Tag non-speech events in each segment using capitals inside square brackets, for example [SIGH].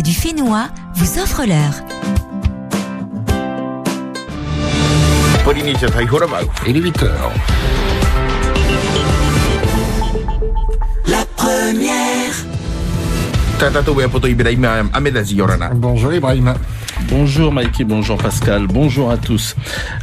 du Fénois, vous offre l'heure. Il est 8 heures. La première Tata tu poto Ibrahim Amedazi Yorana. Bonjour Ibrahim. Bonjour Mikey, bonjour Pascal, bonjour à tous.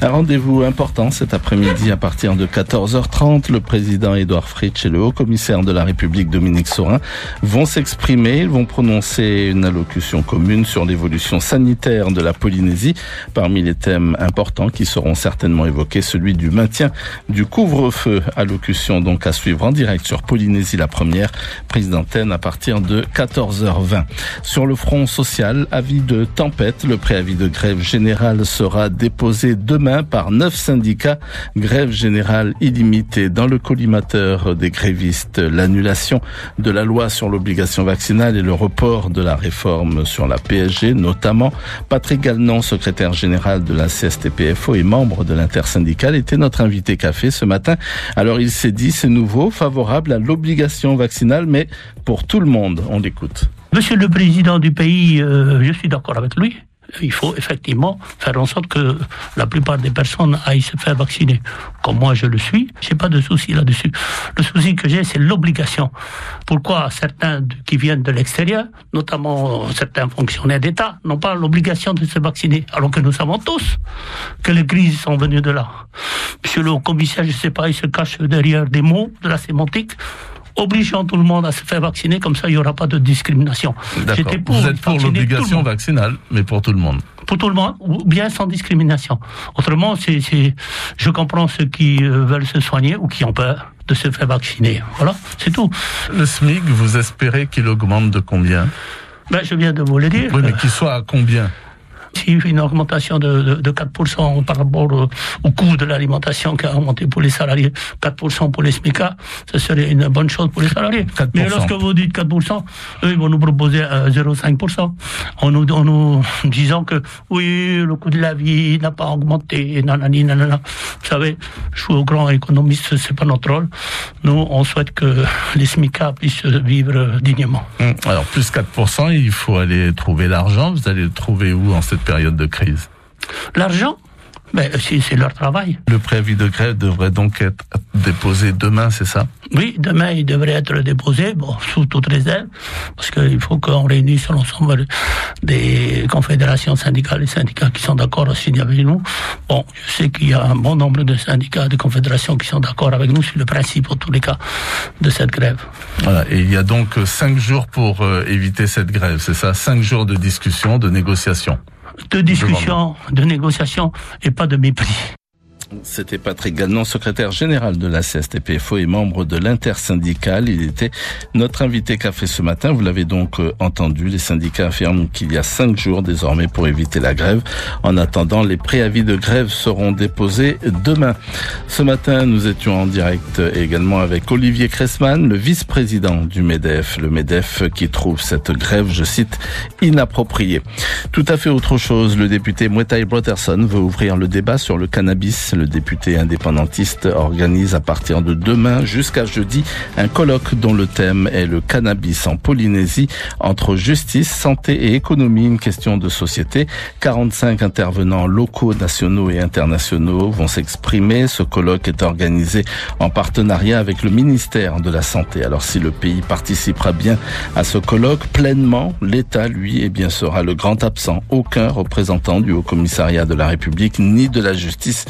Un rendez-vous important cet après-midi à partir de 14h30. Le président Édouard Fritsch et le haut-commissaire de la République Dominique Saurin vont s'exprimer. Ils vont prononcer une allocution commune sur l'évolution sanitaire de la Polynésie. Parmi les thèmes importants qui seront certainement évoqués, celui du maintien du couvre-feu. Allocution donc à suivre en direct sur Polynésie la première, prise d'antenne à partir de 14h20. Sur le front social, avis de tempête, le préavis de grève générale sera déposé demain par neuf syndicats. Grève générale illimitée dans le collimateur des grévistes. L'annulation de la loi sur l'obligation vaccinale et le report de la réforme sur la PSG, notamment. Patrick Galnon, secrétaire général de la CSTPFO et membre de l'intersyndicale, était notre invité café ce matin. Alors il s'est dit, c'est nouveau, favorable à l'obligation vaccinale, mais pour tout le monde. On l'écoute. Monsieur le président du pays, euh, je suis d'accord avec lui. Il faut effectivement faire en sorte que la plupart des personnes aillent se faire vacciner. Comme moi, je le suis, j'ai pas de souci là-dessus. Le souci que j'ai, c'est l'obligation. Pourquoi certains qui viennent de l'extérieur, notamment certains fonctionnaires d'État, n'ont pas l'obligation de se vacciner, alors que nous savons tous que les crises sont venues de là. Monsieur le commissaire, je sais pas, il se cache derrière des mots, de la sémantique obligeant tout le monde à se faire vacciner, comme ça il n'y aura pas de discrimination. D'accord. Vous êtes pour l'obligation vaccinale, mais pour tout le monde Pour tout le monde, ou bien sans discrimination. Autrement, c'est, c'est, je comprends ceux qui euh, veulent se soigner ou qui ont peur de se faire vacciner. Voilà, c'est tout. Le SMIC, vous espérez qu'il augmente de combien? Ben, je viens de vous le dire. Oui, mais qu'il soit à combien? Si une augmentation de, de, de 4% par rapport au, au coût de l'alimentation qui a augmenté pour les salariés, 4% pour les SMICA, ce serait une bonne chose pour les salariés. 4%. Mais lorsque vous dites 4%, eux, ils vont nous proposer euh, 0,5%. En nous, en nous [LAUGHS] disant que oui, le coût de la vie n'a pas augmenté, nanani, nanana. Vous savez, je suis au grand économiste, c'est pas notre rôle. Nous, on souhaite que les SMICA puissent vivre dignement. Hum, Alors, plus 4%, il faut aller trouver l'argent. Vous allez le trouver où en cette période de crise L'argent, ben, c'est c'est leur travail. Le préavis de grève devrait donc être déposé demain, c'est ça? Oui, demain, il devrait être déposé, bon, sous toute réserve, parce qu'il faut qu'on réunisse l'ensemble des confédérations syndicales et syndicats qui sont d'accord à signer avec nous. Bon, je sais qu'il y a un bon nombre de syndicats, de confédérations qui sont d'accord avec nous sur le principe, en tous les cas, de cette grève. Voilà. Et il y a donc cinq jours pour euh, éviter cette grève, c'est ça? Cinq jours de discussion, de négociation. De discussion, de négociation et pas de mépris. C'était Patrick Galnon, secrétaire général de la CSTPFO et membre de l'intersyndicale. Il était notre invité café ce matin. Vous l'avez donc euh, entendu. Les syndicats affirment qu'il y a cinq jours désormais pour éviter la grève. En attendant, les préavis de grève seront déposés demain. Ce matin, nous étions en direct également avec Olivier Cressman, le vice-président du MEDEF. Le MEDEF qui trouve cette grève, je cite, inappropriée. Tout à fait autre chose. Le député Mwetai Brotherson veut ouvrir le débat sur le cannabis. Le député indépendantiste organise à partir de demain jusqu'à jeudi un colloque dont le thème est le cannabis en Polynésie entre justice, santé et économie, une question de société. 45 intervenants locaux, nationaux et internationaux vont s'exprimer. Ce colloque est organisé en partenariat avec le ministère de la Santé. Alors si le pays participera bien à ce colloque pleinement, l'État, lui, eh bien, sera le grand absent. Aucun représentant du Haut Commissariat de la République ni de la justice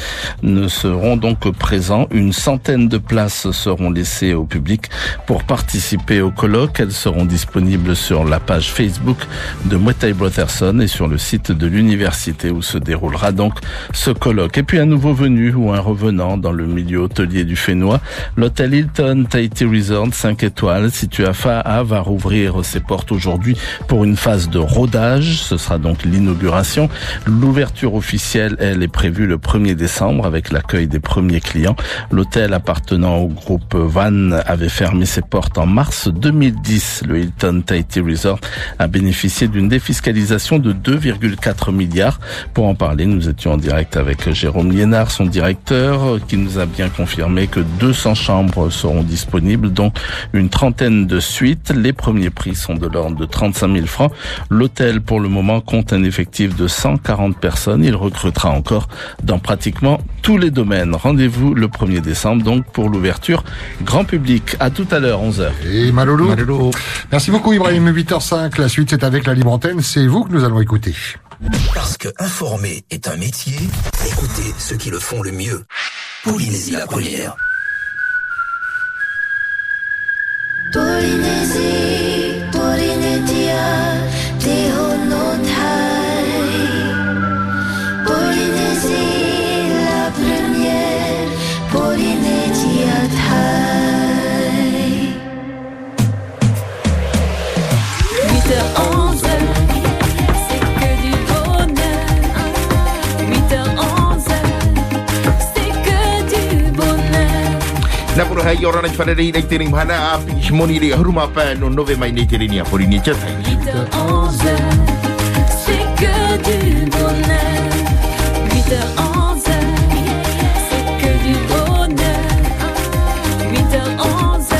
ne seront donc présents. Une centaine de places seront laissées au public pour participer au colloque. Elles seront disponibles sur la page Facebook de Mwetai Brotherson et sur le site de l'université où se déroulera donc ce colloque. Et puis un nouveau venu ou un revenant dans le milieu hôtelier du Fénois, l'hôtel Hilton Tahiti Resort 5 étoiles situé à Fa'a va rouvrir ses portes aujourd'hui pour une phase de rodage. Ce sera donc l'inauguration. L'ouverture officielle, elle, est prévue le 1er décembre avec l'accueil des premiers clients. L'hôtel appartenant au groupe Van avait fermé ses portes en mars 2010. Le Hilton Tahiti Resort a bénéficié d'une défiscalisation de 2,4 milliards. Pour en parler, nous étions en direct avec Jérôme Liénard, son directeur, qui nous a bien confirmé que 200 chambres seront disponibles, dont une trentaine de suites. Les premiers prix sont de l'ordre de 35 000 francs. L'hôtel, pour le moment, compte un effectif de 140 personnes. Il recrutera encore dans pratiquement tous les domaines. Rendez-vous le 1er décembre, donc, pour l'ouverture grand public. À tout à l'heure, 11h. Et Malolo. Merci beaucoup, Ibrahim. 8h05. La suite, c'est avec la libre antenne. C'est vous que nous allons écouter. Parce que informer est un métier, écoutez ceux qui le font le mieux. Polynésie la première. Polynésie, Na puro hai ora na whanere nei te ring hana a pi moni ri huruma pa no nove mai nei te rini a pori ni chatai. 8h11, c'est que du bonheur. 8h11, c'est que du bonheur. 8h11,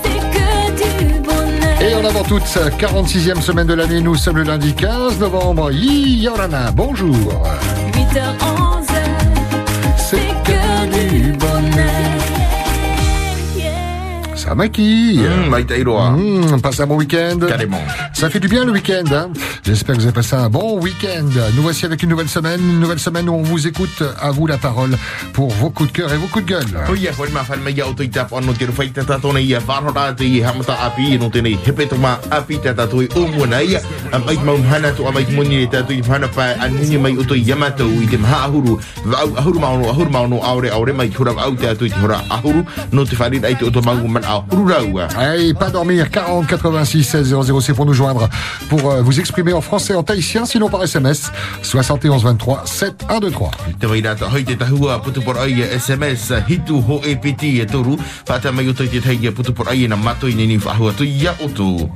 c'est que du bonheur. Et en avant toute, 46e semaine de l'année, nous sommes le lundi 15 novembre. Bonjour. 8h11, C'est que du bonheur. Ça maquille. Hmm, tai roa. Mmh, passe un bon week-end. Carrément. Ça fait du bien le week-end. Hein J'espère que vous avez passé un bon week-end. Nous voici avec une nouvelle semaine, une nouvelle semaine où on vous écoute. À vous la parole pour vos coups de cœur et vos coups de gueule. Hoi ma whan mai au tui tap ono te ruwhai te tatona ia wharhora te i hamata api no tēnei hepe tō mā api te tato i umuna ia a mai maun hana tu a mai moni e tato i whana pai a nini mai uto i yamatou i te maha ahuru vau ahuru maono ahuru maono aore aore mai hura au te atu i te hura ahuru no te wharin ai te oto mangu man ahuru raua Allez, pas dormir, 40 86 16 00, c'est pour nous joindre, pour euh, vous exprimer en français, en tahitien, sinon par SMS, 71 23 7 1 2 3. Te wai rata hoi te tahua putu por ai SMS hitu ho e piti e toru Whata mai uto i te tei putu por ai na mato i nini whahua tu ia oto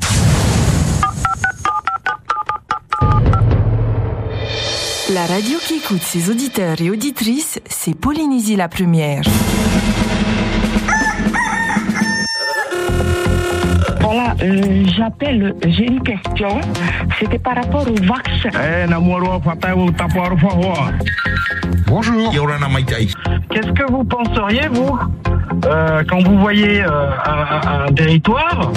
La radio qui écoute ses auditeurs et auditrices, c'est Polynésie la première. Euh, j'appelle, j'ai une question. C'était par rapport au vaccin. Bonjour. Mai tai Qu'est-ce que vous penseriez, vous, euh, quand vous voyez euh, un, territoire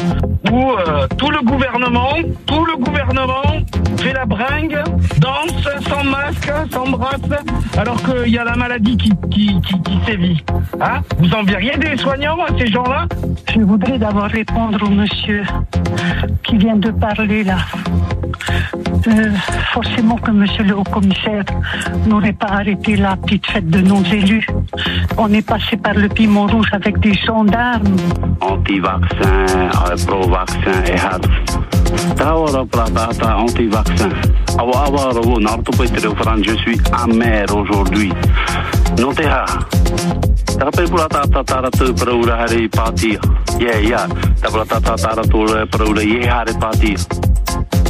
où euh, tout le gouvernement, tout le gouvernement fait la bringue, danse sans masque, s'embrasse, alors qu'il y a la maladie qui, sévit hein? Vous enverriez des soignants à ces gens-là? Je voudrais d'abord répondre au monsieur qui vient de parler là. Forcément que monsieur le haut-commissaire n'aurait pas arrêté la petite fête de nos élus. On est passé par le piment rouge avec des gendarmes. anti-vaccin, euh, pro-vaccin e. Tawara pratata anti-vaccin. Je suis amer aujourd'hui. Non te ha. Tapi pula tata tata.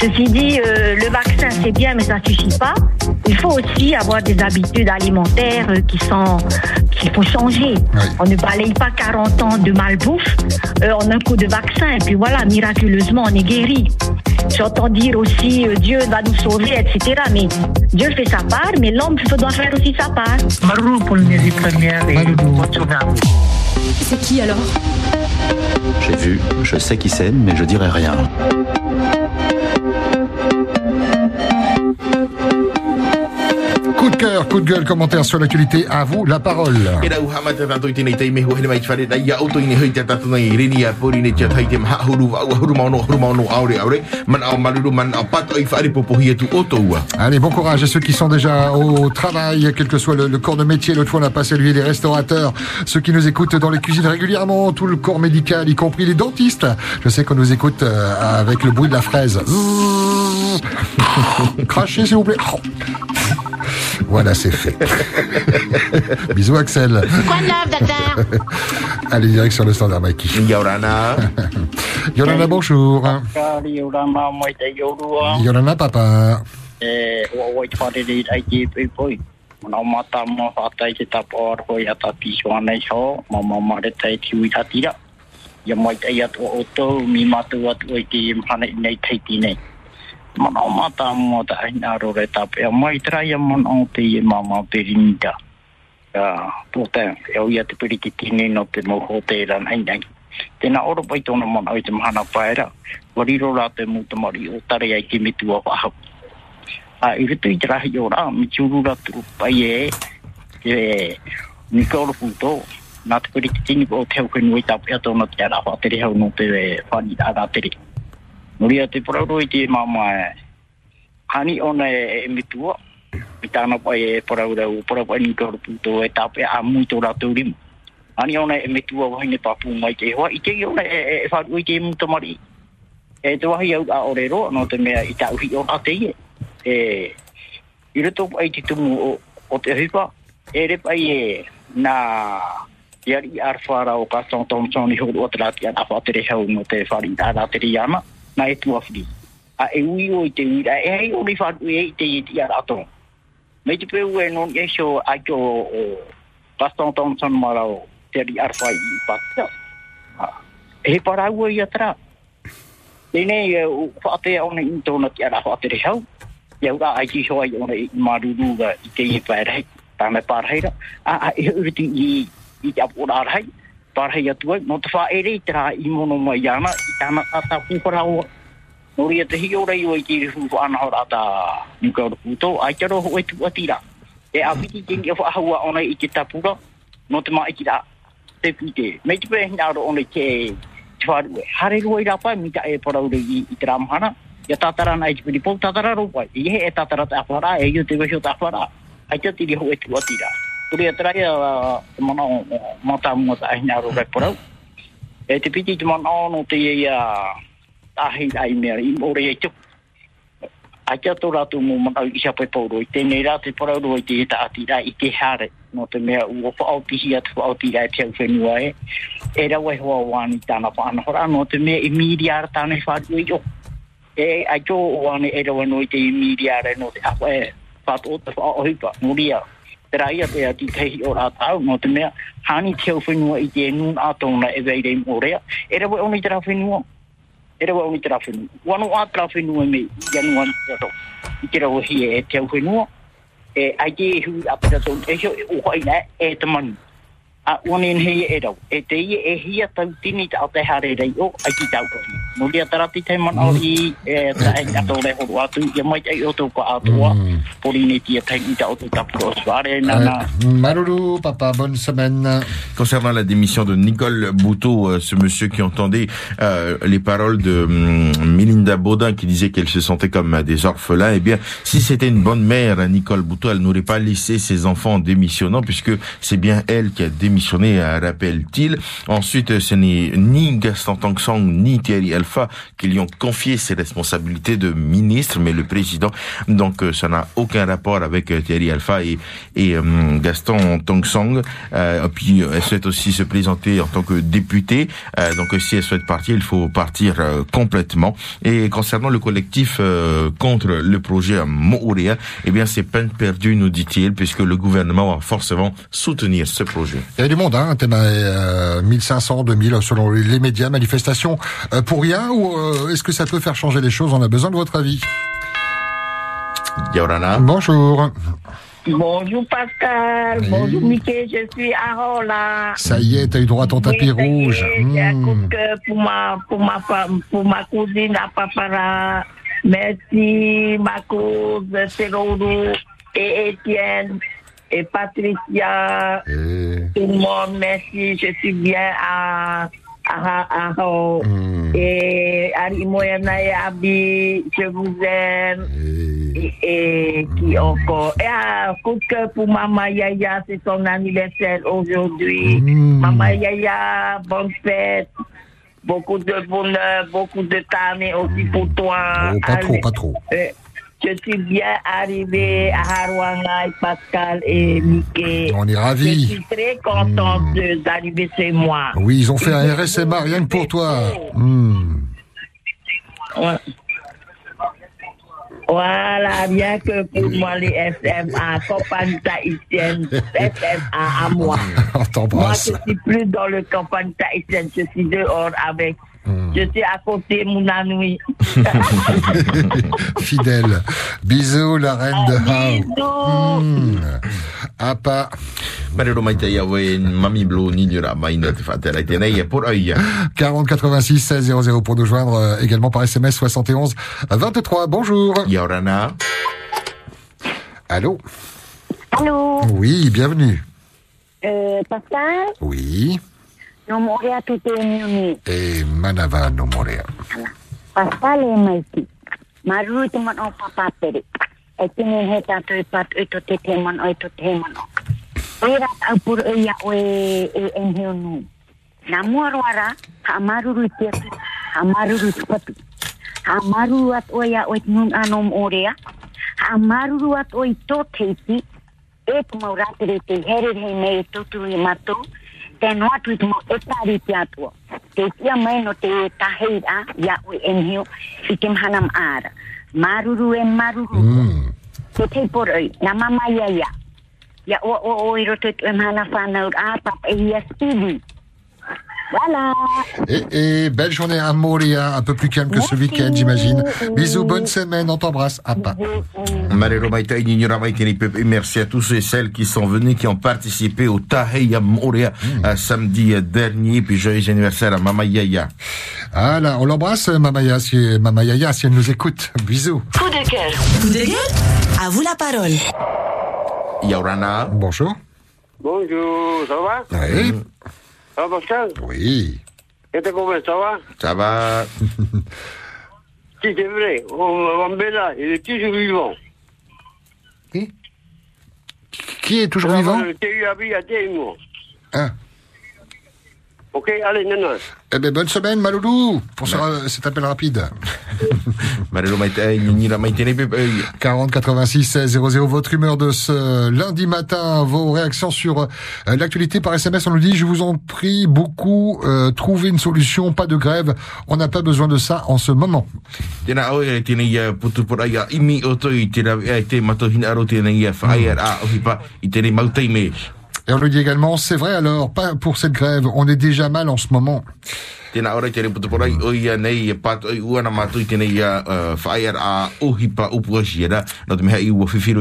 Ceci dit, euh, le vaccin c'est bien, mais ça suffit pas. Il faut aussi avoir des habitudes alimentaires euh, qui sont qu'il faut changer. On ne balaye pas 40 ans de malbouffe euh, en un coup de vaccin et puis voilà, miraculeusement on est guéri. J'entends dire aussi euh, Dieu va nous sauver, etc. Mais Dieu fait sa part, mais l'homme doit faire aussi sa part. C'est qui alors? J'ai vu, je sais qui c'est, mais je dirai rien. De cœur, coup de gueule, commentaire sur l'actualité. À vous la parole. Allez, bon courage à ceux qui sont déjà au travail, quel que soit le, le corps de métier. L'autre fois, on a pas salué les restaurateurs, ceux qui nous écoutent dans les cuisines régulièrement, tout le corps médical, y compris les dentistes. Je sais qu'on nous écoute euh, avec le bruit de la fraise. [LAUGHS] Crachez, s'il vous plaît. Voilà, c'est fait. [LAUGHS] Bisous, Axel. Quoi de neuf, docteur [LAUGHS] Allez, direction le standard, Mikey. Yorana. [LAUGHS] Yorana, bonjour. Yorua. Yorana, papa. E ai o tau mi matu atu i te i nei teiti nei. mana o mata mo ta ai na ro reta pe mai trai mo no te ye mama pe rinda. Ya po te e o ia te pe ki tini no te mo ho te ran ai nai. Te na oro pai tona mo ai te mana paera wa riro ra te mo te mari o tare ai ki mitu o ha a i rito i trai yo ra mi churu ra tu pai e e ni ko ro punto na te pe ki tini o te o ke nui ta pe tona te ara te re ho no te fani ara te re Muria te porauru i te mama e. Hani ona e e mitua. I tāna pai e porauru au. Porauru ni kāru pūtō e tāpe a mui tō rātou rimu. Hani ona e mitua wahi ne mai te hoa. I te ona e e whāru i te mutamari. E te wahi au a orero. no te mea i tā uhi o nā te ie. E. I rito i te tumu o, o te hipa. E re pai e. Nā Yari ar o ka Thompson i o te rati an apatere hau no te whari tā rati riama na e tua whiri. A e ui o i te ui, a e hei o ni wharu e i te i te ato me te peu e non e sio a ko o Gaston Thompson marao te ri arwhai i pātia. E he parau i atra. Tēnei e whaatea ona i tōna ki ara whaatere hau. Iau ura ai ki hoa i ona i maruruga i te i pērei. Tāme pārheira. A a e uriti i i te apu rārhei parhei atu ai. No te whaere i te rā i mono mai ana. I tāna tātā pūpara o Nori te hi ora i o i te rifu ana hora ta nukaura puto. Ai te roho e tu atira. E a piti jengi e ahua ona i te tapura. No te mai ki rā te pite. Mei te pēhi nāro ona i te te wharue. e. Hare rua i rā pai, mita e paraure i, i te mahana, Ia tātara na i te piri pō tātara ropa. Ie he e tātara te awhara e iu te wehio te awhara. Ai te tiri ho e tu atira. Tuli a trai a te mana o mata mua ta ahina aru rai porau. E te piti te mana o no te i a tahi ai mea i mori e tuk. A kia tō ratu mō mana i isa pai pauro i tēnei rā te porau roi te eta ati rā i te hare. Nō te mea u o whao pihi atu au ti rā e te au whenua e. E rau e hoa wāni tāna pa anahora. Nō te mea i miri ara tāna tāne whāru i o. E a jō o wāne e rau anu i te i miri ara no te hawa e. Whātu o te whao hupa, muri ara ria. Te rai te a ti tehi o rā tau. No te mea hāni te au whenua i te nun ātona e vei veirei mō rea. E rawa oni te rā whenua. e rawa oni te rā whenua. Wano a te rā whenua me i anu anu te rato. I te rawa hi e te au whenua. E ai te e hui a te rato. E hio e uha ina e te manu. A wani en hei e rau. E te e hia tau tini te au te hare rei o ai ki tau kari. No ria tarati te man au i e ta e ato re horu atu. Ia mai te i o tau ka atua. Pori ne tia tai i te au tau tapuro svare. Nana. Maruru, papa, bonne semaine. Concernant la démission de Nicole Bouteau, euh, ce monsieur qui entendait euh, les paroles de hum, Melinda Baudin qui disait qu'elle se sentait comme euh, des orphelins, eh bien, si c'était une bonne mère, Nicole Bouteau, elle n'aurait pas laissé ses enfants en démissionnant puisque c'est bien elle qui a démissionné, euh, rappelle-t-il. Ensuite, ce n'est ni Gaston Tangsang ni Thierry Alpha qui lui ont confié ses responsabilités de ministre, mais le président. Donc, euh, ça n'a aucun rapport avec euh, Thierry Alpha et, et hum, Gaston Tangsang. Euh, puis, elle souhaite aussi se présenter en tant que députée. Euh, donc, si elle souhaite partir, il faut partir euh, complètement. Et concernant le collectif contre le projet Moorea, eh bien, c'est peine perdue, nous dit-il, puisque le gouvernement va forcément soutenir ce projet. Du monde, hein, thème euh, 1500, 2000 selon les médias, manifestations euh, pour rien ou euh, est-ce que ça peut faire changer les choses? On a besoin de votre avis. Yorana? Bonjour. Bonjour Pascal, bonjour Mickey, je suis à Rola. Ça y est, t'as eu droit à ton tapis rouge. J'ai un coup Hmm. de cœur pour ma, pour ma femme, pour ma cousine à Papara. Merci, ma cause, c'est Rodo. et Étienne et Patricia. Tout le monde, merci. Je suis bien à à, à, à- Et Ari Moyana et Abi, je vous aime. Et, et qui encore Et un coup de cœur pour Maman Yaya, c'est son anniversaire aujourd'hui. Maman Yaya, bonne fête. Beaucoup de bonheur, beaucoup de carnet aussi pour toi. Oh, pas trop, Allez. pas trop. Euh, je suis bien arrivé à Harwanga et Pascal et Mickey. On est ravis. Je suis très contente de- d'arriver chez moi. Oui, ils ont fait un RSMA rien que pour toi. Hmm. Ouais. Voilà, bien que pour moi, les SMA, compagnie tahitienne, SMA à moi. [LAUGHS] On Moi, t'embrasse. je suis plus dans le campagne tahitienne, je suis dehors avec. Je suis à côté mon ami. [LAUGHS] Fidèle. Bisous, la reine de Hao. Hmm. Apa. Marero mai te ia we mami blo ni mai na te fatela te nei ai. 40 86 16 00 pour nous joindre euh, également par SMS 71 23. Bonjour. Yorana. Allô Allô, Oui, bienvenue. euh, Pascal, Oui. Nomor ya tu te ni. Et Manava no Morea. Pascal e mai ki. Maru te man o papa pere. E tini he tato i pat o to te te man o to te man o. Oira au pur e ia o e e en heo nu. Na mua roara, ha maruru te atu, ha maruru te patu. Ha maruru at o ia o e nun anom orea. Ha maruru at o i tō teiti, e tu mau ratere te here hei mei e tōturu i matou. Te no atu i tu mau e tari te atua. Te tia mai no te taheira, ia o e en heo, i te mhanam ara. Maruru e maruru. Te te poroi, na mama ia ia. Ia o o o i roto e mhana whanau a papa e ia speedy. Voilà. Et, et belle journée à Moria, un peu plus calme que ce week-end, j'imagine. Bisous, bonne semaine, on t'embrasse. Ni pepe. Merci à tous ceux et celles qui sont venus, qui ont participé au Taheya Morea euh, samedi euh, dernier. Puis joyeux anniversaire à Mama Yaya. Ah là, on l'embrasse, Mamaya, si, Mamayaya, si elle nous écoute. Bisous. Coup de cœur. Coup de gueule? À vous la parole. Yorana. Bonjour. Bonjour, ça va? Oui. Ça va Pascal Oui. Et t'es comment, ça va Ça va. Si, c'est vrai. On Wambela, il est toujours vivant. Qui est toujours vivant T'es eu à vie à Témo. Ah. Ok, allez, Nana. Eh ben, bonne semaine, Maloulou, pour ce- cet appel rapide. Pepe. 40 86 16 00, votre humeur de ce lundi matin, vos réactions sur euh, l'actualité par SMS. On nous dit, je vous en prie beaucoup, euh, trouvez une solution, pas de grève. On n'a pas besoin de ça en ce moment. Et on nous dit également, c'est vrai alors, pas pour cette grève, on est déjà mal en ce moment. Tēnā ora tēnei putu pora i o ia nei e pato i uana mātou i tēnei ia whaia a ohipa te i ua whiwhiro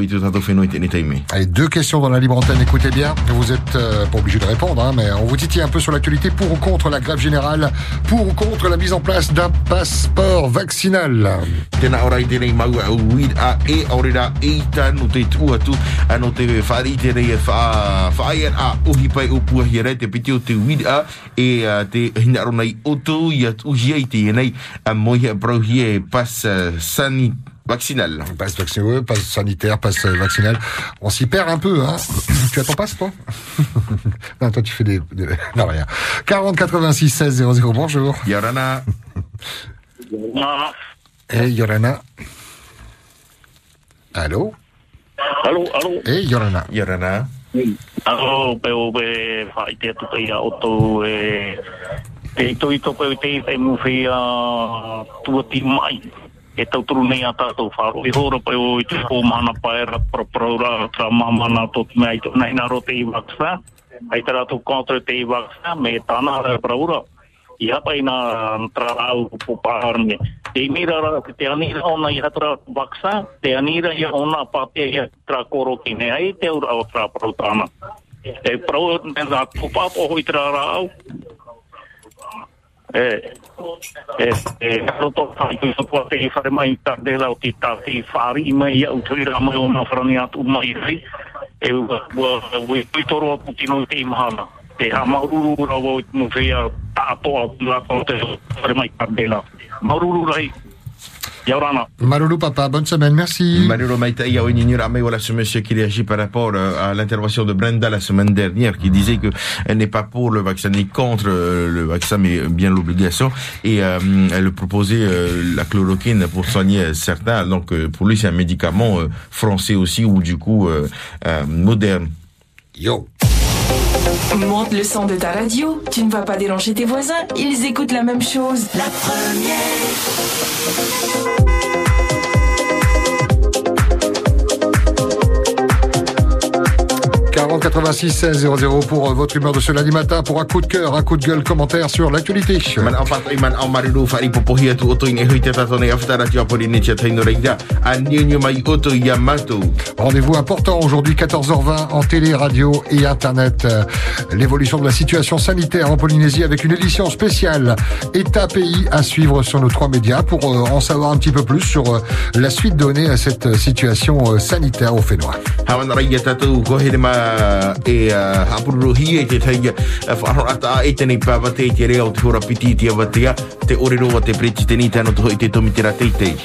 i tēnei teime. Allez, deux questions dans la libre antenne, écoutez bien. Vous êtes euh, pas obligé de répondre, hein, mais on vous titille un peu sur l'actualité pour ou contre la grève générale, pour ou contre la mise en place d'un passeport vaccinal? Tēnā ora i tēnei maua au wid a e aurera e tanu te tuatu ano te whaari i tēnei e wha- whaia a ohipa i upua hiera te piti o te wid a e uh, te hina rona i oto i at uhia i tēnei a moia brauhi e pas uh, sani vaccinal. Passe vaccinal, passe sanitaire, passe vaccinal. On s'y perd un peu, hein. [COUGHS] tu as ton passe, toi? [LAUGHS] Non, toi, tu fais des... des- [LAUGHS] Non, rien. 40 86 16 00, bonjour. Yorana. Eh, Yorana. Allô? Alo, alo. Eh, Yorana. Yorana. Alo, pe o pe whai te atu pei e te ito ito te mu whi a tua ti mai. E tau turu nei a tātou whāro. I hōra pai o i te pō mana paera prapraura tra mamana tot mea i tō nei naro te i waksa. Ai te rātou kontra te i waksa me tāna hara praura. I hapa i nā trarau po paharne. Te mira ra te anira ona i hatra waksa, te anira i ona pātea i tra koro ki ne ai te ura o tra prautana. E prau ne nā kupapo hoi tra rau. E, e, e, roto kai tu sa pua te whare mai ta de ti ta te i mai au tui ra mai o na wharani atu mai rai. E ua, tui toro a putino i te i mahana. Te ha maururu ta la te ta. Maururu. Yaurana. Maloulou papa, bonne semaine, merci. Malolo Maïta, il y a une ignorance, mais voilà ce monsieur qui réagit par rapport euh, à l'intervention de Brenda la semaine dernière, qui disait que elle n'est pas pour le vaccin ni contre euh, le vaccin, mais bien l'obligation. Et euh, elle proposait euh, la chloroquine pour soigner certains. Donc euh, pour lui, c'est un médicament euh, français aussi, ou du coup euh, euh, moderne. Yo. Monte le son de ta radio, tu ne vas pas déranger tes voisins, ils écoutent la même chose. La première. 40 86 16 00 pour euh, votre humeur de ce lundi matin, pour un coup de cœur, un coup de gueule, commentaire sur l'actualité. Rendez-vous important aujourd'hui 14h20 en télé, radio et internet. Euh, L'évolution de la situation sanitaire en Polynésie avec une édition spéciale État pays à suivre sur nos trois médias pour euh, en savoir un petit peu plus sur la suite donnée à cette situation sanitaire au Fénois. Ma e uh, e te taia whaharata e pāwa te rea o te hora piti te te te preti te toho i te tomi te ra teitei.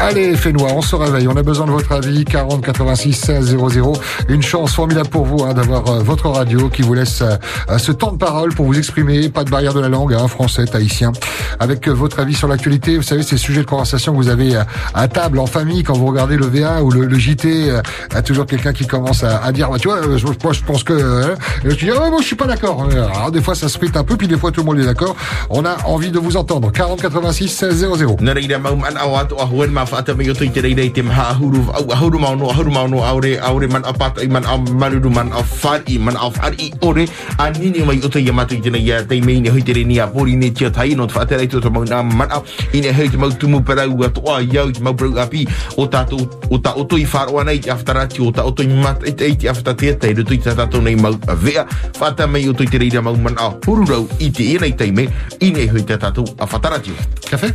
Allez, Fénois, on se réveille. On a besoin de votre avis. 40 86 16 00. Une chance formidable pour vous hein, d'avoir euh, votre radio qui vous laisse euh, ce temps de parole pour vous exprimer. Pas de barrière de la langue, hein, français, tahitien. Avec euh, votre avis sur l'actualité. Vous savez, ces sujets de conversation que vous avez à table, en famille, quand vous regardez le VA ou le, JT. Il y a toujours quelqu'un qui commence à, dire, bah, tu vois, je- moi je pense que... euh, et dis, ah, moi je suis pas d'accord. Euh, Alors des fois ça se frite un peu, puis des fois tout le monde est d'accord. On a envie de vous entendre. 40 86 16 00. Na reira mau man au atu a huen ma whaata mai o tui te reira i te maha ahuru au ahuru mau no ahuru mau no aure aure man apata i man au maruru man au whari man au whari ore a nini mai o tui amatu i tēnei ia tei mei ne hui te re ni a pori ne tia tai no te whaata rei tu mau na man au i ne hei te mau tumu parau a toa iau te mau parau api o tātou o tā o tui wharoa nei te awhatarati o tā o tui mat e te te awhatatea te iru i tā tātou nei mau a vea whata mai o tui te reira mau man a hururau i te e nei teime i nei hui te tātou a whatarati Kafe?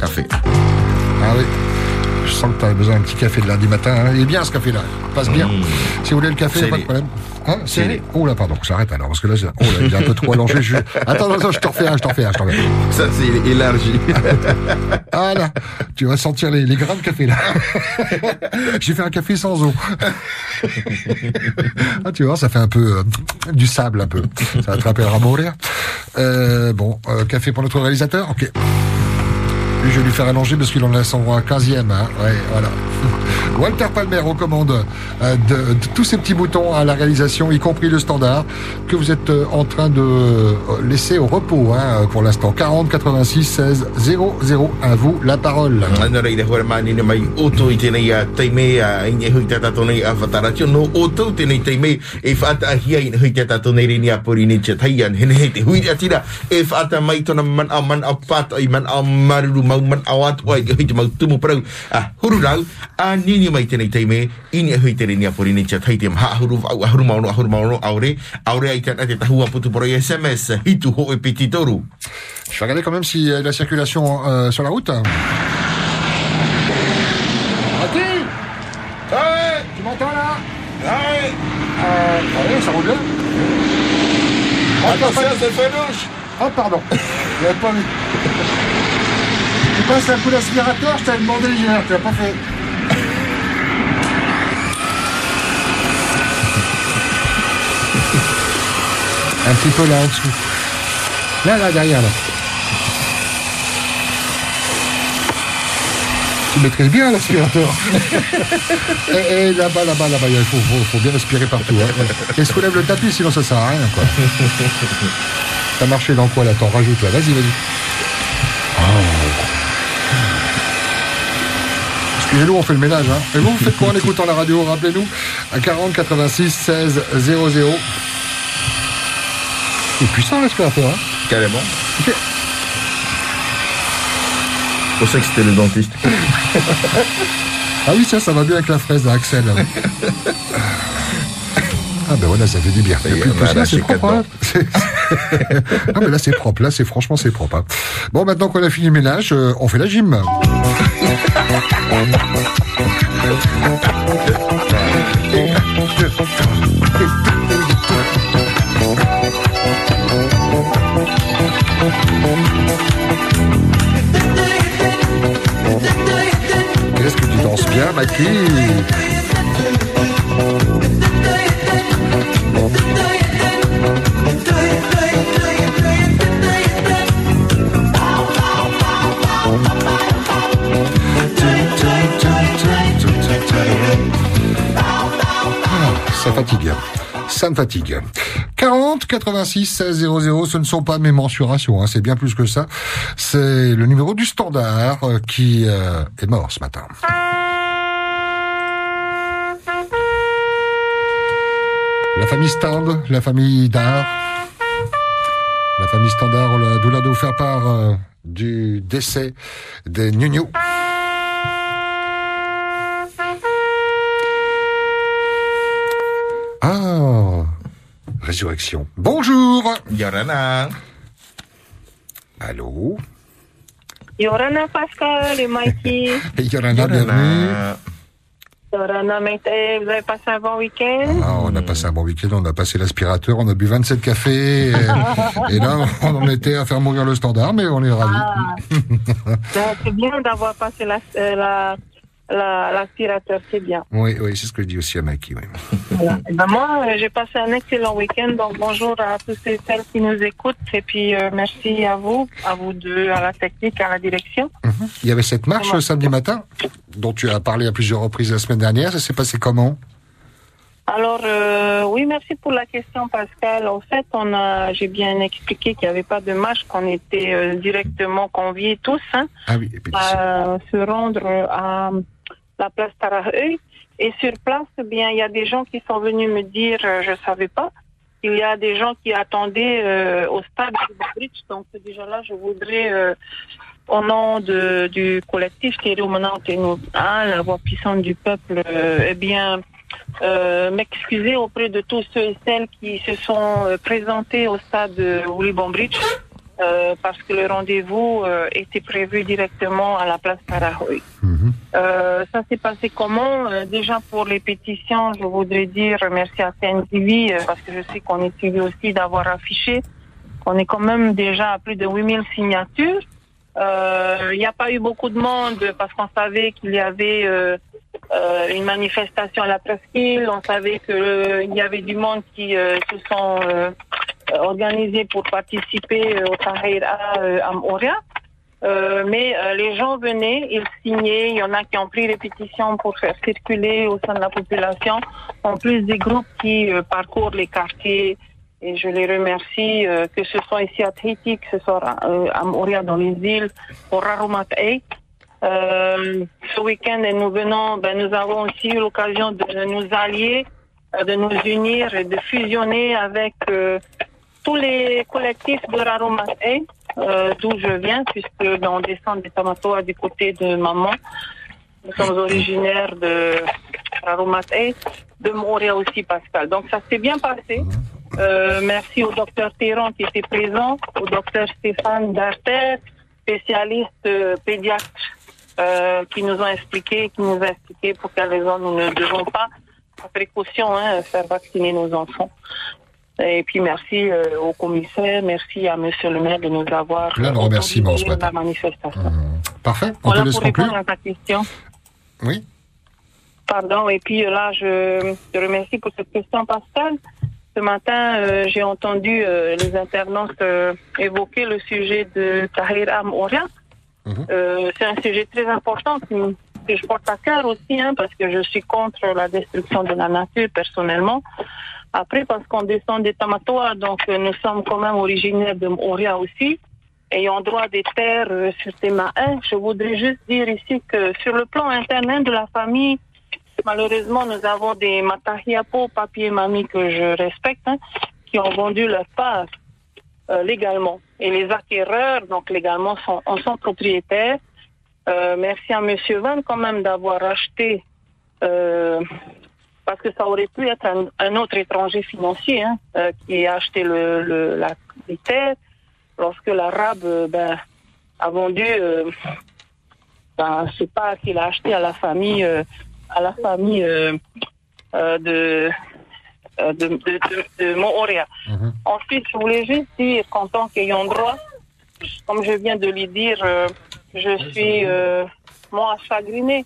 Kafe. Kafe. Je sens que tu as besoin d'un petit café le lundi matin. hein. Il est bien ce café-là. Il passe bien. Si vous voulez le café, Serré. pas de problème. Hein. Serré. Oh là, pardon, j'arrête alors, parce que là, oh là, il est un peu trop allongé. Je... Attends, attends, je t'en refais un, je t'en refais un, je t'en refais un. Ça, c'est élargi. [LAUGHS] Ah là, tu vas sentir les, les grains de café là. [LAUGHS] J'ai fait un café sans eau. [LAUGHS] ah, tu vois, ça fait un peu euh, du sable un peu. Ça te rappeler Ramoria. Euh, bon, euh, café pour notre réalisateur, ok. Je vais lui faire allonger parce qu'il en a son 15e. Hein. Ouais, voilà. [LAUGHS] Walter Palmer aux commandes euh, de, de tous ces petits boutons à la réalisation, y compris le standard, que vous êtes euh, en train de euh, laisser au repos hein, pour l'instant. 40 86 16 00. À vous la parole. Je vais regarder quand même si euh, la circulation euh, sur la route. Tu m'entends là? Euh, ça roule bien. Attention, c'est Oh pardon, [LAUGHS] j'avais pas vu. Tu passes un coup d'aspirateur, je t'avais demandé hier, tu l'as pas fait. Un petit peu là en dessous. Là, là, derrière, là. Tu maîtrises bien l'aspirateur. [LAUGHS] et, et là-bas, là-bas, là-bas, il faut, faut, faut bien respirer partout. Hein. Et soulève le tapis, sinon ça sert à rien, quoi. [LAUGHS] T'as marché dans quoi, là? T'en rajoutes, là. Vas-y, vas-y. Excusez-nous, on fait le ménage. Hein. Et vous, vous faites quoi en écoutant la radio? Rappelez-nous à 40 86 16 00. C'est puissant l'aspirateur. Hein. Carrément. Ok. C'est pour ça que c'était le dentiste. [LAUGHS] Ah oui, ça, ça va bien avec la fraise, là, Axel. [LAUGHS] Ah ben voilà, ça fait du bien. A poussière, lâché c'est propre. hein. [LAUGHS] Non mais là c'est propre, là c'est franchement c'est propre. hein. Bon maintenant qu'on a fini le ménage, euh, on fait la gym. Qu'est-ce que tu danses bien, Maki? Ça fatigue. Ça me fatigue. 40 86 16 00, ce ne sont pas mes mensurations, hein, c'est bien plus que ça. C'est le numéro du standard euh, qui euh, est mort ce matin. La famille Stand, la famille Dard. La famille Standard, on a de vous faire part du décès des Nunu. Résurrection. Bonjour. Yorana. Allô? Yorana Pascal et Mikey. [LAUGHS] Yorana, bienvenue. Yorana vous avez passé un bon week-end? Ah, on a passé un bon week-end, on a passé l'aspirateur, on a bu 27 cafés, [LAUGHS] et, et là, on en était à faire mourir le standard, mais on est ravis. Ah. [LAUGHS] C'est bien d'avoir passé la- euh, la- la- l'aspirateur, c'est bien. Oui, oui, c'est ce que je dis aussi à Mikey, oui. Voilà. Eh [LAUGHS] ben, moi, euh, j'ai passé un excellent week-end, donc bonjour à tous et celles qui nous écoutent, et puis euh, merci à vous, à vous deux, à la technique, à la direction. Il y avait cette marche Comment samedi matin, dont tu as parlé à plusieurs reprises la semaine dernière, ça s'est passé comment Alors, euh, oui, merci pour la question, Pascal. En fait, on a, j'ai bien expliqué qu'il n'y avait pas de marche, qu'on était euh, directement conviés tous hein, Ah oui, à se rendre à la place Taraheuil. Et sur place, eh bien, il y a des gens qui sont venus me dire, euh, je savais pas, il y a des gens qui attendaient euh, au stade de. Donc déjà là, je voudrais, euh, au nom de, du collectif Thierry Otenouta, la voix puissante du peuple, eh bien, m'excuser auprès de tous ceux et celles qui se sont présentés au stade de Bridge. Euh, parce que le rendez-vous euh, était prévu directement à la place Parahoy. Euh, ça s'est passé comment? Déjà pour les pétitions, je voudrais dire merci à CNTV parce que je sais qu'on est suivi aussi d'avoir affiché qu'on est quand même déjà à plus de 8000 signatures. Il n'y a pas eu beaucoup de monde parce qu'on savait qu'il y avait une manifestation à la presqu'île. On savait qu'il y avait du monde qui se sont euh, organisés pour participer euh, au Tahrir à, euh, à Moria. Mais les gens venaient, ils signaient, il y en a qui ont pris les pétitions pour faire circuler au sein de la population, en plus des groupes qui parcourent les quartiers. Et je les remercie, que ce soit ici à Tahiti, que ce soit à Moria dans les îles, au Raromat Euh, ce week-end, nous venons, ben, nous avons aussi eu l'occasion de nous allier, de nous unir et de fusionner avec tous les collectifs de Raromatei, euh, d'où je viens, puisque dans on descend des Tamatoa du côté de maman. Nous sommes originaires de Raromatei, de Moria aussi, Pascal. Donc ça s'est bien passé. Euh, merci au docteur Théron qui était présent, au docteur Stéphane Darter, spécialiste euh, pédiatre, euh, qui nous ont expliqué, qui nous a expliqué pour quelles raisons nous ne devons pas, par précaution, hein, faire vacciner nos enfants. Et puis merci euh, au commissaire, merci à Monsieur le maire de nous avoir Plein de remerciements ce autorisé matin. la manifestation. Parfait, on Voilà te laisse pour conclure. répondre à ta question. Oui. Pardon, et puis euh, là, je te remercie pour cette question, Pascal. Ce matin, euh, j'ai entendu euh, les internautes évoquer le sujet de Tahir Am Oria. Euh, c'est un sujet très important qui, que je porte à cœur aussi, hein, parce que je suis contre la destruction de la nature personnellement. Après, parce qu'on descend des Tamatoa, donc euh, nous sommes quand même originaires de Moria aussi, ayant droit des terres euh, sur Tema 1. Je voudrais juste dire ici que sur le plan interne hein, de la famille, malheureusement, nous avons des Matahiapo, papier mamie que je respecte, hein, qui ont vendu leur part euh, légalement. Et les acquéreurs, donc légalement, sont, en sont propriétaires. Merci à Monsieur Van quand même d'avoir acheté parce que ça aurait pu être un, un autre étranger financier hein, euh, qui a acheté le, le, la, les terres. Lorsque l'arabe euh, ben, a vendu, euh, ben, je sais pas qu'il a acheté à la famille, euh, à la famille de, de, de, de, de Mooria. Ensuite, je voulais juste dire qu'en tant qu'ayant droit, comme je viens de le dire, je suis euh, moi chagrinée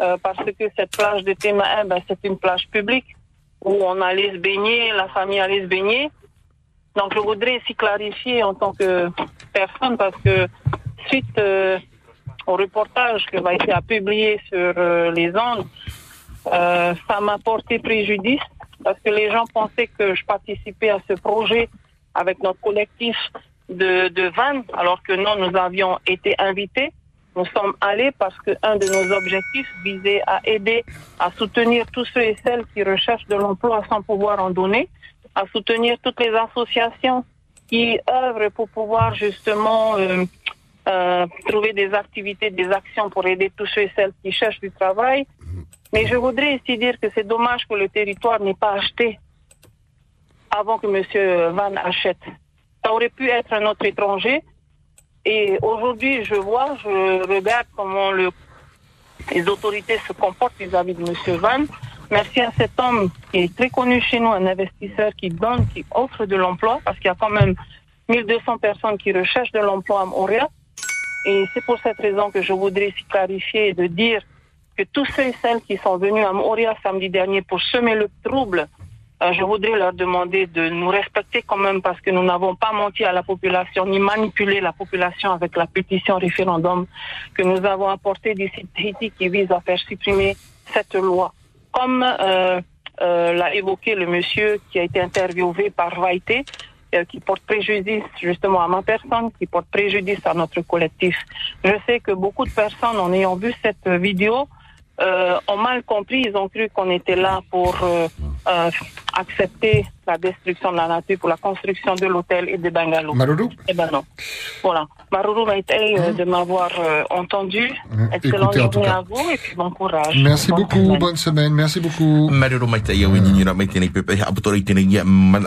euh, parce que cette plage de Témain, ben, c'est une plage publique où on allait se baigner, la famille allait se baigner. Donc je voudrais s'y clarifier en tant que personne parce que suite euh, au reportage qui va être publié sur euh, les ondes, euh, ça m'a porté préjudice parce que les gens pensaient que je participais à ce projet avec notre collectif de, de Vannes, alors que non, nous avions été invités. Nous sommes allés parce que un de nos objectifs visait à aider, à soutenir tous ceux et celles qui recherchent de l'emploi sans pouvoir en donner, à soutenir toutes les associations qui œuvrent pour pouvoir justement euh, euh, trouver des activités, des actions pour aider tous ceux et celles qui cherchent du travail. Mais je voudrais ici dire que c'est dommage que le territoire n'ait pas acheté avant que M. Van achète. Ça aurait pu être un autre étranger. Et aujourd'hui, je vois, je regarde comment le, les autorités se comportent vis-à-vis de M. Van. Merci à cet homme qui est très connu chez nous, un investisseur qui donne, qui offre de l'emploi, parce qu'il y a quand même 1200 personnes qui recherchent de l'emploi à Montréal. Et c'est pour cette raison que je voudrais ici clarifier et de dire que tous ceux et celles qui sont venus à Montréal samedi dernier pour semer le trouble, euh, je voudrais leur demander de nous respecter quand même parce que nous n'avons pas menti à la population ni manipulé la population avec la pétition référendum que nous avons apportée d'ici qui vise à faire supprimer cette loi. Comme euh, euh, l'a évoqué le monsieur qui a été interviewé par Vaité, euh, qui porte préjudice justement à ma personne, qui porte préjudice à notre collectif. Je sais que beaucoup de personnes, en ayant vu cette vidéo, euh, ont mal compris, ils ont cru qu'on était là pour euh, euh, accepter la destruction de la nature, pour la construction de l'hôtel et des bungalows. Maroulou Eh ben non. Voilà. Maroulou Maïtei, euh, de m'avoir euh, entendu. En tout journée à vous et puis bon courage. Merci Bonne beaucoup, semaine. bonne semaine, merci beaucoup. Pepe man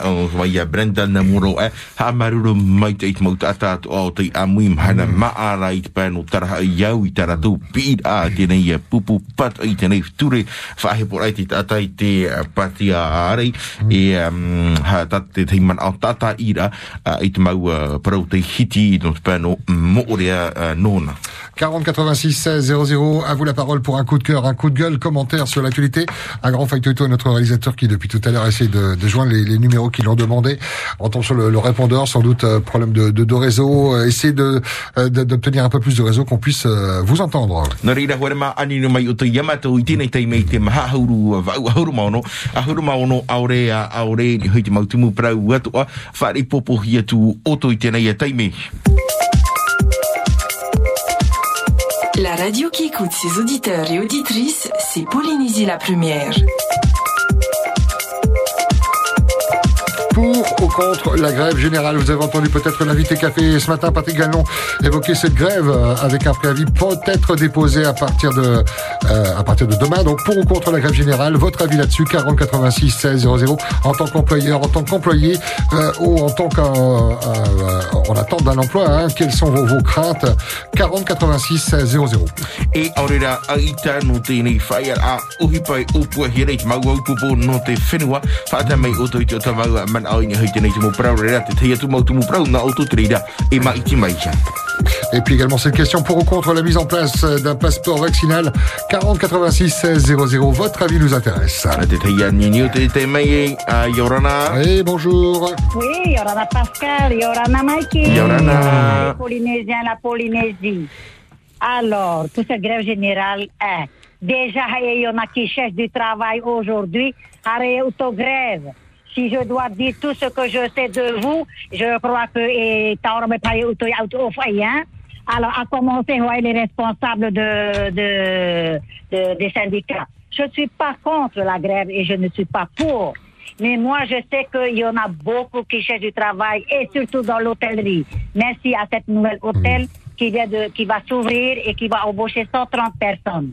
Brenda e ha hana pano pid a pat ai te tata i te uh, pati a arei e um, ha tate te man au tata ira uh, i te mau uh, parau te hiti i no te pano mo orea uh, nona 40 86 16 00. À vous la parole pour un coup de cœur, un coup de gueule, commentaire sur l'actualité. Un grand factoito à notre réalisateur qui depuis tout à l'heure essaie de, de joindre les, les numéros qui l'ont demandé. On tombe sur le, le répondeur, sans doute euh, problème de, de, de réseau. Euh, Essayez de euh, de- d'obtenir un peu plus de réseau qu'on puisse euh, vous entendre. La radio qui écoute ses auditeurs et auditrices, c'est Polynésie la première. Pour ou contre la grève générale, vous avez entendu peut-être l'invité café ce matin, Patrick Gallon, évoquer cette grève euh, avec un préavis peut-être déposé à partir de euh, à partir de demain. Donc pour ou contre la grève générale, votre avis là-dessus 40 86 16 00 en tant qu'employeur, en tant qu'employé euh, ou en tant qu'en euh, en attente d'un emploi. Hein, quelles sont vos, vos craintes? 40 86 16 00. E aurera a i tānu tēnei whai a uhi pai upua te mau au pupo no te whenua. Whata mei oto i te o man au i ni hui tēnei te mo prau reira te teia tu mau tu mo prau na oto te reira e ma i te mai kia. Et puis également cette question pour ou contre la mise en place d'un passeport vaccinal 40 86 16 00. Votre avis nous intéresse. Yorana. Oui, bonjour. Oui, Yorana Pascal, Yorana Mikey. Yorana. Les Polynésiens, la Polynésie. Alors, toute cette grève générale est. Déjà, il y en a qui cherchent du travail aujourd'hui. Si je dois dire tout ce que je sais de vous, je crois que auto hein. Alors, à commencer, ouais, les responsables de, de, de- des syndicats? Je ne suis pas contre la grève et je ne suis pas pour. Mais moi, je sais qu'il y en a beaucoup qui cherchent du travail et surtout dans l'hôtellerie. Merci à cette nouvelle hôtel qui vient de, qui va s'ouvrir et qui va embaucher 130 personnes.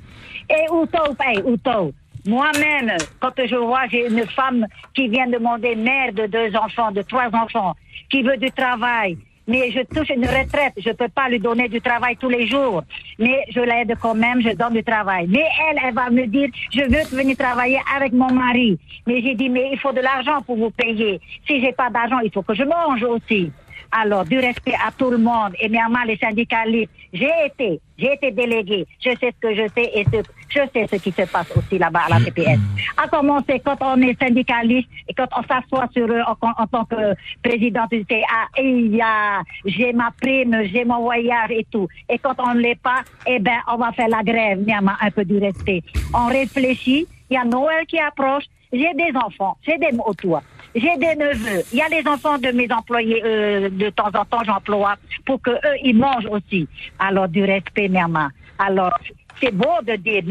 Et Outo, Moi-même, quand je vois, j'ai une femme qui vient demander mère de deux enfants, de trois enfants, qui veut du travail. Mais je touche une retraite, je peux pas lui donner du travail tous les jours. Mais je l'aide quand même, je donne du travail. Mais elle, elle va me dire, je veux venir travailler avec mon mari. Mais j'ai dit, mais il faut de l'argent pour vous payer. Si j'ai pas d'argent, il faut que je mange aussi. Alors, du respect à tout le monde, et bien les syndicalistes, j'ai été, j'ai été délégué, je sais ce que je sais et ce, je sais ce qui se passe aussi là-bas à la TPS. À commencer quand on est syndicaliste et quand on s'assoit sur eux en, tant que président du et il y a, j'ai ma prime, j'ai mon voyage et tout. Et quand on ne l'est pas, eh ben, on va faire la grève, Myanmar, un peu du respect. On réfléchit, il y a Noël qui approche, j'ai des enfants, j'ai des autour. J'ai des neveux. Il y a les enfants de mes employés, euh, de temps en temps, j'emploie pour que eux, ils mangent aussi. Alors, du respect, Myanmar. Alors, c'est beau de dire,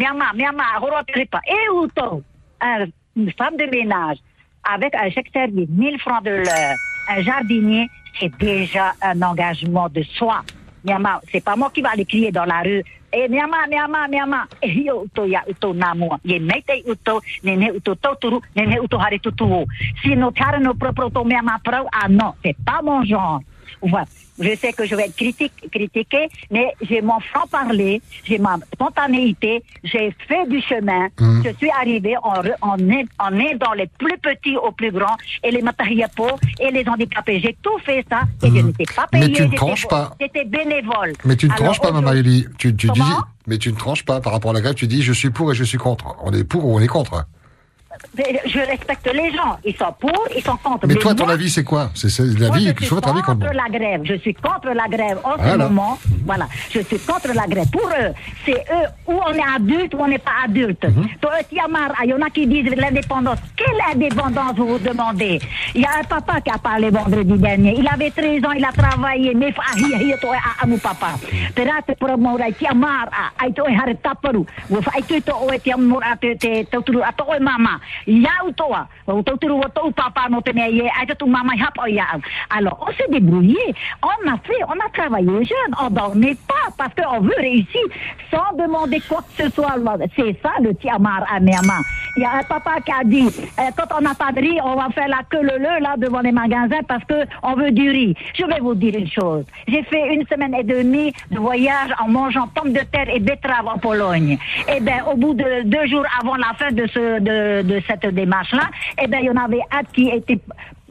rentrez pas. Et une femme de ménage, avec un service, 1000 francs de l'heure, un jardinier, c'est déjà un engagement de soi. Myanmar, c'est pas moi qui va aller crier dans la rue. Eh, Myanmar, Myanmar, Myanmar. Eh, uto, ya, uto, namo. Ye, meitei, uto, nene, uto, toturu, nene, uto, tutuo. Si caras, nos propres, uto, pro, ah non, c'est pas mon genre. Voilà. Je sais que je vais être critique, critiquée, mais j'ai mon franc-parler, j'ai ma spontanéité, j'ai fait du chemin, Mhm. je suis arrivée, est, on est dans les plus petits aux plus grands, et les pauvres, et les handicapés. J'ai tout fait ça, et je n'étais pas Mais payée. tu ne tranches pas. J'étais bénévole. Mais tu ne tranches pas, Maman. Tu, tu dis, mais tu ne tranches pas par rapport à la grève. Tu dis, je suis pour et je suis contre. On est pour ou on est contre? Mais Je respecte les gens. Ils sont pour, ils sont contre. Mais toi, ton moi, avis, c'est quoi C'est l'avis je que suis soit votre avis contre la grève. Je suis contre la grève en ce Voilà. moment. Voilà. Je suis contre la grève. Pour eux, c'est eux où on est adulte ou on n'est pas adulte. Mhm. Toi, Tiamar, il y en a qui disent l'indépendance. Quelle indépendance vous vous demandez Il y a un papa qui a parlé vendredi dernier. Il avait 13 ans, il a travaillé. Mais ah, toi, ah, ah, mon papa. Iau toa. O tauturu, papa, no ai tu iau. Alors, on s'est débrouillé. On a fait, on a travaillé jeune. On dormait pas parce qu'on veut réussir sans demander quoi que ce soit. C'est ça le Tiamar à Myanmar. Il y a un papa qui a dit, euh, quand on n'a pas de riz, on va faire la queue le le là devant les magasins parce que on veut du riz. Je vais vous dire une chose. J'ai fait une semaine et demie de voyage en mangeant pommes de terre et betteraves en Pologne. Eh ben, au bout de deux jours avant la fin de ce de, de cette démarche-là, eh ben, il y en avait un qui était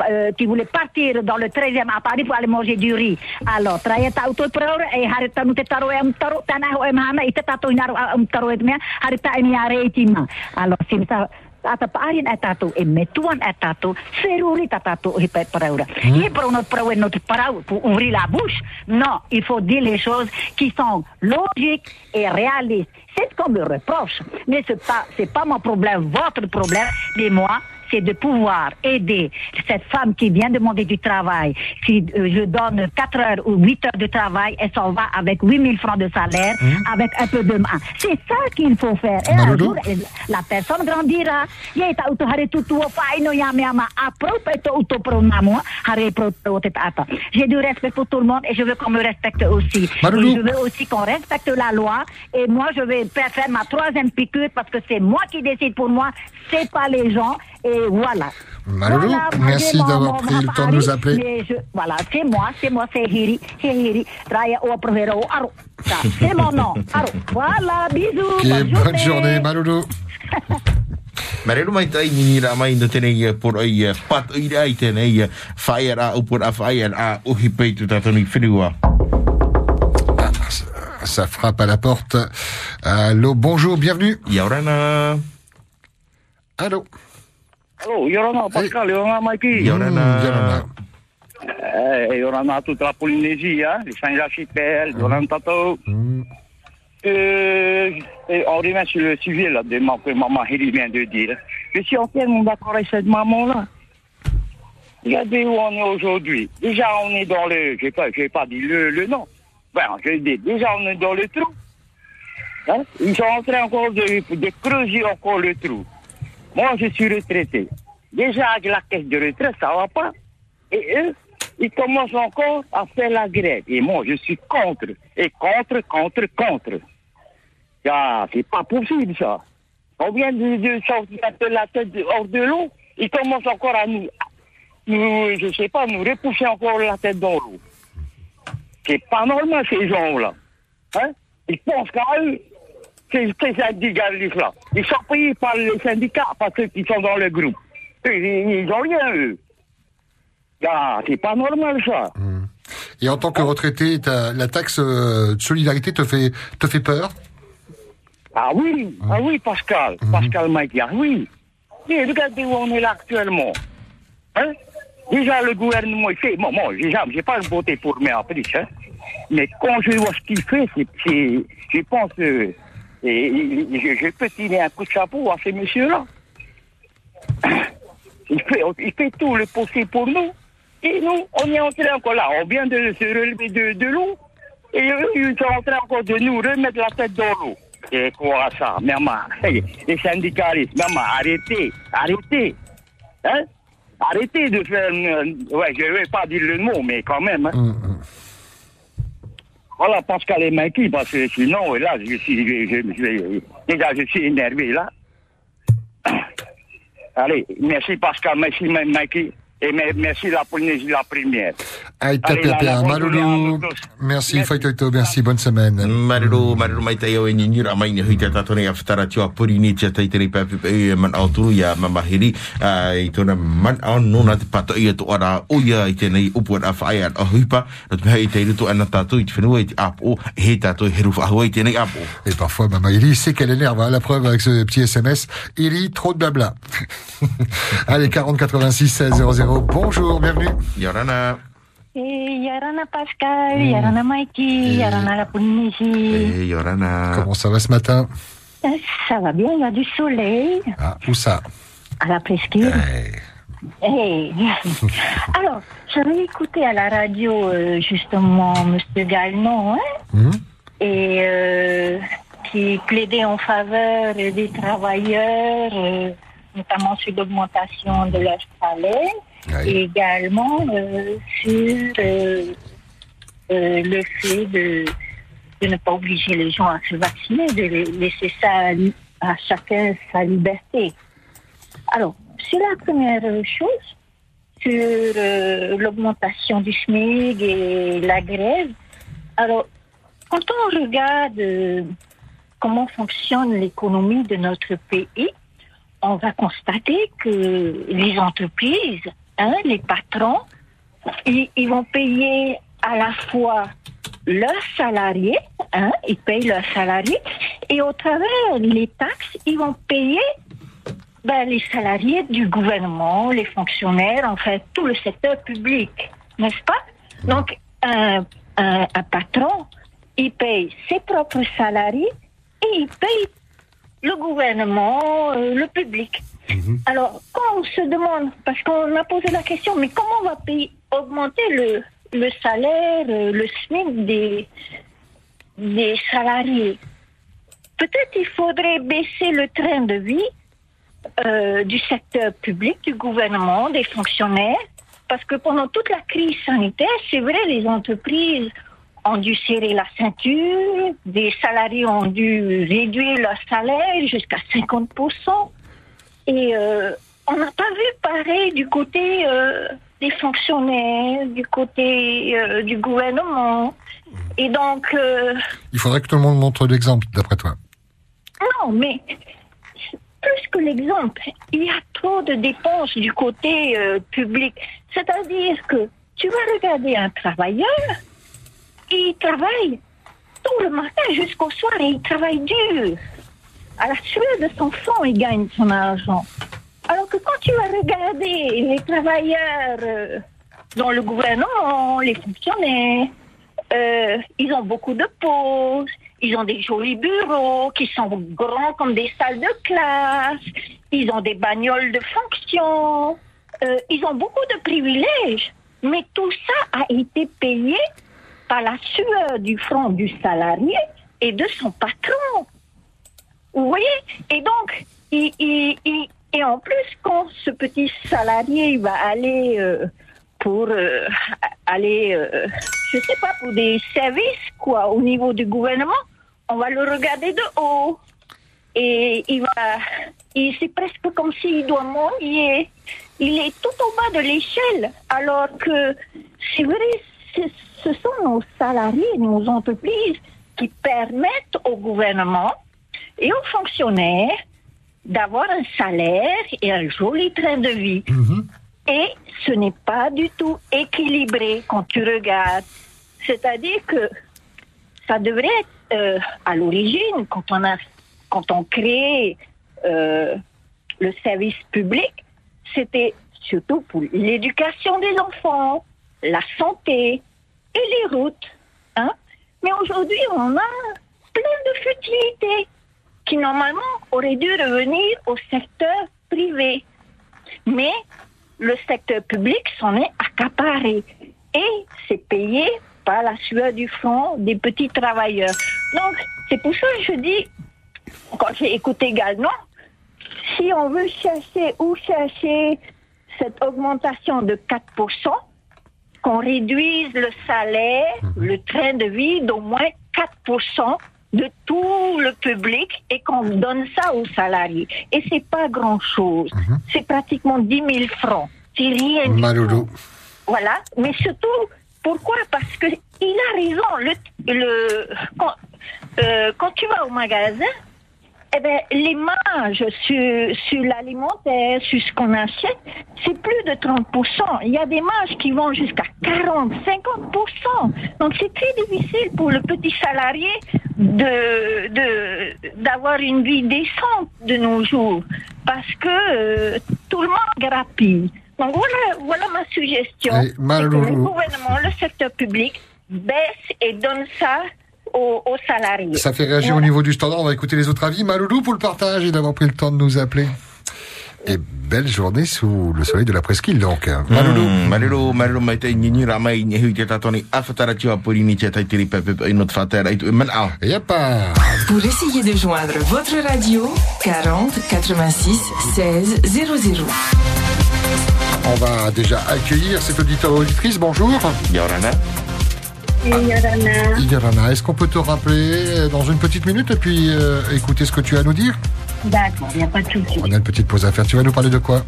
euh, qui voulait partir dans le 13e à Paris pour aller manger du riz. Alors, traya tauto praur e harita nu te taro e mtaro tana ho e mahana i te tato inaru a mtaro e mea harita e ni are e tima. Alors, sim sa ata paarin e tato e metuan e tato seruri ta tato i pe praura. I pour notre prau et notre prau pour ouvrir la bouche. Non, il faut dire les choses qui sont logiques et réalistes. C'est ce qu'on me reproche. Mais c'est pas, c'est pas mon problème, votre problème, mais moi, c'est de pouvoir aider cette femme qui vient demander du travail, qui euh, je donne 4 heures ou 8 heures de travail, elle s'en va avec 8 000 francs de salaire, avec un peu de main. C'est ça qu'il faut faire. Et un jour, la personne grandira. Tata. J'ai du respect pour tout le monde et je veux qu'on me respecte aussi. Je veux aussi qu'on respecte la loi. Et moi, je vais faire ma troisième piqûre parce que c'est moi qui décide pour moi, c'est pas les gens. Et voilà. Maloulou, Voilà, merci d'avoir pris le temps de nous appeler. je- voilà, c'est moi, c'est moi, c'est Hiri, c'est Hiri. Traya o provero aro. C'est mon nom. [LAUGHS] Aro. Voilà, bisous. Ok, bonne journée, Maloulou. [LAUGHS] Marelu mai tai ni ra mai no tene ia por ai pat i rai tene ia fire a upor a fire a uhi peitu tatoni whenua. Ça frappe à la porte. Allô, bonjour, bienvenue. Yaurana. Allô? Hello, Yorana, Pascal, Yorana, Mikey. Yorana. Eh, Yorana, toute la Polynésie, hein, les Saint-Archipel, Yorana Tato. Euh, et on revient sur le sujet là, de ma, que maman Heli vient de dire. Je suis entièrement d'accord avec cette maman-là. Regardez où on est aujourd'hui. Déjà, on est dans le, je n'ai pas, j'ai pas dit le, le nom. Ben, je dis, déjà, on est dans le trou. Hein? Ils sont en train encore de, de creuser encore le trou. Moi, je suis retraité. Déjà, avec la caisse de retraite, ça va pas. Et eux, ils commencent encore à faire la grève. Et moi, je suis contre. Et contre, contre, contre. Ah, c'est pas possible, ça. On vient de, de sortir la tête hors de l'eau. Ils commencent encore à nous, nous, je sais pas, nous repousser encore la tête dans l'eau. C'est pas normal, ces gens-là. Hein? Ils pensent qu'à eux, ces, ces syndicalistes-là. Ils sont payés par les syndicats, par ceux qui sont dans le groupe. Ils, ils ont rien, eux. Ah, c'est pas normal, ça. Et en tant que retraité, la taxe euh, de solidarité te fait, te fait peur? Ah oui, ah oui, Pascal. Pascal Mikey, ah oui. Regardez où on est là actuellement. Hein? Déjà, le gouvernement, il fait. Bon, moi, j'ai jamais- j'ai pas voté pour mes en plus, hein. Mais quand je vois ce qu'il fait, c'est, je pense que et, je, peux tirer un coup de chapeau à ces messieurs-là. [COUGHS] Il fait, tout le possible pour nous. Et nous, on est entré encore là. On vient de se relever de, l'eau. Et ils sont en train encore de nous remettre la tête dans l'eau. Et quoi ça, maman Les syndicalistes, maman, arrêtez, arrêtez. Hein? Arrêtez de faire... euh, ouais, je ne vais pas dire le mot, mais quand même. Hein. Voilà, Pascal et Mikey, parce que sinon, là, je suis... Déjà, je suis énervé, là. [COUGHS] Allez, merci Pascal, merci Mikey. Et me- merci la Polynésie la première. Journée à tous. Merci, Faitoito, merci, bonne semaine. Marero, marero mai tai au e ni nira mai ni hui te tatone a whatara tua puri ni tia tai tere papi pa e man au turu ia mamahiri i tona man au nona te pato ia to ara o ia i tēnei upu a whaai an a huipa na te mea i te ruto ana tātou i te whenua i te apo he tātou he rufa ahua i tēnei apo. Et parfois, maman Eli sait qu'elle énerve. hein. La preuve avec ce petit SMS. Eli, trop de blabla. [LAUGHS] Allez, 40 86 16 00. Bonjour, bienvenue. Yorana. Et Yarana Pascal, Yarana Mikey, Yarana la Polynésie. E Yorana. Comment ça va ce matin? Ça va bien, il y a du soleil Ah, où ça? À la presqu'île. Eh. [LAUGHS] Alors, j'avais écouté à la radio euh, justement Monsieur Gallon, hein, et euh, qui plaidait en faveur des travailleurs, euh, notamment sur l'augmentation de leur salaire, également euh, sur euh, euh, le fait de, de ne pas obliger les gens à se vacciner, de laisser ça à, à chacun sa liberté. Alors, c'est la première chose sur l'augmentation du SMIC et la grève. Alors, quand on regarde comment fonctionne l'économie de notre pays, on va constater que les entreprises, hein, les patrons, ils, vont payer à la fois leurs salariés, hein, ils payent leurs salariés, et au travers les taxes, ils vont payer ben, les salariés du gouvernement, les fonctionnaires, en fait, tout le secteur public, n'est-ce pas? Donc, un patron, il paye ses propres salariés et il paye le gouvernement, euh, le public. Alors, quand on se demande, parce qu'on a posé la question, mais comment on va payer, augmenter le, le salaire, euh, le SMIC des, des salariés? Peut-être il faudrait baisser le train de vie euh, du secteur public, du gouvernement, des fonctionnaires, parce que pendant toute la crise sanitaire, c'est vrai, les entreprises ont dû serrer la ceinture, des salariés ont dû réduire leur salaire jusqu'à 50%. Et euh, on n'a pas vu pareil du côté euh, des fonctionnaires, du côté euh, du gouvernement. Et donc, Il faudrait que tout le monde montre l'exemple, d'après toi. non, mais plus que l'exemple, il y a trop de dépenses du côté public. C'est-à-dire que tu vas regarder un travailleur, il travaille tout le matin jusqu'au soir et il travaille dur. À la sueur de son front, il gagne son argent. Alors que quand tu vas regarder les travailleurs euh, dans le gouvernement, les fonctionnaires, euh, ils ont beaucoup de pauses, ils ont des jolis bureaux qui sont grands comme des salles de classe, ils ont des bagnoles de fonction, euh, ils ont beaucoup de privilèges. Mais tout ça a été payé par la sueur du front du salarié et de son patron. Vous voyez Et donc, il- et en plus, quand ce petit salarié va aller euh, pour euh, aller, euh, je sais pas, pour des services, quoi, au niveau du gouvernement, on va le regarder de haut. et il va, c'est presque comme s'il doit mourir. Il est tout au bas de l'échelle, alors que c'est vrai, ce sont nos salariés, nos entreprises qui permettent au gouvernement et aux fonctionnaires d'avoir un salaire et un joli train de vie. Et ce n'est pas du tout équilibré quand tu regardes. C'est-à-dire que ça devrait être euh, à l'origine, quand on a quand on crée euh, le service public, c'était surtout pour l'éducation des enfants, la santé et les routes. Hein? Mais aujourd'hui, on a plein de futilités qui normalement auraient dû revenir au secteur privé. Mais le secteur public s'en est accaparé et c'est payé par la sueur du front des petits travailleurs. Donc, c'est pour ça que je dis, quand j'ai écouté également, si on veut chercher où chercher cette augmentation de 4%, qu'on réduise le salaire, le train de vie d'au moins 4% de tout le public et qu'on donne ça aux salariés. Et c'est pas grand chose. C'est pratiquement 10 000 francs. C'est rien voilà, mais surtout, pourquoi? Parce que il a raison. Le, le, quand, euh, quand tu vas au magasin, eh ben, les marges sur, sur l'alimentaire, sur ce qu'on achète, c'est plus de 30%. Il y a des marges qui vont jusqu'à 40, 50%. Donc c'est très difficile pour le petit salarié de, de, d'avoir une vie décente de nos jours. Parce que euh, tout le monde grappille. Donc voilà, voilà ma suggestion. Que le gouvernement, le secteur public baisse et donne ça aux, aux salariés. Ça fait réagir au niveau du standard. On va écouter les autres avis. Maloulou pour le partage et d'avoir pris le temps de nous appeler. Et belle journée sous le soleil de la presqu'île, donc. Maloulou. Mm, Malulu, malulu mai te nyini ramai ni hui te tatoni awhatara tua puri ni te tai tiri pepe e au. Yapa. Pour essayer de joindre votre radio, 40 86 16 00. On va déjà accueillir cet auditeur auditrice. Bonjour. Yorana. Yarana, est-ce qu'on peut te rappeler dans une petite minute et puis euh, écouter ce que tu as à nous dire? D'accord, il n'y a pas de souci. On a une petite pause à faire. Tu vas nous parler de quoi?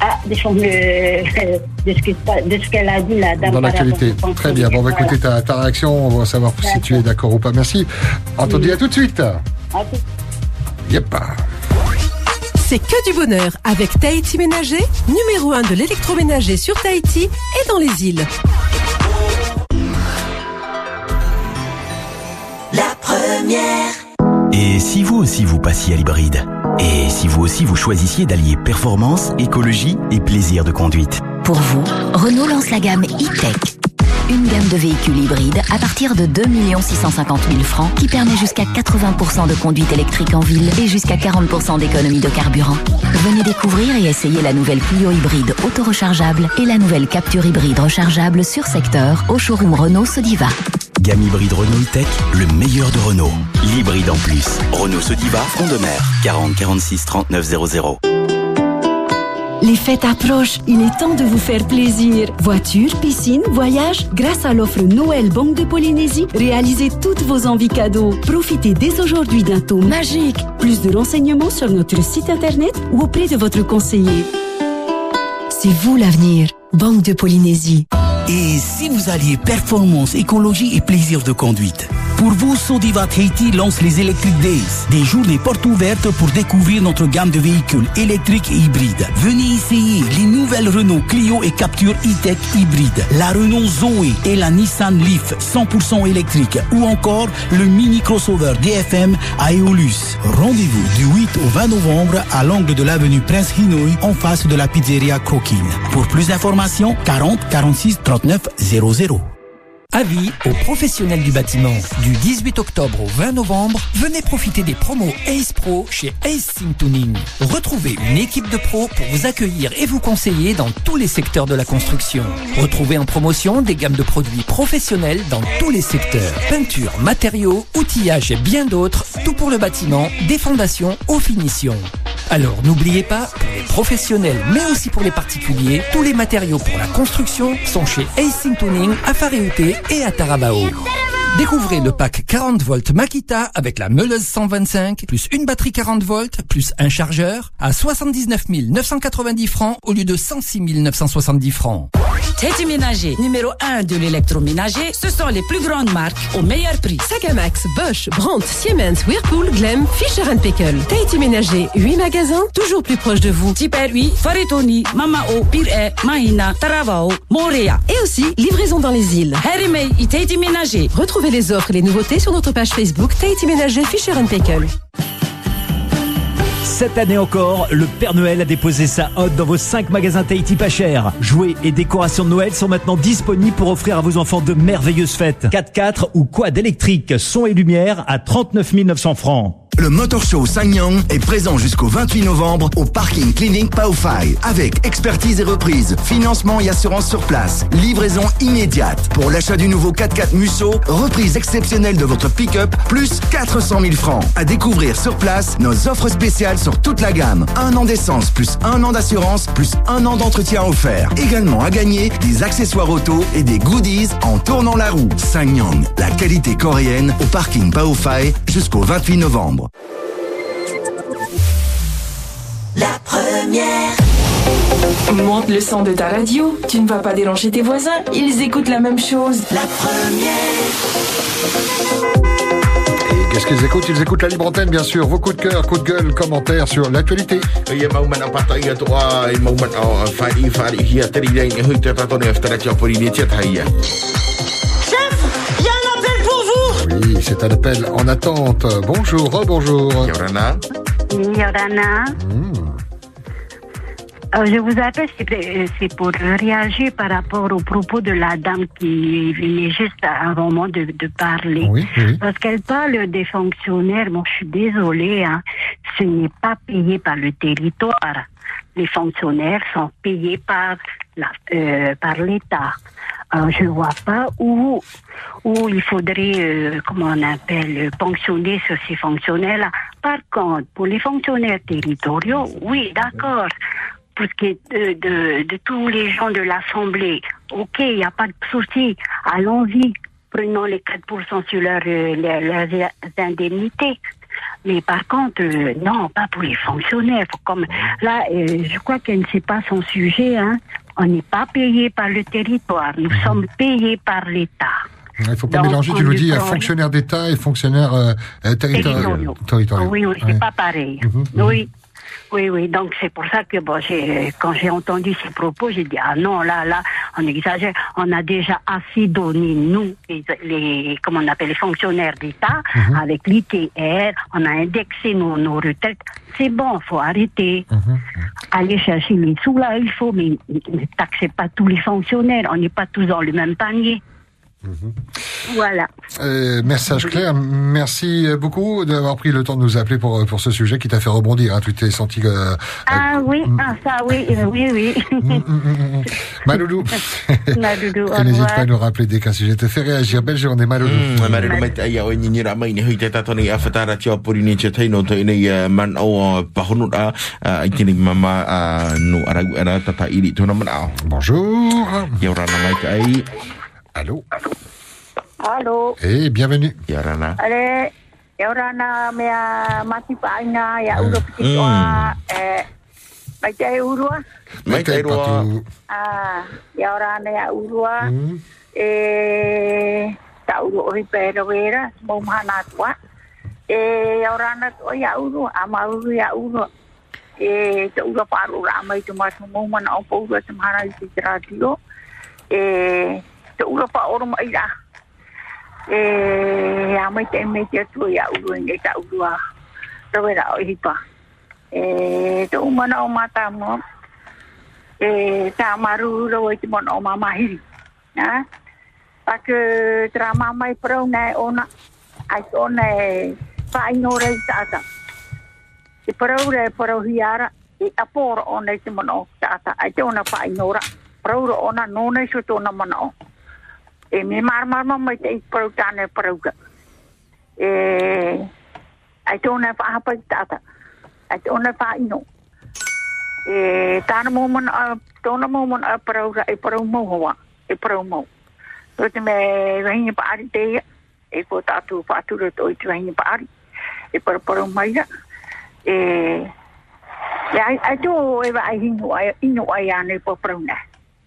Ah, de, le- [LAUGHS] de ce de ce qu'elle a dit, la dame. Dans l'actualité. Très bien. Bon, on va Voilà. écouter ta, ta réaction. On va savoir si tu es d'accord ou pas. Merci. Entendu, à tout de suite. À tout- Yep. C'est que du bonheur avec Tahiti Ménager, numéro 1 de l'électroménager sur Tahiti et dans les îles. Première. Et si vous aussi vous passiez à l'hybride? Et si vous aussi vous choisissiez d'allier performance, écologie et plaisir de conduite? Pour vous, Renault lance la gamme e-Tech. Une gamme de véhicules hybrides à partir de 2 650 000 francs qui permet jusqu'à 80% de conduite électrique en ville et jusqu'à 40% d'économie de carburant. Venez découvrir et essayer la nouvelle Clio hybride auto-rechargeable et la nouvelle Capture hybride rechargeable sur secteur au showroom Renault Sodiva. Gamme hybride Renault Tech, le meilleur de Renault. L'hybride en plus. Renault Sodiva, front de mer. 40 46 39 00. Les fêtes approchent, il est temps de vous faire plaisir. Voiture, piscine, voyage, grâce à l'offre Noël Banque de Polynésie, réalisez toutes vos envies cadeaux. Profitez dès aujourd'hui d'un taux magique. Plus de renseignements sur notre site internet ou auprès de votre conseiller. C'est vous l'avenir. Banque de Polynésie. Et si vous alliez performance, écologie et plaisir de conduite? Pour vous, Sodiva Haiti lance les Electric Days, des journées portes ouvertes pour découvrir notre gamme de véhicules électriques et hybrides. Venez essayer les nouvelles Renault Clio et Capture e-Tech hybride, la Renault Zoe et la Nissan Leaf 100% électrique ou encore le mini crossover DFM à Eolus. Rendez-vous du 8 au 20 novembre à l'angle de l'avenue Prince Hinoï en face de la pizzeria Croquine. Pour plus d'informations, 40 46 39 00. Avis aux professionnels du bâtiment. Du 18 octobre au 20 novembre, venez profiter des promos Ace Pro chez Ace Tuning. Retrouvez une équipe de pros pour vous accueillir et vous conseiller dans tous les secteurs de la construction. Retrouvez en promotion des gammes de produits professionnels dans tous les secteurs. Peinture, matériaux, outillage et bien d'autres, tout pour le bâtiment, des fondations aux finitions. Alors n'oubliez pas, pour les professionnels mais aussi pour les particuliers, tous les matériaux pour la construction sont chez Ace Tuning à Faréouté et à Tarabao. Découvrez le pack 40 volts Makita avec la meuleuse 125, plus une batterie 40 volts, plus un chargeur, à 79 990 francs au lieu de 106 970 francs. Teddy Ménager, numéro 1 de l'électroménager, ce sont les plus grandes marques au meilleur prix. Sagamax, Bosch, Brandt, Siemens, Whirlpool, Glem, Fisher Paykel. Tahiti Ménager, 8 magasins, toujours plus proches de vous. Tipper 8, Faritoni, Mamao, Pire, Mahina, Taravao, Morea. Et aussi, livraison dans les îles. Harry May et Tahiti Ménager. Retrouvez les offres et les nouveautés sur notre page Facebook Tahiti Ménager Fisher Paykel. Cette année encore, le Père Noël a déposé sa hotte dans vos 5 magasins Tahiti pas cher. Jouets et décorations de Noël sont maintenant disponibles pour offrir à vos enfants de merveilleuses fêtes. 4x4 ou quad électrique, son et lumière à 39 900 francs. Le Motor Show Sangyang est présent jusqu'au 28 novembre au parking Clinic Paofai avec expertise et reprise, financement et assurance sur place, livraison immédiate. Pour l'achat du nouveau 4x4 Musso, reprise exceptionnelle de votre pick-up, plus 400 000 francs. À découvrir sur place nos offres spéciales sur toute la gamme. Un an d'essence plus un an d'assurance plus un an d'entretien offert. Également à gagner des accessoires auto et des goodies en tournant la roue. Sangyang, la qualité coréenne au parking Paofai jusqu'au 28 novembre. La première. Monte le son de ta radio. Tu ne vas pas déranger tes voisins. Ils écoutent la même chose. La première. Qu'est-ce qu'ils écoutent? Ils écoutent la libre antenne, bien sûr. Vos coups de cœur, coups de gueule, commentaires sur l'actualité. C'est un appel en attente. Bonjour, rebonjour. Yorana. Yorana. Euh, je vous appelle, c'est euh, c'est pour réagir par rapport aux propos de la dame qui venait juste un moment de, de parler. Oui, oui. Parce qu'elle parle des fonctionnaires. Bon, je suis désolée, hein, ce n'est pas payé par le territoire. Les fonctionnaires sont payés par la, euh, par l'État. Euh, je vois pas où où il faudrait, euh, comment on appelle, ponctionner sur ces fonctionnaires-là. Par contre, pour les fonctionnaires territoriaux, oui, d'accord. Pour ce qui est de, de, de tous les gens de l'Assemblée, ok, il n'y a pas de souci. Allons-y. Prenons les 4% sur euh, leurs- leurs indemnités. Mais par contre, euh, non, pas pour les fonctionnaires. Comme là, euh, je crois qu'elle ne sait pas son sujet. Hein. On n'est pas payé par le territoire. Nous sommes payés par l'État. Il ne faut pas Donc, mélanger, tu nous dis, euh, fonctionnaire d'État et fonctionnaire euh, territorial. Oui, oui, c'est Ouais. pas pareil. Mhm, mhm. Oui. Oui, oui, donc c'est pour ça que bon, j'ai, quand j'ai entendu ces propos, j'ai dit ah non là là on exagère, on a déjà assez donné nous les, les comment on appelle les fonctionnaires d'État Mhm. avec l'ITR, on a indexé nos, nos retraites, c'est bon, faut arrêter, aller chercher les sous là il faut, mais ne taxez pas tous les fonctionnaires, on n'est pas tous dans le même panier. Voilà. Euh, message clair. Merci euh, beaucoup d'avoir pris le temps de nous appeler pour, euh, pour ce sujet qui t'a fait rebondir. Hein. Tu t'es senti... Euh, Ah oui, ah ça oui, euh, oui, oui. [LAUGHS] Maloulou. Maloulou, au [LAUGHS] Et N'hésite pas à nous rappeler dès qu'un sujet te fait réagir. Belle journée, Maloulou. Mm, ni ni hui tia ni man a mama no ara tata iri mana. Bonjour. Yorana mai tai. Allô. Allô. Et bienvenue. Yorana. Ale, ya ora na mea mati paina ya uro piti oa eh mai te urua? Mai tai roa. Ah, ya ora na ya urua. E ta uro ori pera vera, mo mana tua. E ya ora na o ya urua, ama uru ya urua. E te ura paru ra mai te matu mo mana o po ura te mahara i te radio. E te ura pa oro mai ra. E a mai te me te tu ia uru e ngai ta uru rawera o hipa. E te umana o mata mo. E ta maru uro te mon o mamahiri. pa Pake tra mamai prau nei ona. Ai tone pai no rei tata. Te prau rei prau hiara. E aporo o nei te mon o tata. Ai te ona pai no ra. Praura ona nōnei su tōna mana o e me mar mar mar mai te pro tane pro ka. E ai tona fa apa tata ai tona fa ino. E tana mo mon a a pro e pro mo hoa. E pro mo to te me rain pa ari e ko tatu fa tu i rain pa ari. E pro pro mai ka e ai ai to e ai hinu ai ino ai ane pro pro na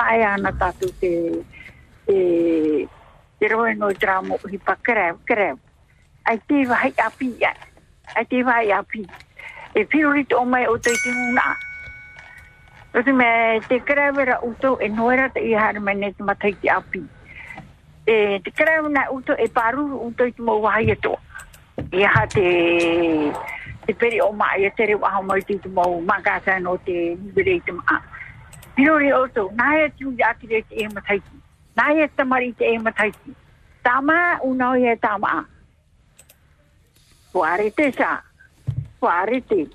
whae ana tatu te, te, te roe no drama hi pa krev, krev. Ai te vai api, ai. ai te vai api. E pirurito o mai o te te muna. Rosi me te krevera uto e noera te i hara me ne te matai te api. E te krevera uto e paruru uto i te mo wahai ato. I ha te te peri o mai e te tere aho mai te te mo magasa no te nivere i te maa. Pino oto, nāia tū i atire ki e mataiti. Nāia tamari ki e mataiti. Tama unau e tama. Po arete sa. Po arete.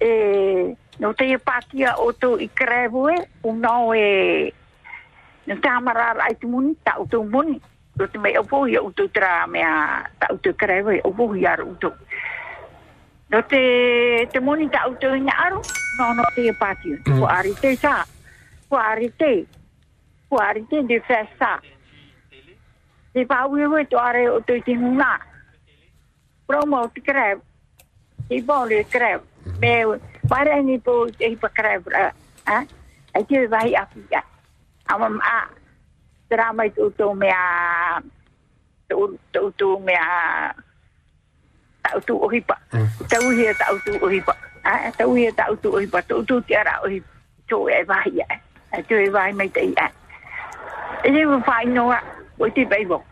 E, no te e pātia oto i krevue, unau e... Nau te amarara ai tu muni, ta utu muni. Do te mei opohi a utu tra mea ta utu krevue, opohi ar utu. No te, te muni ta uto i aro, no no te patia. Ko ari te sa, ko ari te, ko ari te de festa. Te pauiwe to are o te huna. Promo te krevu. Te bole krevu. Me, para ni po te hipa krevu. Ha? Ai te vai api ya. Ama ma, tera mai tu tu mea, tu tu mea, tau tu o hipa. Tau hia tau tu o hipa. Ha? Tau hia tau tu o hipa. Tu tu te ara o hipa. Tu e vai ya. Ai tu e vai mai te ya. E ni mo fai noa, o te beibo.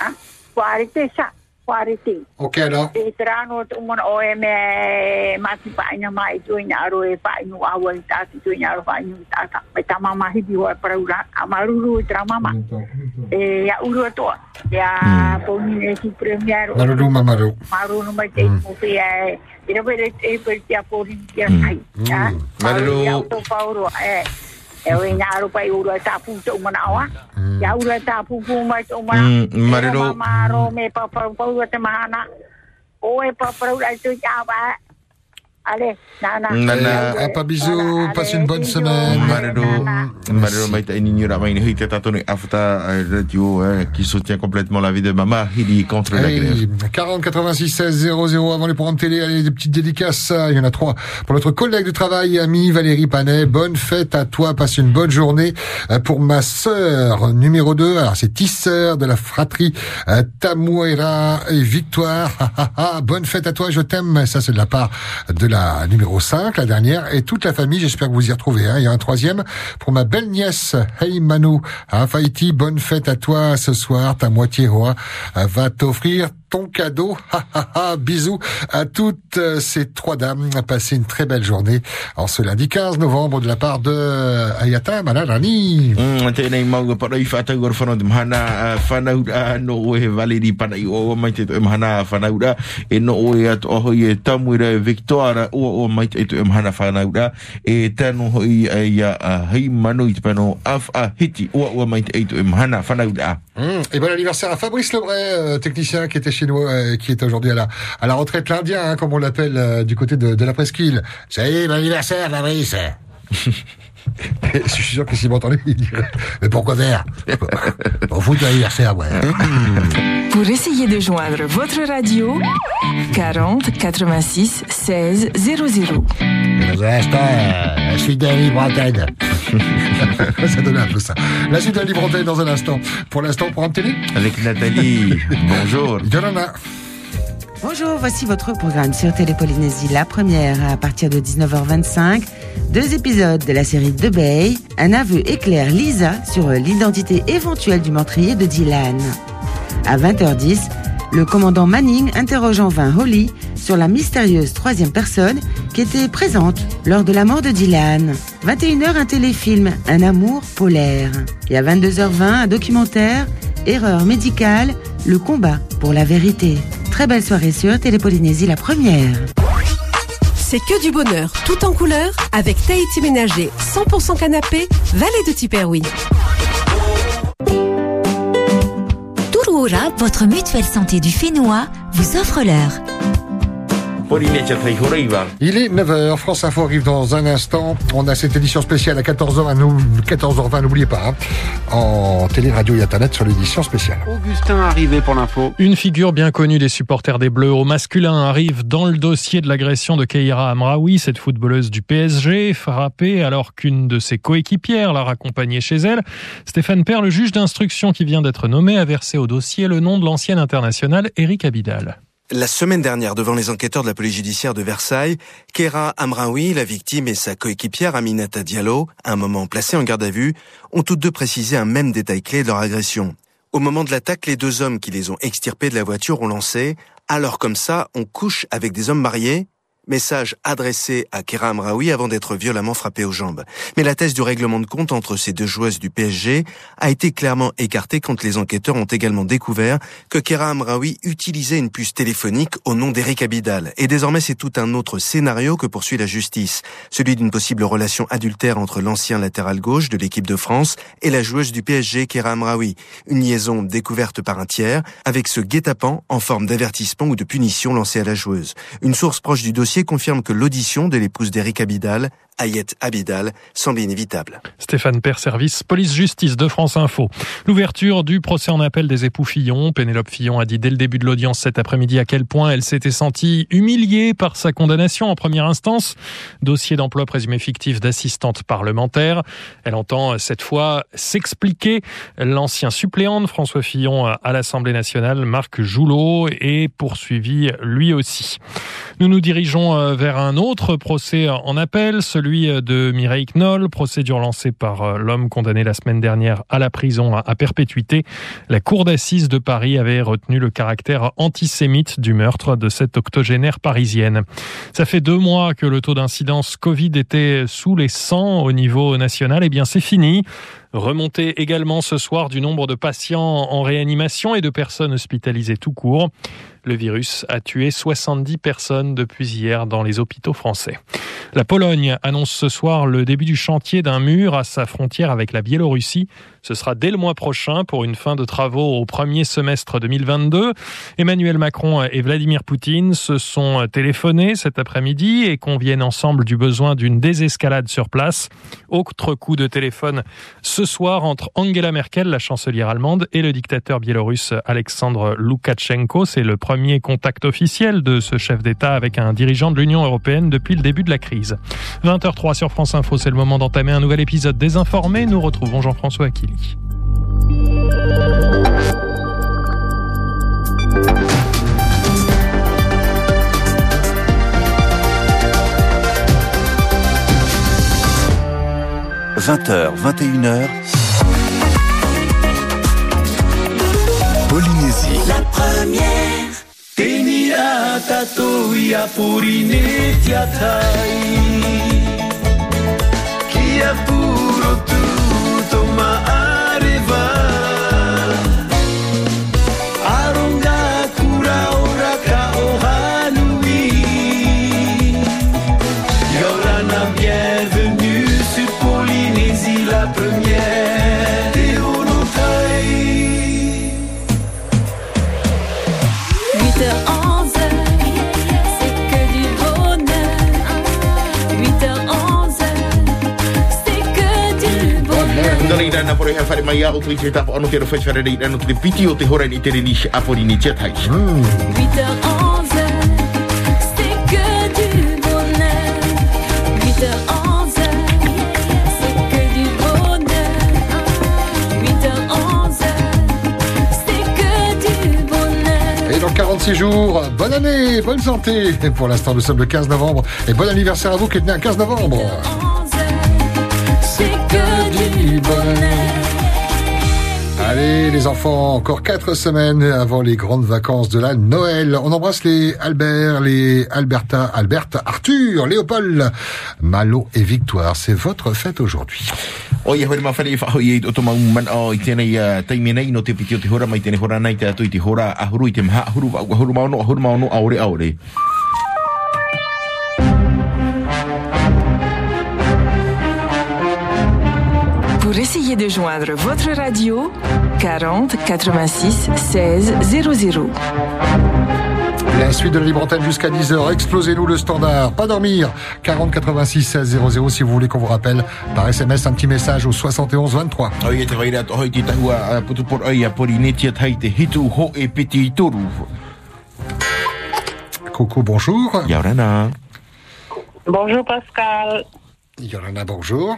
Ha? Kuare te sa, kuare te. Ok alors. E trano tu mon o e me mati pa ina mai tu ina aro e pa ina awa i tati tu ina aro pa ina i tata. Me ta mama hidi wa para ura. Amaruru i tra mama. E ya uru ato. Ya poni e si premier. Maruru mamaru. Maru no mai te mo fi e. Ira vere e per ti a pori ti a kai. Ya. Maruru. Ya to pauro e. E o ina aro pa uru e tapu tu mana awa. Ya uru e tapu pu mai tu mana. Mm, Maruru. Maro me pa pa pa uru te mahana. O e pa pa uru tu ya ba. Allez, nana. Nana. Ah, pas bisous, passe une bonne semaine. Marero, Marero Maïta et Nini Ramaïne Hita Tatone Afta Radio hein, qui soutient complètement la vie de Mama Hidi contre la grève. Hey, 40 86 16 00 avant les programmes télé, allez, des petites dédicaces, il y en a trois. Pour notre collègue de travail et amie Valérie Panet, bonne fête à toi, passe une bonne journée. Euh, Pour ma sœur numéro 2, alors c'est tisseur de la fratrie euh, Tamuera et Victoire. [LAUGHS] Bonne fête à toi, je t'aime. Ça c'est de la part de la numéro 5, la dernière, et toute la famille, j'espère que vous y retrouvez. Hein. Il y a un troisième pour ma belle nièce, Hey Manu, hein, Faïti, bonne fête à toi ce soir, ta moitié roi va t'offrir ton cadeau. [LAUGHS] Ha, ha, ha. Bisous à toutes euh, ces trois dames. Passez une très belle journée en ce lundi 15 novembre de la part de Ayata Malarani. Mm, e e e. Hum, Et bon anniversaire à Fabrice Lebray, euh, technicien qui était chez nous, euh, qui est aujourd'hui à la, à la retraite l'Indien, hein, comme on l'appelle euh, du côté de, la presqu'île. Est, bon anniversaire Fabrice [LAUGHS] Je suis sûr que s'il m'entendait, il dirait Mais pourquoi faire? On fout l'anniversaire, ouais. [LAUGHS] Pour essayer de joindre votre radio, 40 86 16 00. Dans un instant, euh, la suite d'un libre antenne. [LAUGHS] ça donne un peu ça. La suite libre antenne dans un instant. Pour l'instant, programme télé Avec Nathalie. [LAUGHS] Bonjour. Yolanda. Bonjour, voici votre programme sur Télépolynésie. La première à partir de 19h25. Deux épisodes de la série De Bay. Un aveu éclaire Lisa sur l'identité éventuelle du meurtrier de Dylan. À 20h10, le commandant Manning interroge en vain Holly sur la mystérieuse troisième personne qui était présente lors de la mort de Dylan. 21h, un téléfilm, Un amour polaire. Et à 22h20, un documentaire Erreur médicale, le combat pour la vérité. Très belle soirée sur Télépolynésie la première. C'est que du bonheur, tout en couleur, avec Tahiti Ménager, 100% canapé, vallée de Tiperoui. Votre mutuelle santé du Fénois, vous offre l'heure. Il est 9h, France Info arrive dans un instant. On a cette édition spéciale à 14h, 14h20, n'oubliez pas, hein, en télé, radio et internet sur l'édition spéciale. Augustin arrivé pour l'info. Une figure bien connue des supporters des Bleus au masculin arrive dans le dossier de l'agression de Keira Amraoui, cette footballeuse du PSG, frappée alors qu'une de ses coéquipières l'a raccompagnée chez elle. Stéphane Père, le juge d'instruction qui vient d'être nommé, a versé au dossier le nom de l'ancienne internationale Eric Abidal. La semaine dernière, devant les enquêteurs de la police judiciaire de Versailles, Kera Amraoui, la victime, et sa coéquipière Aminata Diallo, un moment placés en garde à vue, ont toutes deux précisé un même détail clé de leur agression. Au moment de l'attaque, les deux hommes qui les ont extirpés de la voiture ont lancé « Alors comme ça, on couche avec des hommes mariés ?» Message adressé à Kera Amraoui avant d'être violemment frappé aux jambes. Mais la thèse du règlement de compte entre ces deux joueuses du PSG a été clairement écartée quand les enquêteurs ont également découvert que Kera Amraoui utilisait une puce téléphonique au nom d'Eric Abidal. Et désormais, c'est tout un autre scénario que poursuit la justice. Celui d'une possible relation adultère entre l'ancien latéral gauche de l'équipe de France et la joueuse du PSG, Kera Amraoui. Une liaison découverte par un tiers avec ce guet-apens en forme d'avertissement ou de punition lancé à la joueuse. Une source proche du dossier confirme que l'audition de l'épouse d'Eric Abidal Ayette Abidal semble inévitable. Stéphane Père, service police-justice de France Info. L'ouverture du procès en appel des époux Fillon. Pénélope Fillon a dit dès le début de l'audience cet après-midi à quel point elle s'était sentie humiliée par sa condamnation en première instance. Dossier d'emploi présumé fictif d'assistante parlementaire. Elle entend cette fois s'expliquer. L'ancien suppléant de François Fillon à l'Assemblée nationale, Marc Joulot, est poursuivi lui aussi. Nous nous dirigeons euh, vers un autre procès en appel, de Mireille Knoll, procédure lancée par euh, l'homme condamné la semaine dernière à la prison à perpétuité. La cour d'assises de Paris avait retenu le caractère antisémite du meurtre de cette octogénaire parisienne. Ça fait deux mois que le taux d'incidence Covid était sous les 100 au niveau national. Eh bien, c'est fini. Remontée également ce soir du nombre de patients en réanimation et de personnes hospitalisées tout court. Le virus a tué 70 personnes depuis hier dans les hôpitaux français. La Pologne annonce ce soir le début du chantier d'un mur à sa frontière avec la Biélorussie. Ce sera dès le mois prochain pour une fin de travaux au premier semestre 2022. Emmanuel Macron et Vladimir Poutine se sont téléphonés cet après-midi et conviennent ensemble du besoin d'une désescalade sur place. Autre coup de téléphone ce soir entre Angela Merkel, la chancelière allemande, et le dictateur biélorusse Alexandre Loukachenko. C'est le premier contact officiel de ce chef d'État avec un dirigeant de l'Union européenne depuis le début de la crise. 20h03 sur France Info, c'est le moment d'entamer un nouvel épisode désinformé. Nous retrouvons Jean-François Aquili. « 20h, 21h, Polynésie. La première. Tenia tatoia purine tiatai Kia puro tutto ma Dari dana pore ha whare mai au tui te tapa ono te rewhai whare rei dana te piti o te hora ni te reni a pori ni tia tai. 8h, 11h, c'est que du bonheur. 8h, 11h, c'est que du bonheur. 8h, 11h, c'est que du bonheur. Et dans 46 jours, bonne année, bonne santé. Pour l'instant, nous sommes le 15 novembre. Et bon anniversaire à vous qui êtes né un 15 novembre. Allez, les enfants, encore quatre semaines avant les grandes vacances de la Noël. On embrasse les Albert, les Alberta, Albert, Arthur, Léopold, Malo et Victoire. C'est votre fête aujourd'hui. Pour essayer de joindre votre radio, 40 86 16 00. La suite de la libre antenne jusqu'à 10h. Explosez-nous le standard. Pas dormir. 40 86 16 00 si vous voulez qu'on vous rappelle par SMS un petit message au 71 23. O ia te waira to hoi ti tahua uh, putu por oi a pori netia tai te hitu ho e piti i toru. Coco, bonjour. Yorana. Bonjour Pascal. Yorana, bonjour.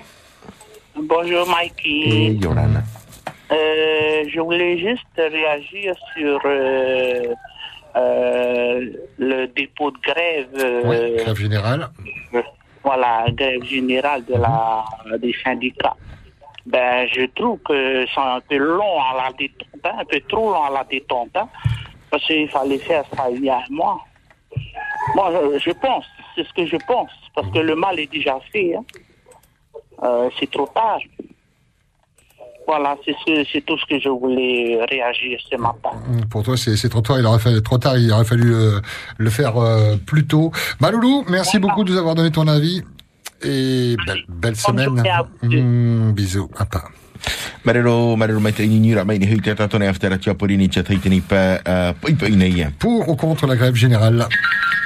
Bonjour Mikey. Yorana. Euh, je voulais juste réagir sur euh, euh, le dépôt de grève. Oui, grève générale. voilà, grève générale de la, des syndicats. Ben, je trouve que c'est un peu long à la détente, hein, un peu trop long à la détente, hein, parce qu'il fallait faire ça il y a un mois. Moi, je, je pense, c'est ce que je pense, parce que le mal est déjà fait. hein. Euh, c'est trop tard. Voilà, c'est ce- c'est tout ce que je voulais réagir ce matin. Pour toi, c'est trop tard. Il aurait fallu trop tard. Il aurait fallu euh, le faire euh, plus tôt. Maloulou, merci beaucoup de nous avoir donné ton avis. Et belle, belle semaine. Mm, bisous. À pas. Marero, marero mai te inira mai ni hui te tatone aftera tia pori ni tia tai tini pa pai pai nei ia. Pour ou contre la grève générale?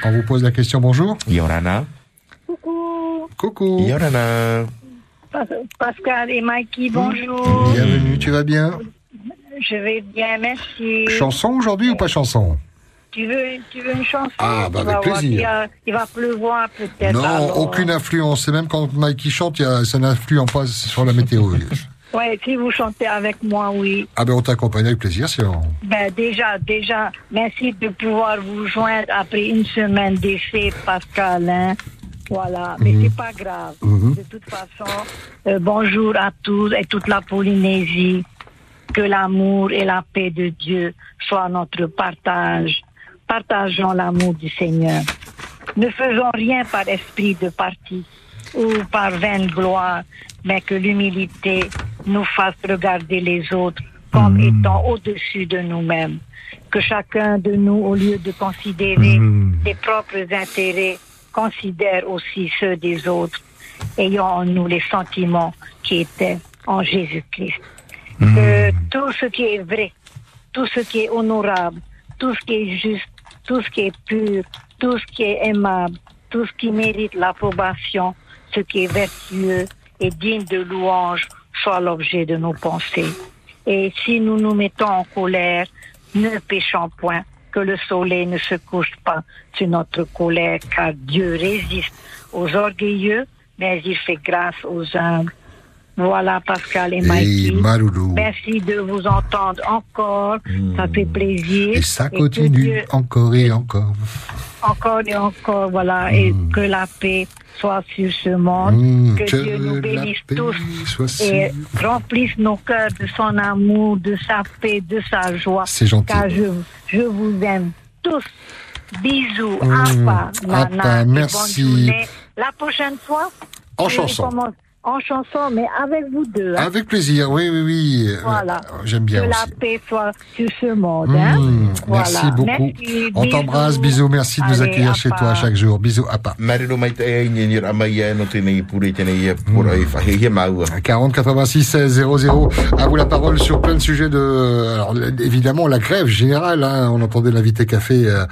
On vous pose la question. Bonjour. Yorana. Coucou. Yorana. Pas- Pascal et Mikey, bonjour. Bienvenue. Tu vas bien? Je vais bien, merci. Chanson aujourd'hui ou pas chanson? Tu veux, tu veux une chanson? Ah, bah, avec plaisir. a- Il va pleuvoir peut-être. Non, alors. aucune influence. Et même quand Mikey chante, il y a- ça n'influe pas sur la météo. [LAUGHS] Ouais, si vous chantez avec moi, oui. ah ben on t'accompagne avec plaisir, c'est bon. Ben déjà, déjà, merci de pouvoir vous joindre après une semaine d'essai, Pascal. Hein. Voilà, mais Mhm. c'est pas grave. Mhm. De toute façon, euh, bonjour à tous et toute la Polynésie. Que l'amour et la paix de Dieu soient notre partage. Partageons l'amour du Seigneur. Ne faisons rien par esprit de parti ou par vaine gloire, mais que l'humilité nous fasse regarder les autres comme étant au-dessus de nous-mêmes. Que chacun de nous, au lieu de considérer ses propres intérêts, considère aussi ceux des autres, ayant en nous les sentiments qui étaient en Jésus-Christ. Que tout ce qui est vrai, tout ce qui est honorable, tout ce qui est juste, tout ce qui est pur, tout ce qui est aimable, tout ce qui mérite l'approbation, ce qui est vertueux et digne de louange soit l'objet de nos pensées. Et si nous nous mettons en colère, ne péchons point, que le soleil ne se couche pas sur notre colère, car Dieu résiste aux orgueilleux, mais il fait grâce aux humbles. Voilà Pascal et Mikey. Merci de vous entendre encore. Ça fait plaisir. Et ça continue Dieu- encore et encore. encore et encore, voilà, et que la paix soit sur ce monde, Mm, que, que Dieu nous bénisse tous et remplisse nos cœurs de son amour, de sa paix, de sa joie. C'est gentil. Car je, je vous aime tous. Bisous, Mm, Apa, Apa, Nana, merci. bonne journée. La prochaine fois, En chanson. En chanson, mais avec vous deux. hein. Avec plaisir, oui, oui, oui. Euh, Voilà. J'aime bien que aussi. la paix soit sur ce monde. hein. Mm, Voilà. Merci beaucoup. Merci, On t'embrasse, bisous, merci de nous Allez, accueillir chez toi chaque jour. Bisous, à pas. Marero mai te e ni ni ramai e no tēnei pure tēnei e pura e whahehia maua. 40 86 16 00. À vous la parole sur plein de sujets de. Alors évidemment la grève générale. hein. on entendait l'invité café euh,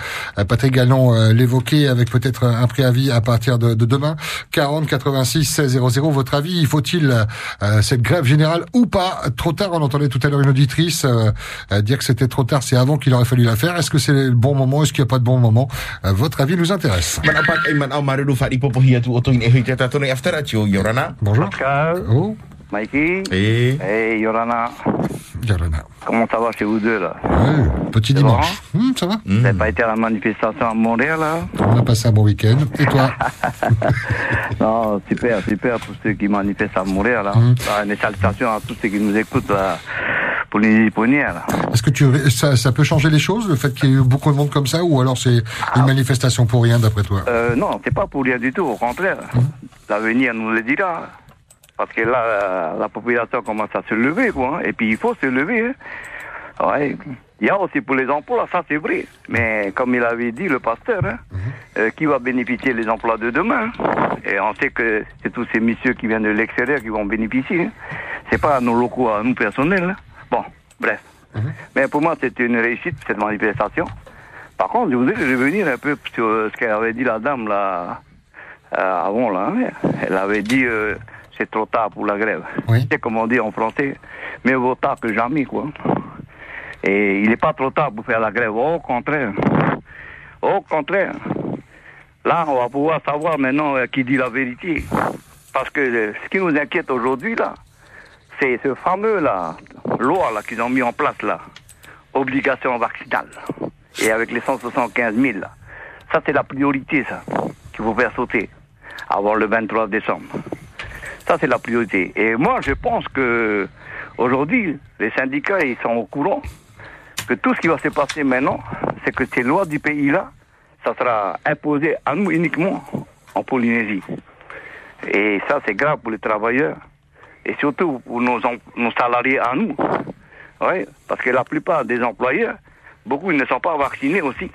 Patrick Gallon euh, l'évoquer avec peut-être un préavis à partir de, de demain. 40 86 16 00. Votre avis Faut-il euh, cette grève générale ou pas? Trop tard. On entendait tout à l'heure une auditrice euh, euh, dire que c'était trop tard. C'est avant qu'il aurait fallu la faire. Est-ce que c'est le bon moment? Est-ce qu'il n'y a pas de bon moment? Euh, Votre avis nous intéresse. Toine e Yorana. Bonjour. Pascal. Oh. Mikey. Et. Hey, Yorana. Comment ça va chez vous deux, là Petit dimanche. Hum, ça va Vous n'avez pas été à la manifestation à Montréal, là On a passé un bon week-end. Et toi [LAUGHS] Non, super, super pour ceux qui manifestent à Montréal, là. Hum. Ah, Mes salutations à tous ceux qui nous écoutent, là, pour les. Est-ce que tu, ça, ça peut changer les choses, le fait qu'il y ait eu beaucoup de monde comme ça, ou alors c'est une manifestation pour rien, d'après toi? Euh, non, c'est pas pour rien du tout, au contraire. Hum. L'avenir nous le dira. Parce que là, euh, la population commence à se lever, quoi. hein. Et puis, il faut se lever. hein. Ouais. Il y a aussi pour les emplois, ça c'est vrai. Mais comme il avait dit, le pasteur, hein, euh, qui va bénéficier des emplois de demain. Et on sait que c'est tous ces messieurs qui viennent de l'extérieur qui vont bénéficier. C'est pas à nos locaux, à nous personnels. Bon, bref. Mais pour moi, c'était une réussite, cette manifestation. Par contre, je voudrais revenir un peu sur ce qu'elle avait dit la dame là, euh, avant. Là. Elle avait dit euh, c'est trop tard pour la grève. C'est comme on dit en français, mais vaut tard que jamais. quoi. Et il n'est pas trop tard pour faire la grève. Au contraire. Au contraire. Là, on va pouvoir savoir maintenant euh, qui dit la vérité. Parce que euh, ce qui nous inquiète aujourd'hui, là, c'est ce fameux là, loi là qu'ils ont mis en place là, obligation vaccinale, et avec les 175 000 là. Ça c'est la priorité ça, qu'il faut faire sauter avant le 23 décembre. Ça c'est la priorité. Et moi je pense que aujourd'hui les syndicats ils sont au courant que tout ce qui va se passer maintenant, c'est que ces lois du pays là, ça sera imposé à nous uniquement en Polynésie. Et ça c'est grave pour les travailleurs et surtout pour nos, nos salariés à nous. Oui, parce que la plupart des employeurs, beaucoup ils ne sont pas vaccinés aussi.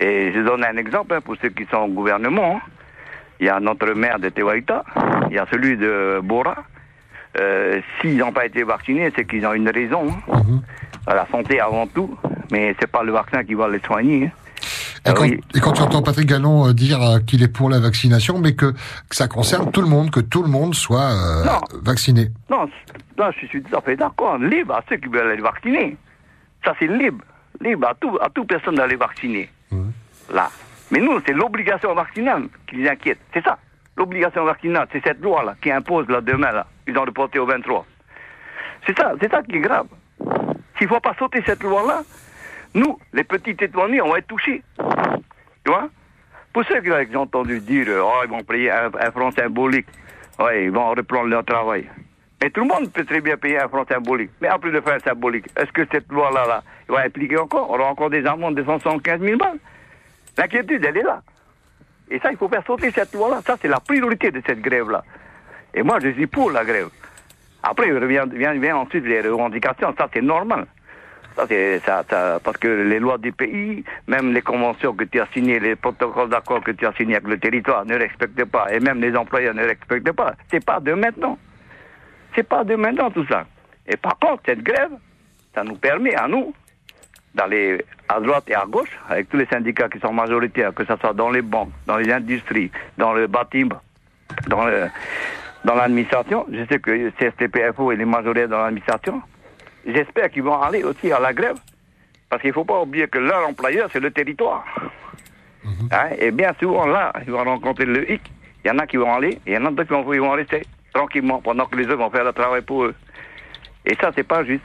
Et je donne un exemple hein, pour ceux qui sont au gouvernement. hein. Il y a notre maire de Tewaïta, il y a celui de Bora. Euh, S'ils n'ont pas été vaccinés, c'est qu'ils ont une raison. hein. La santé avant tout, mais c'est pas le vaccin qui va les soigner. hein. Et quand, oui. et quand tu entends Patrick Gallon euh, dire euh, qu'il est pour la vaccination, mais que, que ça concerne tout le monde, que tout le monde soit euh, Non. vacciné. Non, je suis tout à fait d'accord. Libre à ceux qui veulent aller vacciner. Ça, c'est libre. Libre à tout, à toute personne d'aller vacciner. Là. Mais nous, c'est l'obligation vaccinale qui les inquiète. C'est ça. L'obligation vaccinale, c'est cette loi-là qui impose là demain, là. Ils ont reporté au 23. C'est ça, c'est ça qui est grave. S'il ne faut pas sauter cette loi-là, nous, les petits étoilés, on va être touchés. Tu vois? Pour ceux qui ont entendu dire, euh, oh, ils vont payer un, un franc symbolique, ouais, ils vont reprendre leur travail. Mais tout le monde peut très bien payer un franc symbolique. Mais après le franc symbolique, est-ce que cette loi-là là, va appliquer encore? On aura encore des amendes de 175 000 balles. L'inquiétude, elle est là. Et ça, il faut faire sauter cette loi-là. Ça, c'est la priorité de cette grève-là. Et moi, je suis pour la grève. Après, vient, vient, ensuite les revendications. Ça, c'est normal. Ça, c'est, ça- parce que les lois du pays, même les conventions que tu as signées, les protocoles d'accord que tu as signés avec le territoire ne respectent pas. Et même les employeurs ne respectent pas. C'est pas de maintenant. C'est pas de maintenant tout ça. Et par contre, cette grève, ça nous permet à nous d'aller à droite et à gauche avec tous les syndicats qui sont majoritaires, que ce soit dans les banques, dans les industries, dans le bâtiment, dans le, dans l'administration. Je sais que CSTPFO il est majoritaire dans l'administration. J'espère qu'ils vont aller aussi à la grève. Parce qu'il ne faut pas oublier que leur employeur, c'est le territoire. Hein, Et bien souvent, là, ils vont rencontrer le hic. Il y en a qui vont aller, et il y en a d'autres qui vont, ils vont rester tranquillement pendant que les autres vont faire le travail pour eux. Et ça, c'est pas juste.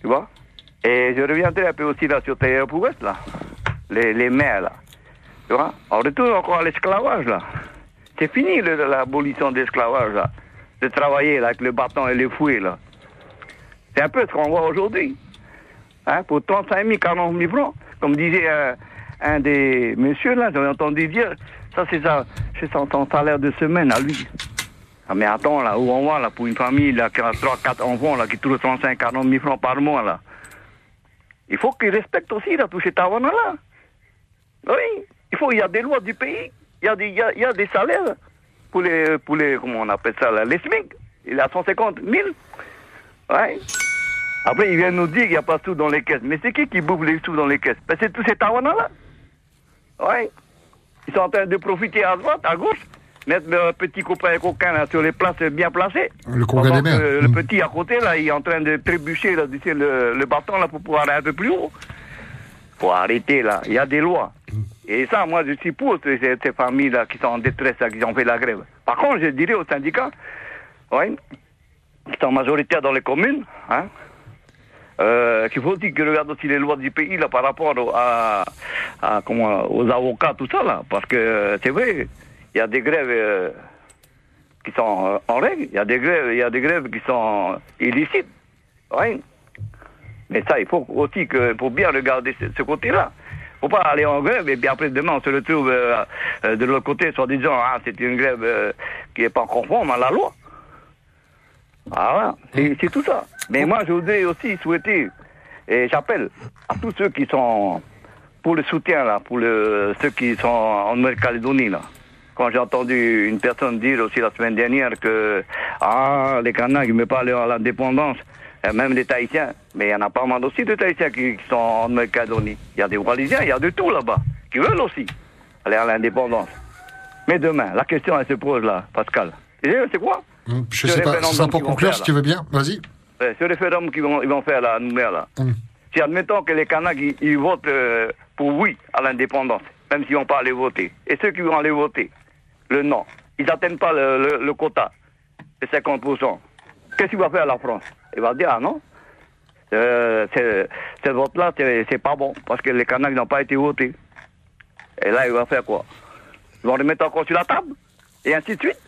Tu vois? Et je reviendrai un peu aussi là sur tes Ouest, là. Les, les là. Tu vois? On retourne encore à l'esclavage, là. C'est fini l'abolition de l'esclavage, là. De travailler là, avec le bâton et les fouets, là. C'est un peu ce qu'on voit aujourd'hui. Hein, pour 35 000, 40 000 francs. Comme disait un, un des messieurs, là, j'avais entendu dire, ça c'est ça, c'est son, son salaire de semaine à lui. Ah, mais attends, là, où on va, là, pour une famille, là, qui a 3, 4 enfants, là, qui touche 35, 40 000 francs par mois, là. Il faut qu'ils respectent aussi, là, tous ces tavannas-là. Oui, il faut, il y a des lois du pays, il y a des, salaires pour les, pour les, comment on appelle ça, là, les SMIC. Il a 150 000. Ouais. Après, ils viennent nous dire qu'il n'y a pas de sous dans les caisses. Mais c'est qui qui bouffe les sous dans les caisses? Ben, C'est tous ces tawanas-là. Ouais. Ils sont en train de profiter à droite, à gauche, mettre leurs petits copains et coquins là, sur les places bien placées. Le congrès des Le Mm. petit à côté, là, il est en train de trébucher là, le, le bâton là, pour pouvoir aller un peu plus haut. faut arrêter là. Il y a des lois. Et ça, moi, je suis pour ces, ces- familles-là qui sont en détresse, là, qui ont fait la grève. Par contre, je dirais aux syndicats, ouais, qui sont majoritaires dans les communes, hein, euh, qu'il faut aussi qu'ils regardent aussi les lois du pays là, par rapport à, à, comment, aux avocats, tout ça, là. Parce que euh, c'est vrai, il y a des grèves euh, qui sont euh, en règle, il y a des grèves, il y a des grèves qui sont illicites. Mais ça, il faut aussi que, pour bien regarder ce, côté-là. Faut pas aller en grève et puis après demain on se retrouve euh, de l'autre côté, soit disant ah c'est une grève qui est pas conforme à la loi. Voilà, c'est c'est tout ça. Mais moi je voudrais aussi souhaiter et j'appelle à tous ceux qui sont pour le soutien là, pour le, ceux qui sont en Nouvelle-Calédonie là. Quand j'ai entendu une personne dire aussi la semaine dernière que ah les Kanaks ils ne pas aller à l'indépendance, et même les Tahitiens, mais il y en a pas mal aussi de Tahitiens qui, qui sont en Nouvelle-Calédonie. Il y a des Wallisiens, il y a de tout là-bas, qui veulent aussi aller à l'indépendance. Mais demain, la question elle se pose là, Pascal. C'est quoi? Hum, Je sais pas, sera pour conclure faire, si tu veux bien. Vas-y. Ouais, ce référendum qu'ils vont, ils vont faire là, à Nouméa, là. Si admettons que les Kanaks, ils, ils votent euh, pour oui à l'indépendance, même s'ils vont pas aller voter, et ceux qui vont aller voter, le non, ils n'atteignent pas le, le- quota de 50%, qu'est-ce qu'il va faire la France? Il va dire, ah non, euh, ce vote-là, c'est pas bon, parce que les Kanaks n'ont pas été votés. Et là, il va faire quoi? Ils vont les mettre encore sur la table, et ainsi de suite.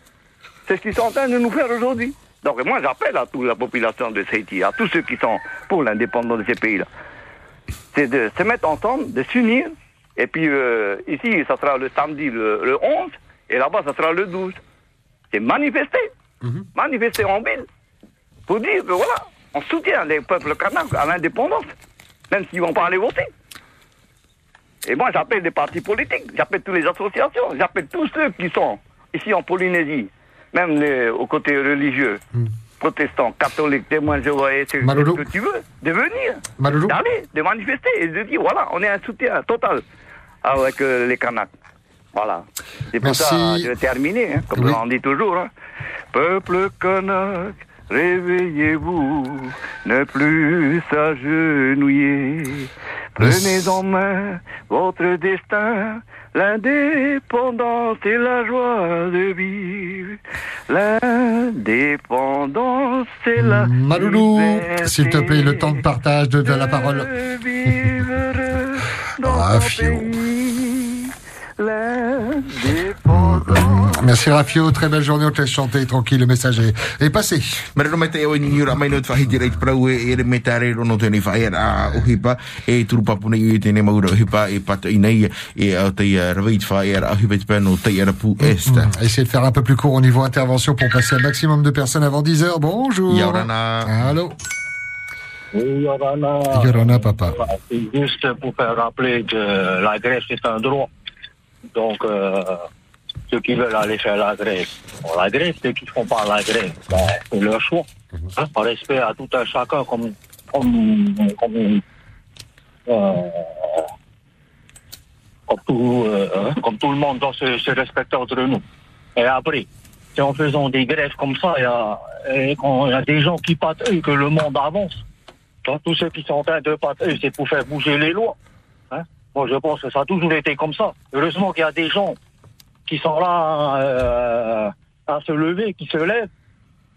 C'est ce qu'ils sont en train de nous faire aujourd'hui. Donc moi j'appelle à toute la population de Haïti, à tous ceux qui sont pour l'indépendance de ces pays-là, c'est de se mettre ensemble, de s'unir, et puis euh, ici ça sera le samedi le, le 11, et là-bas ça sera le 12. C'est manifester, manifester en ville, pour dire que voilà, on soutient les peuples kanaks à l'indépendance, même s'ils vont pas aller voter. Et moi, j'appelle les partis politiques, j'appelle toutes les associations, j'appelle tous ceux qui sont ici en Polynésie, même les, au côté religieux, protestants, catholiques, témoins Jéhovah, et ce, que tu veux, de venir, d'aller, de manifester et de dire, voilà, on est un soutien total avec euh, les Kanaks. Voilà. C'est pour Merci. ça je vais terminer, hein, comme Oui. on dit toujours. hein. Peuple Kanak, réveillez-vous, ne plus s'agenouiller. Prenez en main votre destin, l'indépendance et la joie de vivre. L'indépendance et la Maloulou, s'il te plaît, le temps de partage de, de la parole. [LAUGHS] Rafio. Merci Rafio, très belle journée, on te laisse chanter tranquille, le message est, est passé. Marero mai te ewa ni ura mai no te whahiti reit prau e ere me tare rono tēnei whae a ohipa e i e tēnei maura ohipa e pata i nei e au te raveit whae a ohipa te pēno te ara pu esta. Mm, Essayez de faire un peu plus court au niveau intervention pour passer un maximum de personnes avant 10h. Bonjour. Yorana. Allô. Oui, Yorana. Yorana, papa. C'est juste pour faire rappeler que la grève, c'est un droit. Donc, euh, ceux qui veulent aller faire la grève, bon, la grève, ceux qui ne font pas la grève, ben, c'est leur choix. Hein, par respect à tout un chacun, comme, comme, comme, euh, comme, tout, euh, hein, comme tout le monde doit se, se respecter entre nous. Et après, c'est en faisant des grèves comme ça, il y a, il y a des gens qui patrouillent que le monde avance. Tous ceux qui sont en train de patrouiller, c'est pour faire bouger les lois. Moi, je pense que ça a toujours été comme ça. Heureusement qu'il y a des gens qui sont là euh, à se lever, qui se lèvent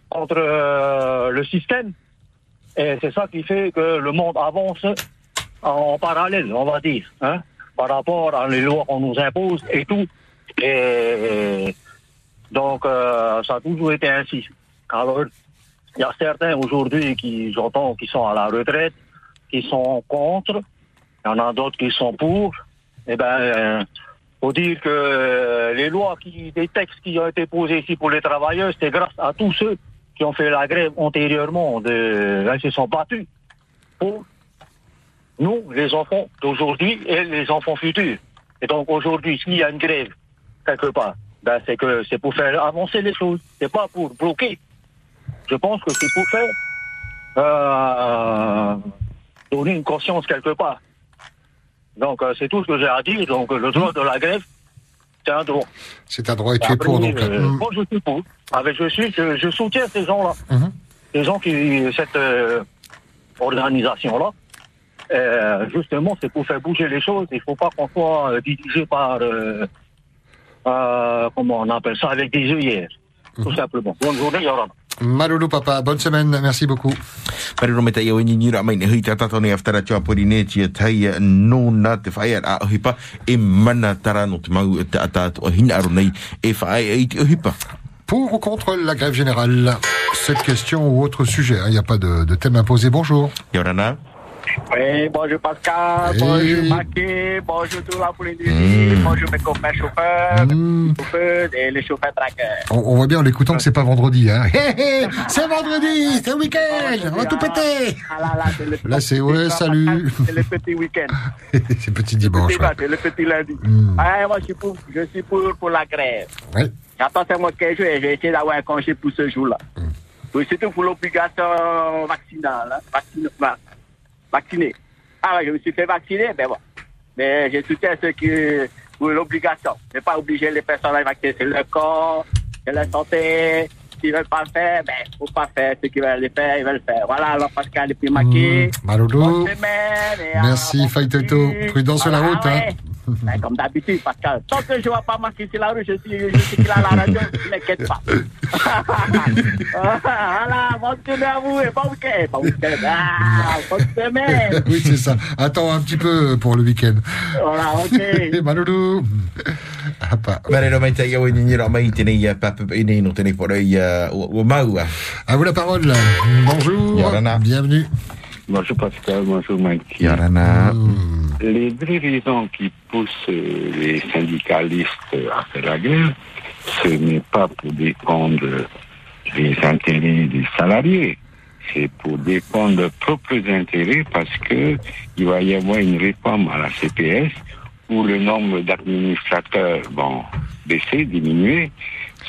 contre euh, le système. Et c'est ça qui fait que le monde avance en parallèle, on va dire, hein, par rapport à les lois qu'on nous impose et tout. Et donc, euh, ça a toujours été ainsi. Alors, il y a certains aujourd'hui qui, j'entends, qui sont à la retraite, qui sont contre. Il y en a d'autres qui sont pour. Eh ben, euh, faut dire que euh, les lois, qui, les textes qui ont été posés ici pour les travailleurs, c'est grâce à tous ceux qui ont fait la grève antérieurement, de, hein, se sont battus pour nous, les enfants d'aujourd'hui et les enfants futurs. Et donc aujourd'hui, s'il y a une grève quelque part, ben c'est que c'est pour faire avancer les choses. C'est pas pour bloquer. Je pense que c'est pour faire euh, donner une conscience quelque part. Donc euh, c'est tout ce que j'ai à dire. Donc le droit de la grève, c'est un droit. C'est un droit et tu es pour, donc. Euh, Mm. Moi, je suis pour. Avec, je suis, je, je soutiens ces gens-là. Mhm. Les gens qui, cette euh, organisation-là. Euh, justement, c'est pour faire bouger les choses. Il faut pas qu'on soit euh, dirigé par, euh, euh, comment on appelle ça, avec des œillères. Tout simplement. Bonne journée, Yorana. Maloulou, papa, bonne semaine, merci beaucoup. Marero mai te ewa ni ura mai ne hui tata tone aftara tua Polynesia tai no na te whae a ohipa e mana tara no te mau e te atatu o hina aro nei e whae e te ohipa. Pour ou contre la grève générale? Cette question ou autre sujet, hein, il n'y a pas de, de thème imposé. Bonjour. Yorana. Oui, bonjour Pascal, bonjour Maquet, bonjour toute la Polynésie, bonjour mes copains chauffeurs, chauffeurs et les chauffeurs traqueurs. On, on voit bien en l'écoutant que c'est pas vendredi. Hein. Hé, hé, [LAUGHS] c'est vendredi, c'est le week-end, on va tout péter. Ah là là, c'est le Là, c'est ouais, salut. C'est le petit week-end. [LAUGHS] c'est petit dimanche. C'est ouais. le petit lundi. Hmm. Ah, moi, je suis pour, je suis pour, pour la grève. Ouais. J'attends seulement 15 jours et je vais essayer d'avoir un congé pour ce jour-là. Oui, surtout pour l'obligation vaccinale. Hein, vaccine- va- vacciné. Ah ouais, je me suis fait vacciner, ben bon. Mais je soutiens ceux qui, pour l'obligation. Ne pas obliger les personnes à vacciner. C'est leur corps, c'est leur santé. S'ils veulent pas le faire, ben, faut pas faire. Ceux qui veulent le faire, ils veulent le faire. Voilà, alors Pascal. Bonne semaine et à- Merci, Faïtoto. Prudence sur la Voilà, route. Hein. Comme d'habitude, Pascal. Tant que je vois pas Maquis sur la rue, je suis, je suis qu'il a la radio, [LAUGHS] ne m'inquiète pas. [LAUGHS] voilà, bonne semaine à vous et bon week-end. Bon week-end. Ah, bonne semaine. [LAUGHS] oui, c'est ça. Attends un petit peu pour le week-end. Voilà, ok. Maloulou. Ah, pas. Mare no mai tai au ni ro mai tene ia papa ini no tene por ia o mau a. À vous la parole. Bonjour. Bienvenue. Bonjour Pascal, bonjour Mike. Yorana. Les vraies raisons qui poussent les syndicalistes à faire la grève, ce n'est pas pour défendre les intérêts des salariés, c'est pour défendre leurs propres intérêts parce que il va y avoir une réforme à la CPS où le nombre d'administrateurs vont baisser, diminuer,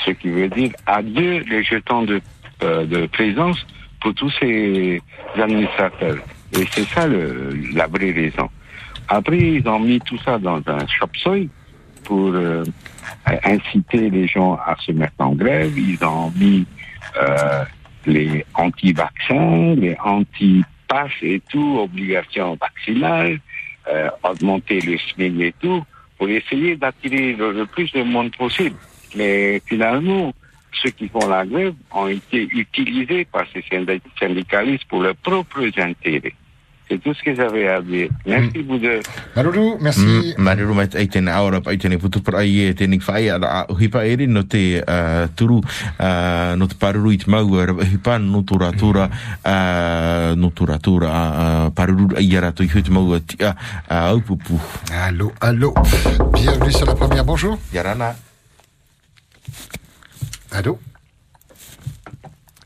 ce qui veut dire adieu les jetons de, euh, de présence pour tous ces administrateurs. Et c'est ça le, la vraie raison. Après, ils ont mis tout ça dans un shop soy pour euh, inciter les gens à se mettre en grève. Ils ont mis euh, les anti-vaccins, les anti-pass et tout, obligations vaccinales, euh, augmenter le SMIC et tout, pour essayer d'attirer le, le plus de monde possible. Mais finalement, ceux qui font la grève ont été utilisés par ces syndic- syndicalistes pour leurs propres intérêts. C'est tout ce que j'avais à dire. Merci vous deux. Maloulou, merci. Putu por ai e tene whai a hipa ere no te uh, turu uh, no te paruru i te mau a hipa no tura tura uh, no tura tura uh, paruru ai ara to i hui te mau a ti a uh, aupupu. Allô, allô. Bienvenue sur la première. Bonjour. Yarana. Allô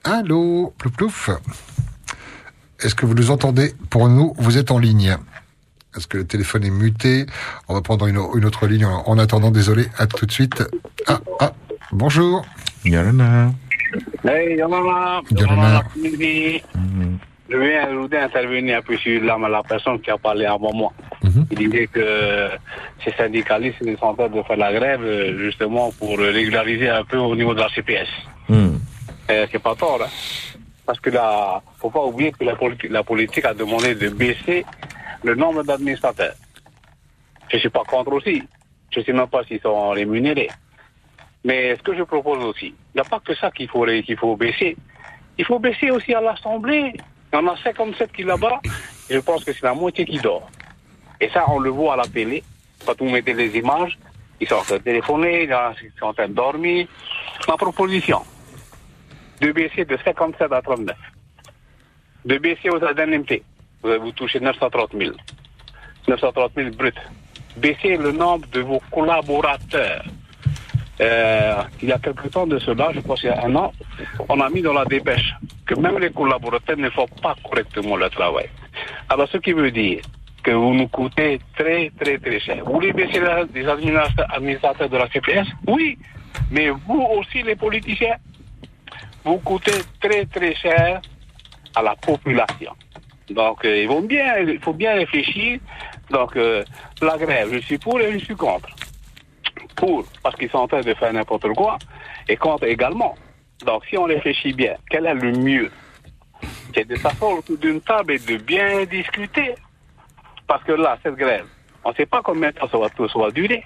Allô Plouf plouf Est-ce que vous nous entendez Pour nous, vous êtes en ligne. Est-ce que le téléphone est muté On va prendre une, une autre ligne en, en attendant. Désolé, à tout de suite. Ah, ah, bonjour. Yarana. Hey, Yolanda. Yolanda. l'après-midi. Je viens je voudrais intervenir un peu sur la, la personne qui a parlé avant moi. Il disait que ces syndicalistes sont en train de faire la grève justement pour régulariser un peu au niveau de la CPS. Hmm. Euh, c'est pas tort, hein. Parce que là, faut pas oublier que la, politi- la politique a demandé de baisser le nombre d'administrateurs. Je suis pas contre aussi. Je sais même pas s'ils sont rémunérés. Mais ce que je propose aussi, il n'y a pas que ça qu'il faut, qu'il faut baisser. Il faut baisser aussi à l'Assemblée. Il y en a 57 qui là-bas. Je pense que c'est la moitié qui dort. Et ça, on le voit à la télé. Quand vous mettez les images, ils sont en train de téléphoner, il y en a qui sont en train de dormir. Ma proposition, de baisser de 57 à 39. De baisser aux indemnités. Vous, vous touchez 930 000. 930 000 bruts. Baisser le nombre de vos collaborateurs. Euh, il y a quelque temps de cela, je pense qu'il y a un an, on a mis dans la dépêche que même les collaborateurs ne font pas correctement leur travail. Alors, ce qui veut dire que vous nous coûtez très, très, très cher. Vous voulez baisser les administra- administrateurs de la CPS Oui, mais vous aussi, les politiciens, vous coûtez très, très cher à la population. Donc, euh, ils vont bien, il faut bien réfléchir. Donc, euh, la grève, je suis pour et je suis contre pour, parce qu'ils sont en train de faire n'importe quoi, et contre également. Donc, si on réfléchit bien, quel est le mieux? C'est de s'asseoir autour d'une table et de bien discuter. Parce que là, cette grève, on ne sait pas combien de temps ça va, va durer.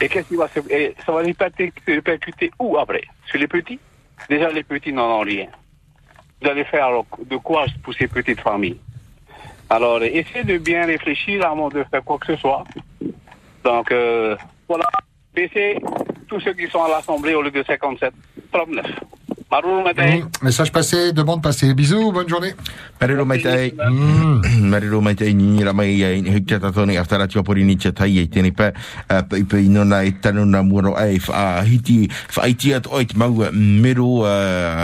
Et qu'est-ce qui va se... et ça va répercuter, répercuter où après? Sur les petits? Déjà, les petits n'en ont rien. Vous allez faire de quoi pour ces petites familles? Alors, essayez de bien réfléchir avant de faire quoi que ce soit. Donc, euh, voilà. Baissez tous ceux qui sont à l'Assemblée au lieu de 57, 39. Mm, Message passé, demande passée. Bisous, bonne journée. Marero mai tai. Marero mai tai ni la mai ai ni hikta ta toni aftara tia pori ni tai ai tene pa pa pa ino na e tanu na muro ai fa hiti fa ai tia to it mau mero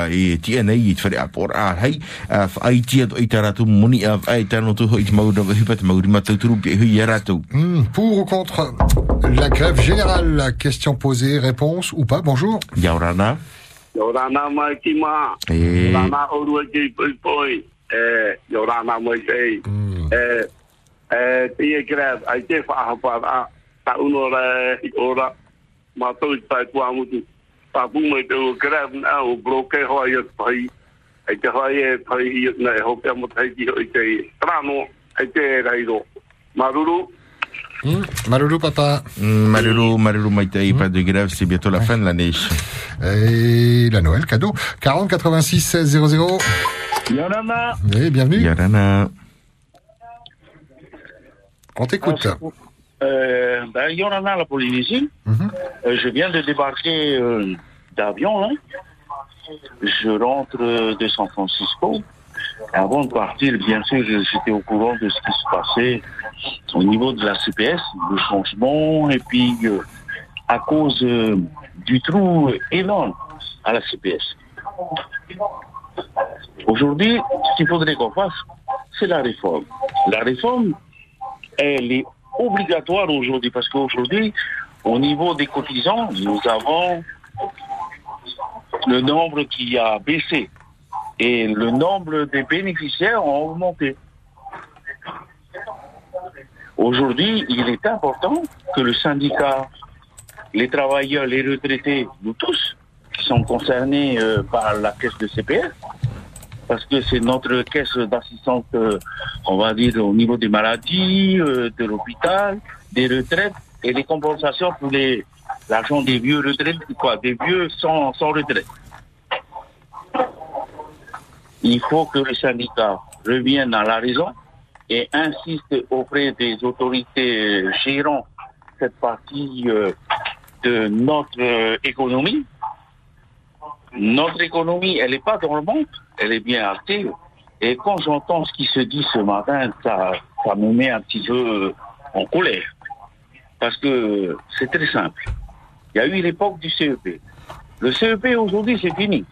e tia nei it fere apor a hai fa ai tia to itara tu muni a ai tanu tu it mau no hipat mau rima tu yara tu. Hmm, Pour ou contre? La grève générale La Question posée, réponse ou pas Bonjour. Yaurana. Yo rana mai ki ma. Rana o ru ki poi poi. Eh, yo rana mai ki. Eh, eh, ti e ai te fa ha pa a ta uno re ora. Ma to i pa ku amu tu. Pa bu mai te grab na o broke ho ai pai. Ai te ho ai pai i na ho pe mo tai ki o i te. Rano, ai te rai do. Maruru. Hmm, Malulu, papa. Malulu, Malulu mai tai pas de grève, c'est bientôt la fin de l'année. Et la Noël, cadeau. 40 86 16 00. Yorana. Et bienvenue. Yarana. On t'écoute. Euh, ben, Yorana, la Polynésie. Euh, je viens de débarquer euh, d'avion. Hein. Je rentre de San Francisco. Avant de partir, bien sûr, j'étais au courant de ce qui se passait au niveau de la CPS, le changement, et puis euh, à cause euh, du trou énorme à la CPS. Aujourd'hui, ce qu'il faudrait qu'on fasse, c'est la réforme. La réforme, elle est obligatoire aujourd'hui parce qu'aujourd'hui, au niveau des cotisants, nous avons le nombre qui a baissé et le nombre des bénéficiaires ont augmenté. Aujourd'hui, il est important que le syndicat, les travailleurs, les retraités, nous tous, qui sont concernés euh, par la caisse de CPF, parce que c'est notre caisse d'assistance, euh, on va dire, au niveau des maladies, euh, de l'hôpital, des retraites et des compensations pour les l'argent des vieux retraites, quoi, des vieux sans, sans retraite. Il faut que le syndicat revienne à la raison et insiste auprès des autorités euh, gérant cette partie euh, de notre euh, économie. Notre économie, elle n'est pas dormante, elle est bien active. Et quand j'entends ce qui se dit ce matin, ça, ça me met un petit peu en colère. Parce que c'est très simple. Il y a eu l'époque du CEP. Le CEP aujourd'hui, c'est fini.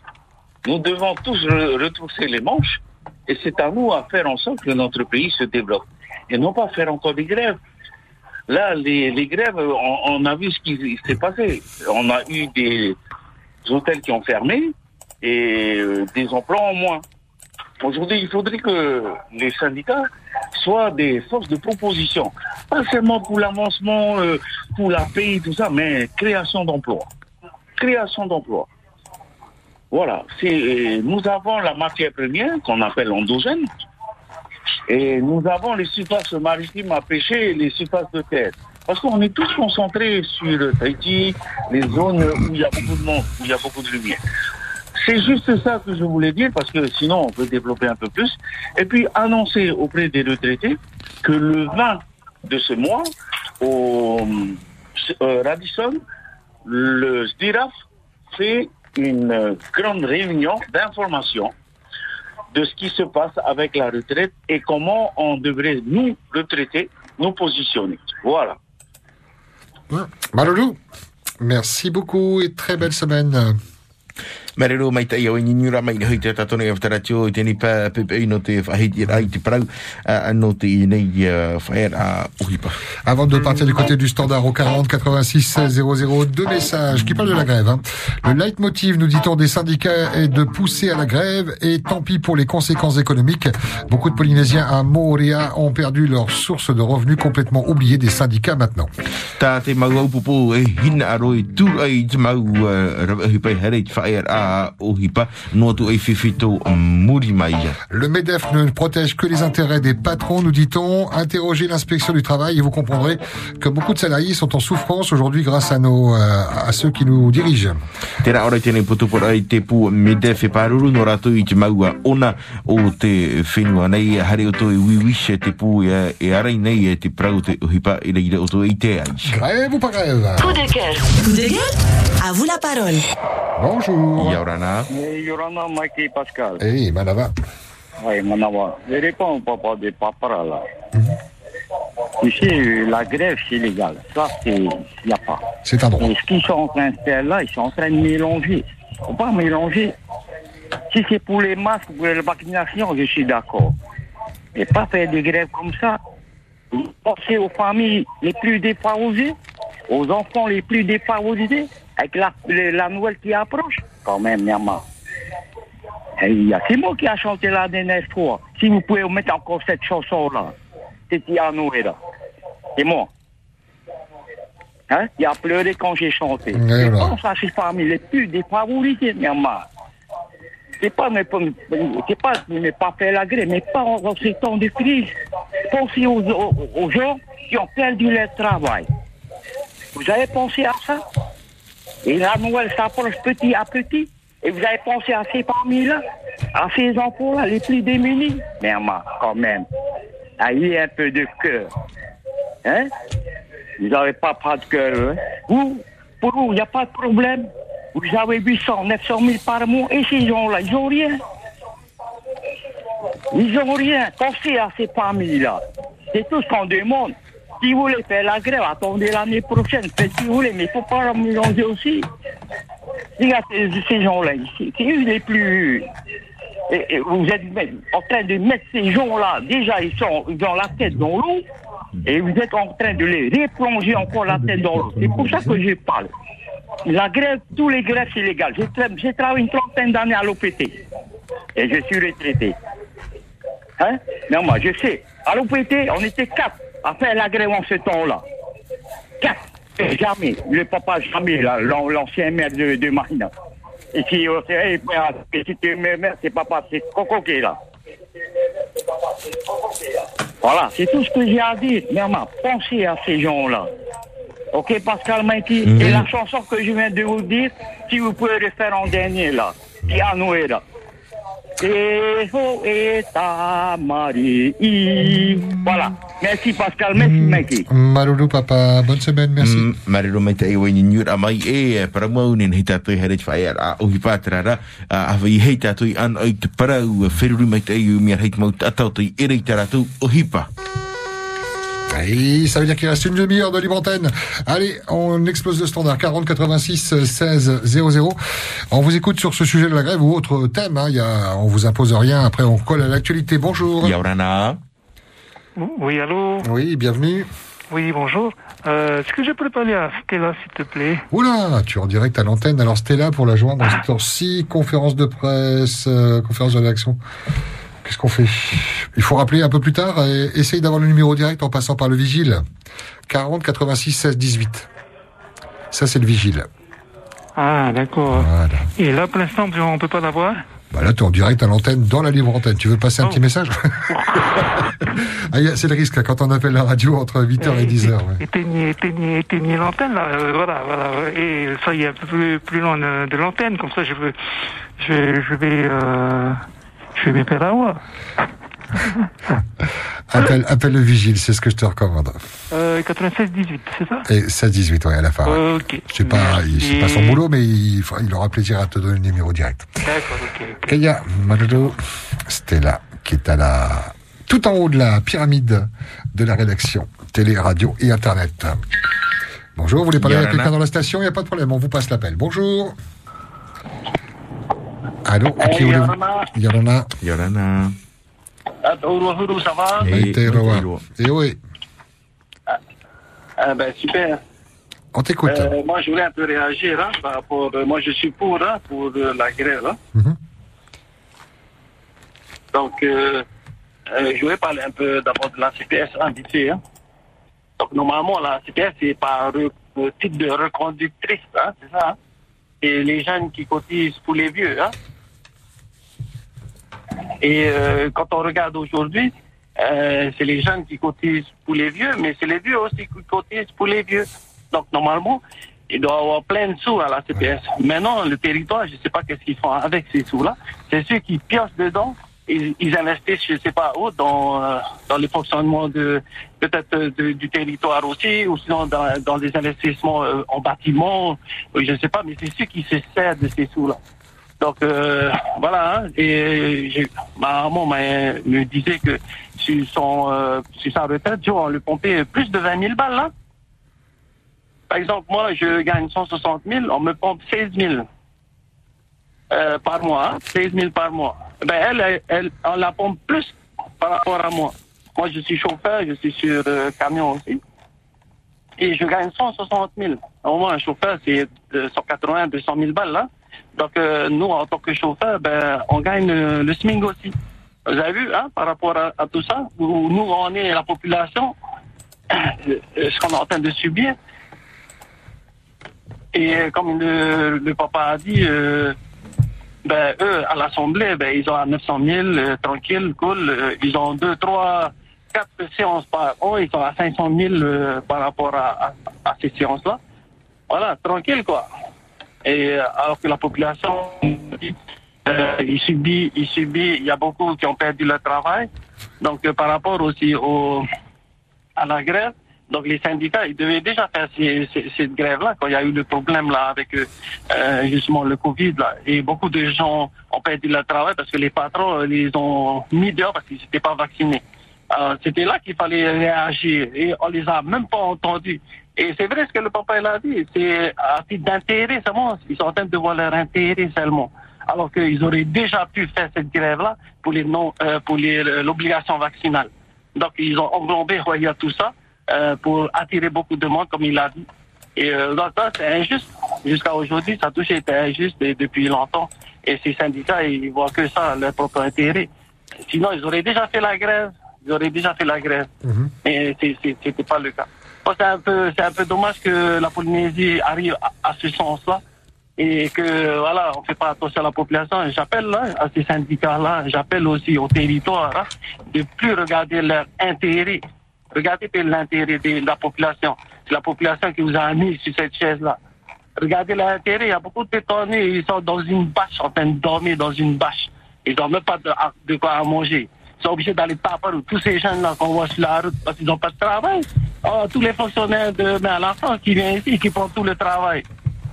Nous devons tous re- retrousser les manches et c'est à nous à faire en sorte que notre pays se développe. Et non pas faire encore des grèves. Là, les, les grèves, on, on a vu ce qui s'est passé. On a eu des hôtels qui ont fermé et euh, des emplois en moins. Aujourd'hui, il faudrait que les syndicats soient des forces de proposition. Pas seulement pour l'avancement, euh, pour la paix, tout ça, mais création d'emplois. Création d'emplois. Voilà. C'est, nous avons la matière première qu'on appelle endogène. Et nous avons les surfaces maritimes à pêcher et les surfaces de terre. Parce qu'on est tous concentrés sur Tahiti, les zones où il y a beaucoup de monde, où il y a beaucoup de lumière. C'est juste ça que je voulais dire, parce que sinon on peut développer un peu plus. Et puis annoncer auprès des retraités que le 20 de ce mois, au euh, Radisson, le SDIRAF fait une grande réunion d'information de ce qui se passe avec la retraite et comment on devrait, nous, retraités, nous positionner. Voilà. Malulu, merci beaucoup et très belle semaine. Marero mai tai au ni nura mai hui te tatone e whtara tio i teni pa pepe no te whahiti rai te parau anno te i nei whaer a uhipa. Avant de partir du côté du standard au 40 86 16 00, deux messages qui parlent de la grève. hein. Le leitmotiv, nous dit-on, des syndicats est de pousser à la grève et tant pis pour les conséquences économiques. Beaucoup de Polynésiens à Moorea ont perdu leur source de revenus complètement oubliée des syndicats maintenant. Te mau au e hina te mau whaer a e ia. Le MEDEF ne protège que les intérêts des patrons, nous dit-on. Interrogez l'inspection du travail et vous comprendrez que beaucoup de salariés sont en souffrance aujourd'hui grâce à nos, euh, à ceux qui nous dirigent. Tēnā ora tēnei putupura i te pu me te wheparuru no rātou i te maua ona o te whenua nei hare o toi wiwish e te pu e, e arai nei e te prau te uhipa i reira o toi i te ai. Grève ou pas grève? Coup de gueule. Coup de gueule? À vous la parole. Bonjour. Yorana. Yorana, Mikey Pascal. Eh, Manava. Oui, Manawa. Je réponds au papa de Papara, là. Ici, la grève, c'est légal. Ça, c'est. Il n'y a pas. C'est un droit. Mais ce qu'ils sont en train de faire là, ils sont en train de mélanger. Il ne faut pas mélanger. Si c'est pour les masques, pour la vaccination, je suis d'accord. Mais pas faire des grèves comme ça. Pensez aux familles les plus défavorisées, aux enfants les plus défavorisés, avec la, la nouvelle qui approche. Quand même, Yama. Et il y a- C'est moi qui a chanté la dernière fois. Si vous pouvez mettre encore cette chanson-là, c'était à Noël. C'est moi. Hein? Il a pleuré quand j'ai chanté. Je pense à ces familles les plus défavorisées, Myanmar. C'est pas pas, c'est pas ne pas faire la grève, mais pas en, en ces temps de crise. Pensez aux, aux, aux gens qui ont perdu leur travail. Vous avez pensé à ça? Et la Noël s'approche petit à petit. Et vous avez pensé à ces familles-là, à ces enfants-là, les plus démunis Myanmar, quand même. Ayez un peu de cœur. Hein? Vous n'avez pas, pas de cœur. hein? Vous, pour vous, il n'y a pas de problème. Vous avez 800, 900 000 par mois. Et ces gens-là, ils n'ont rien. Ils n'ont rien. Pensez à ces familles-là. C'est tout ce qu'on demande. Si vous voulez faire la grève, attendez l'année prochaine. Faites si vous voulez, mais il ne faut pas la mélanger aussi. Regarde ces, gens-là ici. C'est eux les plus. Vous êtes en train de mettre ces gens-là. Déjà, ils sont ont la tête dans l'eau. Et vous êtes en train de les replonger encore la tête dans l'eau. C'est pour ça que je parle. La grève, tous les grèves, tra- j'ai travaillé une trentaine d'années à l'OPT. Et je suis retraité. Hein? Non, moi, je sais. À l'OPT, on était quatre à faire la grève en ce temps-là. Quatre. Jamais. Le papa, jamais, là, l'an- l'ancien maire de, de Marina. Et si tu maire, c'est papa, c'est Coco qui est là. Voilà, c'est tout ce que j'ai à dire. Maman, pensez à ces gens-là. Ok, Pascal Mikey Mhm. Et la chanson que je viens de vous dire, si vous pouvez le faire en dernier, là. Qui a E ho e ta mari i. Voilà. Merci Pascal, merci Mikey. Maruru papa, bonne semaine, merci. Maruru mai te iwa ni nyura mai e para mo ni ni ta heret hedge fire. O hi ra. A vi hei ta an oi te para u feru mai te iu mi hait mo ta to i ri ta o hipa. Et ça veut dire qu'il reste une demi-heure de libre antenne. Allez, on explose le standard 40 86 16 00. On vous écoute sur ce sujet de la grève ou autre thème. Hein. Il y a, on vous impose rien. Après, on colle à l'actualité. Bonjour. Yaurana. Oui, allô? Oui, bienvenue. Oui, bonjour. Euh, Est-ce que je peux parler à Stella, s'il te plaît? Oula, tu es en direct à l'antenne. Alors Stella, pour la joindre dans ce temps-ci, conférence de presse, euh, conférence de rédaction. Qu'est-ce qu'on fait? Il faut rappeler un peu plus tard. Et essaye d'avoir le numéro direct en passant par le vigile. 40 86 16 18. Ça, c'est le vigile. Ah, d'accord. Et là, pour l'instant, on ne peut pas l'avoir? Bah là, tu es en direct à l'antenne, dans la libre antenne. Tu veux passer un petit message? [LAUGHS] Ah, y a- C'est le risque là, quand on appelle la radio entre 8h et 10h. Ouais. Éteignez, éteignez, éteignez l'antenne, là. euh, voilà, voilà. Et soyez un peu plus, plus loin de, l'antenne. Comme ça, je, veux, je vais... Euh, je vais me faire avoir. [LAUGHS] Appelle, appelle le vigile, c'est ce que je te recommande. Euh, 96-18, c'est ça? Et 16-18, ouais, à la fin. ouais. Ok. C'est pas, il- c'est pas son boulot, mais il, aura plaisir à te donner le numéro direct. D'accord, ok. Kaya Madodo Stella, qui est à la, tout en haut de la pyramide de la rédaction, télé, radio et internet. Bonjour, vous voulez parler à quelqu'un dans la station? Il n'y a pas de problème, on vous passe l'appel. Bonjour. Allô, à qui Hey, voulez-vous Yorana. Yorana. Yorana. Ah, ça va Oui, Teroa. Eh oui, Ah, ben, super. on t'écoute. Euh, moi, je voulais un peu réagir hein, par rapport. euh, moi, je suis pour, hein, pour euh, la grève. hein. Mhm. Donc, euh, euh, je voulais parler un peu d'abord de la CPS, hein, vite fait, hein. Donc, normalement, la CPS, c'est par re- euh, titre de reconductrice, hein, c'est ça. Et les jeunes qui cotisent pour les vieux. Hein. Et euh, quand on regarde aujourd'hui, euh, c'est les jeunes qui cotisent pour les vieux, mais c'est les vieux aussi qui cotisent pour les vieux. Donc normalement, il doit avoir plein de sous à la CPS. Maintenant, le territoire, je ne sais pas qu'est-ce qu'ils font avec ces sous-là. C'est ceux qui piochent dedans. Ils, ils investissent, je ne sais pas où, dans, euh, dans le fonctionnement de, peut-être euh, du territoire aussi, ou sinon dans, des investissements euh, en bâtiment, je ne sais pas, mais c'est ceux qui se servent de ces sous-là. Donc euh, voilà, hein, et ma maman m'a- me disait que sur, son, euh, sur sa retraite, on lui pompait plus de 20 000 balles. Là. Par exemple, moi, je gagne 160 000, on me pompe 16 000 euh, par mois, hein, 16 000 par mois. Ben, elle, elle, on la pompe plus par rapport à moi. Moi, je suis chauffeur, je suis sur euh, camion aussi. Et je gagne 160 000. Au moins, un chauffeur, c'est de 180, 200 000 balles, là. Donc, euh, nous, en tant que chauffeur, ben, on gagne euh, le SMIC aussi. Vous avez vu, hein, par rapport à, tout ça, où nous, on est la population, [COUGHS] ce qu'on est en train de subir. Et comme le, le papa a dit, ben, eux, à l'Assemblée, ben, ils ont à 900 000, euh, tranquille, cool. ils ont deux, trois, quatre séances par an, ils sont à 500 000 euh, par rapport à, ces séances-là. Voilà, tranquille, quoi. Et euh, alors que la population, euh, il subit, il subit, il y a beaucoup qui ont perdu leur travail. Donc, euh, par rapport aussi au, à la grève, donc les syndicats, ils devaient déjà faire cette grève-là quand il y a eu le problème là avec justement le Covid là. Et beaucoup de gens ont perdu leur travail parce que les patrons les ont mis dehors parce qu'ils n'étaient pas vaccinés. Alors, C'était là qu'il fallait réagir et on les a même pas entendus. Et c'est vrai ce que le papa il a dit, c'est à titre d'intérêt seulement, ils sont en train de voir leur intérêt seulement. Alors qu'ils auraient déjà pu faire cette grève-là pour les non, euh, pour l'obligation vaccinale. Donc ils ont englobé Roya tout ça euh, pour attirer beaucoup de monde, comme il a dit. Et euh, donc ça, c'est injuste. Jusqu'à aujourd'hui, ça a toujours été injuste depuis longtemps. Et ces syndicats, ils voient que ça, leur propre intérêt. Sinon, ils auraient déjà fait la grève. Ils auraient déjà fait la grève. Mais c'est- c'est- c'était pas le cas. Bon, c'est un peu, c'est un peu dommage que la Polynésie arrive à, à ce sens-là et que voilà, on fait pas attention à la population. Et J'appelle là, à ces syndicats-là, j'appelle aussi au territoire hein, de plus regarder leur intérêt. Regardez l'intérêt de la population. C'est la population qui vous a mis sur cette chaise-là. Regardez l'intérêt. Il y a beaucoup de ils sont dans une bâche, en train de dormir dans une bâche. Ils n'ont même pas de, de quoi à manger. Sont obligés d'aller taper tous ces jeunes-là qu'on voit sur la route parce qu'ils n'ont pas de travail. Oh, tous les fonctionnaires de mais à la qui viennent ici, qui font tout le travail.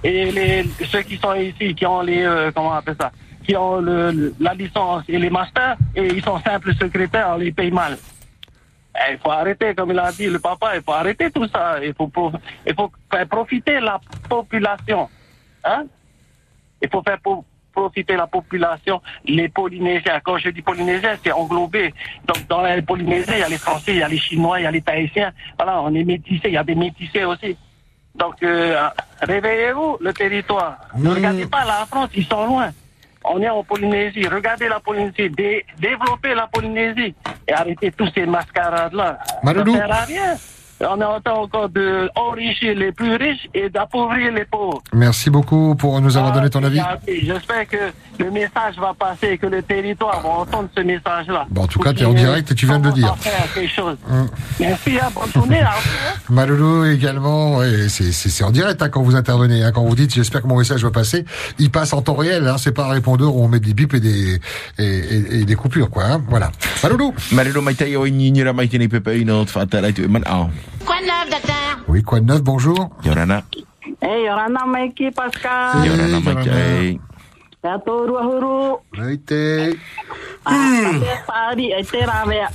Et les, ceux qui sont ici, qui ont les, euh, comment on appelle ça, qui ont le, la licence et les masters, et ils sont simples secrétaires, on les paye mal. Eh, Il faut arrêter, comme il a dit le papa, il faut arrêter tout ça. Il faut, il faut faire profiter la population. Hein? Il faut faire po- profiter la population, les Polynésiens. Quand je dis Polynésiens, c'est englobé. Donc dans les Polynésiens, il y a les Français, il y a les Chinois, il y a les Tahitiens. Voilà, on est métissés, il y a des métissés aussi. Donc euh, réveillez-vous, le territoire. Ne regardez pas la France, ils sont loin. On est en Polynésie. Regardez la Polynésie. Dé- développez la Polynésie. Et arrêtez tous ces mascarades-là. Ça sert à rien. On est en train encore d'enrichir les plus riches et d'appauvrir les pauvres. Merci beaucoup pour nous avoir donné ton avis. Regardez, J'espère que le message va passer et que le territoire va entendre ce message-là. Bon, en tout cas, tu es en direct et tu viens de le dire. Hum. Merci, hein, bonne journée. à hein. [LAUGHS] Maloulou également, ouais, c'est en direct hein, quand vous intervenez, hein, quand vous dites j'espère que mon message va passer, il passe en temps réel, hein, c'est pas un répondeur où on met des bips et des et, et- et des coupures quoi. Hein, voilà. Maloulou. Quoi de neuf, docteur? Oui, quoi de neuf? Bonjour. Yorana. Eh, Yorana Maiki Pascal. Yorana mai tai. Dato Huru. Maite. Ah, Pak Ari, itu rame.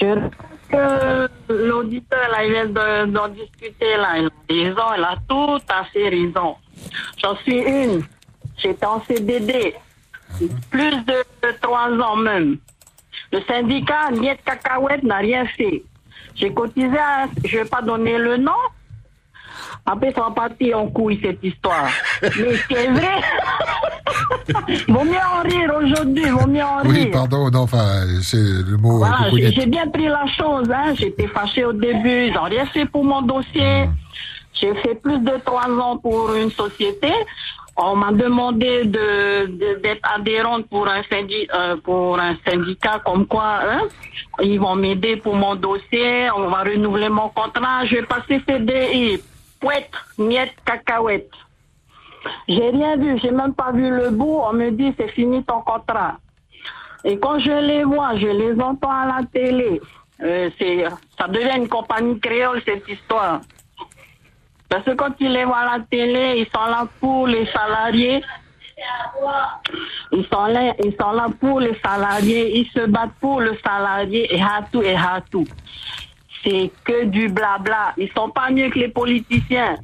Je que l'auditeur là, il vient de- d'en discuter là, il a raison, il a tout à fait raison. J'en suis une. J'étais en CDD. Plus de trois ans même. Le syndicat Niet Cacahuète n'a rien fait. J'ai cotisé, à- je ne vais pas donner le nom. Après, ça va partir en couille cette histoire. Mais c'est vrai. [LAUGHS] vaut mieux en rire aujourd'hui, vaut mieux en rire. Oui, pardon, non, enfin, c'est le mot. Voilà, j'ai bien pris la chose. Hein. J'étais fâchée au début. Ils n'ont rien fait pour mon dossier. J'ai fait plus de trois ans pour une société. On m'a demandé de d'être adhérente pour un, syndi- euh, pour un syndicat comme quoi hein, ils vont m'aider pour mon dossier. On va renouveler mon contrat. Je vais passer CDI. Pouette, miette, cacahuète. J'ai rien vu. J'ai même pas vu le bout. On me dit c'est fini ton contrat. Et quand je les vois, je les entends à la télé. euh, c'est, ça devient une compagnie créole, cette histoire. Parce que quand ils les voient à la télé, ils sont là pour les salariés. Ils sont là, ils sont là pour les salariés. Ils se battent pour le salarié et tout et tout. C'est que du blabla. Ils sont pas mieux que les politiciens.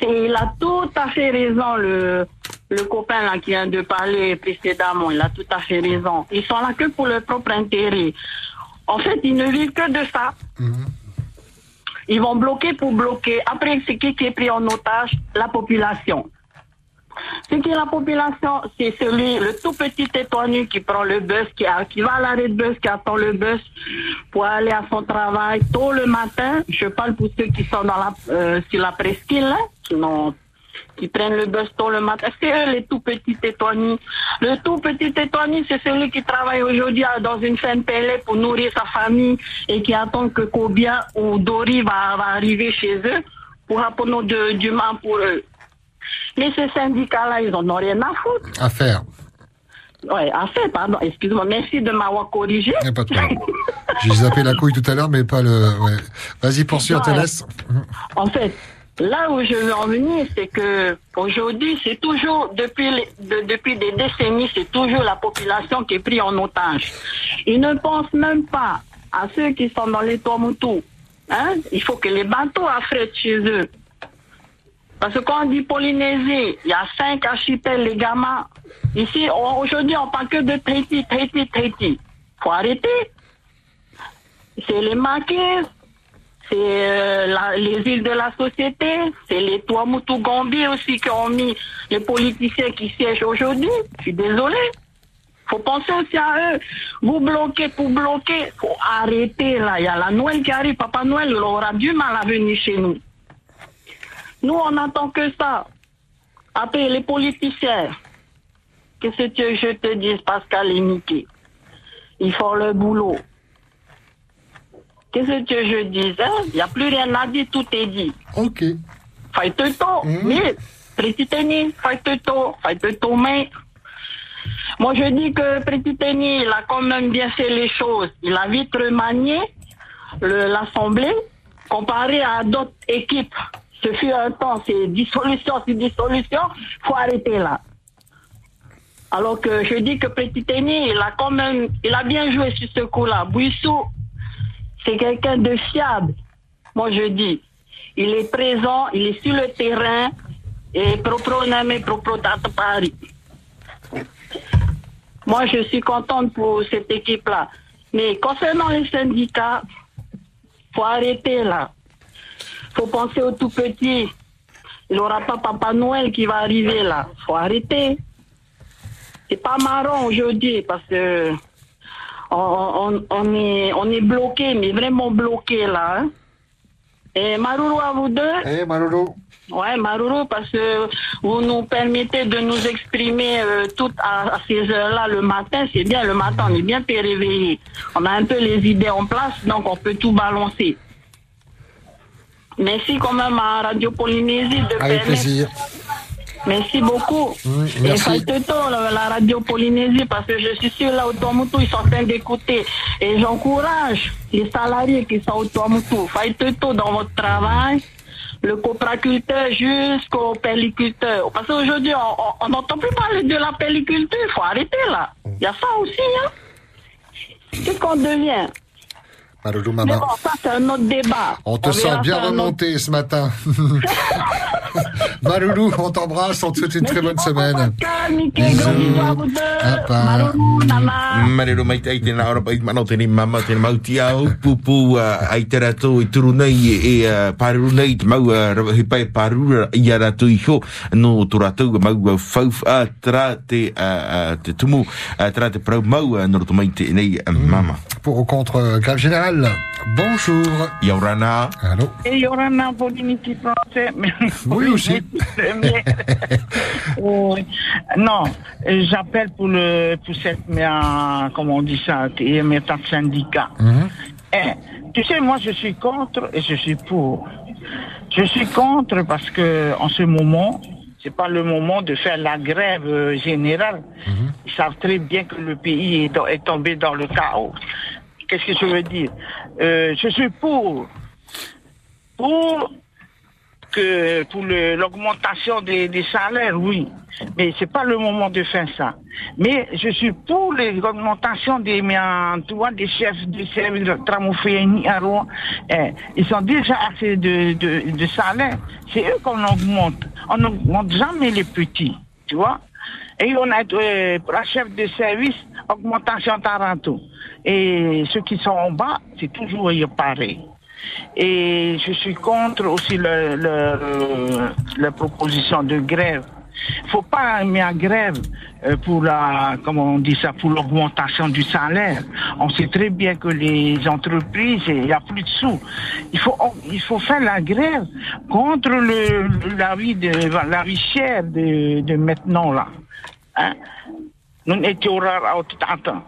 Il a tout à fait raison, le, le copain là qui vient de parler précédemment. Il a tout à fait raison. Ils sont là que pour leur propre intérêt. En fait, ils ne vivent que de ça. Ils vont bloquer pour bloquer. Après, c'est qui qui est pris en otage? La population. C'est qui la population C'est celui, le tout petit étoigné qui prend le bus, qui va à l'arrêt de bus, qui attend le bus pour aller à son travail tôt le matin. Je parle pour ceux qui sont dans la, euh, sur la presqu'île, hein, qui, n'ont- qui prennent le bus tôt le matin. C'est eux les tout petits étoignés. Le tout petit étoigné, c'est celui qui travaille aujourd'hui euh, dans une ferme pelée pour nourrir sa famille et qui attend que Kobia ou Dori va, va arriver chez eux pour apporter de, du mal pour eux. Mais ces syndicats-là, ils en ont rien à foutre. À faire. Ouais, à faire, pardon, excuse-moi, merci de m'avoir corrigé. A pas de problème. J'ai zappé la couille tout à l'heure, mais pas le. Ouais. Vas-y, poursuis, on te Ouais. laisse. En fait, là où je veux en venir, c'est que aujourd'hui, c'est toujours, depuis, des décennies, c'est toujours la population qui est prise en otage. Ils ne pensent même pas à ceux qui sont dans les Tuamotu. Hein? Il faut que les bateaux affrètent chez eux. Parce que quand on dit Polynésie, il y a cinq archipels, les gamins. Ici, aujourd'hui, on parle que de Tahiti, Tahiti, Tahiti. faut arrêter. C'est les Marquises, c'est euh, les îles de la société, c'est les Tuamotu Gambie aussi qui ont mis les politiciens qui siègent aujourd'hui. Je suis désolé. Faut penser aussi à eux. Vous bloquez pour bloquer, faut arrêter là. Il y a la Noël qui arrive. Papa Noël, aura du mal à venir chez nous. Nous, on n'attend que ça. Après, les politiciens, qu'est-ce que je te dise, Pascal et Mickey? Ils font le boulot. Qu'est-ce que je dise hein? Il n'y a plus rien à dire, tout est dit. Ok. Faites tout. Mais, petit tennis, faites tout. Faites tout, mais. Moi, je dis que Petit Tenny, il a quand même bien fait les choses. Il a vite remanié l'Assemblée comparé à d'autres équipes. Ce fut un temps, c'est dissolution, c'est dissolution. faut arrêter là. Alors que je dis que Petit Tenny, il a quand même, il a bien joué sur ce coup-là. Bouissou, c'est quelqu'un de fiable. Moi, je dis, il est présent, il est sur le terrain et propre date Paris. Moi, je suis contente pour cette équipe-là. Mais concernant les syndicats, faut arrêter là. Faut penser aux tout petits. Il n'y aura pas Papa Noël qui va arriver là. Faut arrêter. C'est pas marrant aujourd'hui parce que on, on- est, on est bloqué, mais vraiment bloqué là. hein. Et Maruru à vous deux? Eh, Maruru. Ouais, Maruru, parce que vous nous permettez de nous exprimer euh, toutes à, à ces heures-là le matin. C'est bien, le matin, on est bien réveillé. On a un peu les idées en place, donc on peut tout balancer. Merci quand même à Radio Polynésie de Avec permettre- plaisir. Merci beaucoup. Oui, Et merci. faites tôt la, la radio Polynésie parce que je suis sûr là au Tuamotu ils sont en train d'écouter. Et j'encourage les salariés qui sont au Tuamotu. Faites tôt dans votre travail. Le copraculteur jusqu'au pelliculteur. Parce qu'aujourd'hui, on n'entend plus parler de la pelliculture. Il faut arrêter là. Il y a ça aussi. Hein. Qu'est-ce qu'on devient? Maruru, Mais maman. bon, ça c'est un autre débat. On te sent bien autre- remonté ce matin. [LAUGHS] Maruru, on t'embrasse, on te souhaite une très bonne semaine. Papa. Marero mai tai tēnā ora pai mana o tēnei mama tēnei mauti au pupu ai te rato i turu nei e, pāruru nei te mau rawa he pai pāruru i a rato i ho no tō ratou mau fau a tra te, te tumu tra te prau mau no roto mai tēnei mama. Pour ou contre grève Bonjour. Yaurana. Allô. Et il y aura un Polynésie français. Mais Oui, aussi. [LAUGHS] non, euh, j'appelle pour le pour cette mea- comment on dit ça, qui est méthode syndicat. Eh, tu sais, moi je suis contre et je suis pour. Je suis contre parce que en ce moment, c'est pas le moment de faire la grève euh, générale. Ils savent très bien que le pays est tombé dans le chaos. Qu'est-ce que je veux dire? Euh, Je suis pour pour que pour l'augmentation des, salaires, oui. Mais c'est pas le moment de faire ça. Mais je suis pour l'augmentation des, des chefs de service de à Rouen. Eh, ils ont déjà assez de, de, salaire. C'est eux qu'on augmente. On n'augmente jamais les petits, tu vois. Et on a euh, pour la chef de service, augmentation Taranto. Et ceux qui sont en bas, c'est toujours pareil. Et je suis contre aussi le, le- la proposition de grève. faut pas mettre en grève euh, pour la, comment on dit ça, pour l'augmentation du salaire. On sait très bien que les entreprises, il n'y a plus de sous. Il faut, il faut faire la grève contre le, la vie de, la vie chère de, de maintenant là. Hein? Nous étions rares à tout temps.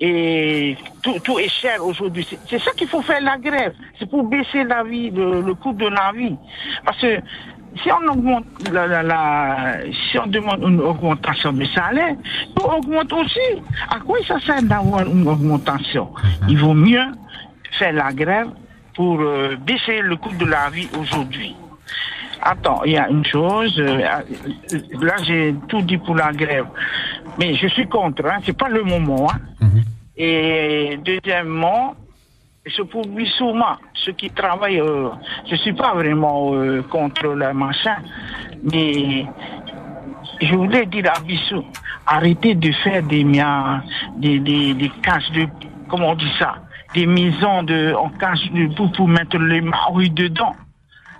Et tout, tout est cher aujourd'hui. C'est- ça qu'il faut faire la grève. C'est pour baisser la vie, le, le coût de la vie. Parce que si on augmente la, la, la- si on demande une augmentation de salaire, tout augmente aussi. À quoi ça sert d'avoir une augmentation? Il vaut mieux faire la grève pour euh, baisser le coût de la vie aujourd'hui. Attends, il y a une chose. euh, euh, là, j'ai tout dit pour la grève, mais je suis contre. Hein, c'est pas le moment. Hein. Et deuxièmement, c'est pour Bissouma, ceux qui travaillent. Euh, je suis pas vraiment euh, contre le machin, mais je voulais dire à Bissou, arrêtez de faire des miens, des, des, des cases de, comment on dit ça, des maisons de, en cache de boue pour mettre les marouilles dedans.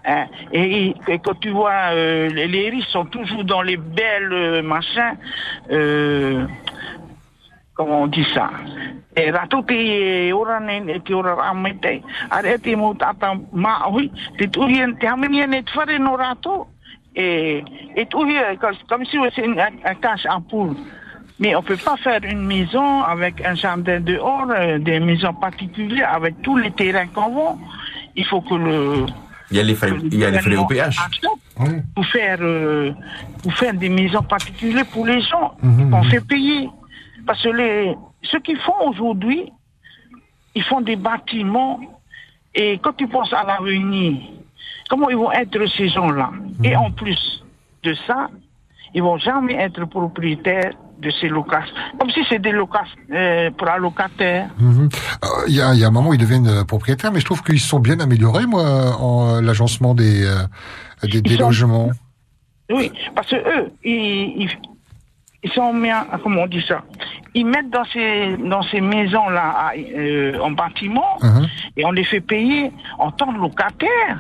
Hein. Et, quand tu vois, euh, les, les riches sont toujours dans les belles euh, machins, euh, comment on dit ça? Ne et et tuhi comme si une un, un cache en poule mais on peut pas faire une maison avec un jardin dehors, des maisons particulières avec tous les terrains qu'on vend. Il faut que le Il y a les frais, il y a les frais au péage. pour faire euh, pour faire des maisons particulières pour les gens Mhm, qu'on mhm. fait payer parce que les ceux qui font aujourd'hui ils font des bâtiments et quand tu penses à l'avenir comment ils vont être ces gens-là? Et en plus de ça ils vont jamais être propriétaires de ces locations comme si c'est des locations euh, pour un locataire Mhm. Euh, Il y, a, il y a un moment où ils deviennent euh, propriétaires, mais je trouve qu'ils sont bien améliorés, moi, en euh, l'agencement des, euh, des, des Ils sont- logements. Oui, parce que eux, ils, ils, ils sont mis, en- comment on dit ça? Ils mettent dans ces dans ces maisons là en bâtiment et on les fait payer en tant que locataires.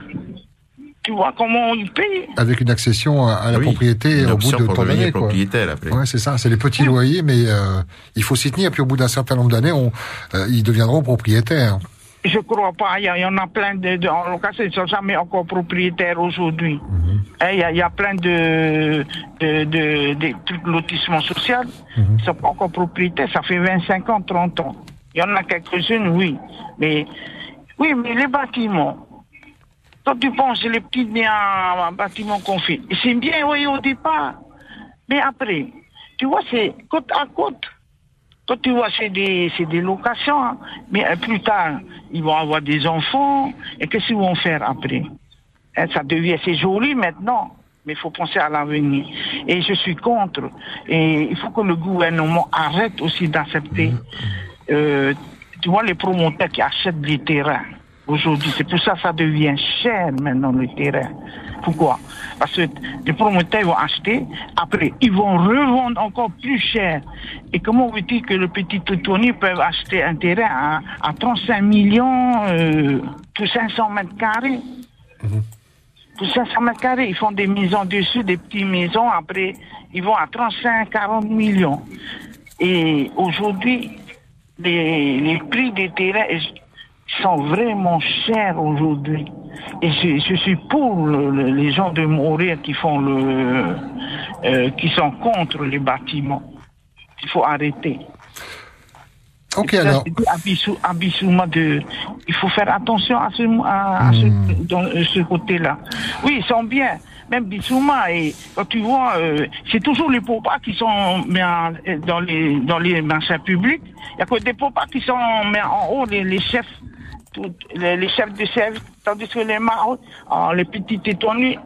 Tu vois comment ils payent Avec une accession à, la Oui, propriété au bout de tant d'années. Ouais, c'est ça. C'est les petits loyers, mais euh, il faut s'y tenir. Puis au bout d'un certain nombre d'années, euh, ils deviendront propriétaires. Je crois pas. Il y, en a plein de, de en location, ils sont jamais encore propriétaires aujourd'hui. Hein, Il y, a, il y a plein de de, de, de trucs de lotissement social. Ils sont pas encore propriétaires. Ça fait 25 ans, 30 ans. Il y en a quelques-unes, oui. Mais oui, mais les bâtiments. Quand tu penses les petits biens, bâtiments qu'on fait, c'est bien, oui, au départ. Mais après, tu vois, c'est côte à côte. Quand tu vois, c'est des, des locations, hein. mais euh, plus tard, ils vont avoir des enfants, et qu'est-ce qu'ils vont faire après? Hein, Ça devient, c'est joli maintenant, mais il faut penser à l'avenir. Et je suis contre. Et il faut que le gouvernement arrête aussi d'accepter, euh, tu vois, les promoteurs qui achètent des terrains aujourd'hui. C'est pour ça que ça devient cher maintenant, le terrain. Pourquoi? Parce que les promoteurs vont acheter, après, ils vont revendre encore plus cher. Et comment veux-tu que le petit Tony peut acheter un terrain à, à 35 millions euh, pour 500 mètres carrés? Pour 500 mètres carrés, ils font des maisons dessus, des petites maisons, après, ils vont à 35, 40 millions. Et aujourd'hui, les, les prix des terrains sont vraiment chers aujourd'hui. Et je, je suis pour le- le- les gens de mourir qui font le, euh, qui sont contre les bâtiments. Il faut arrêter. Ok, Ça, alors. de. Il faut faire attention à ce, à, à ce, Hmm. dans euh, ce côté-là. Oui, ils sont bien. Même Bissouma, et quand tu vois, euh, c'est toujours les popas qui sont mis en- dans les dans les marchés publics. Il n'y a que des popas qui sont mis en haut, les, les chefs, tout- les, les chefs de service, tandis que les marauds, ah, les petites étoilées,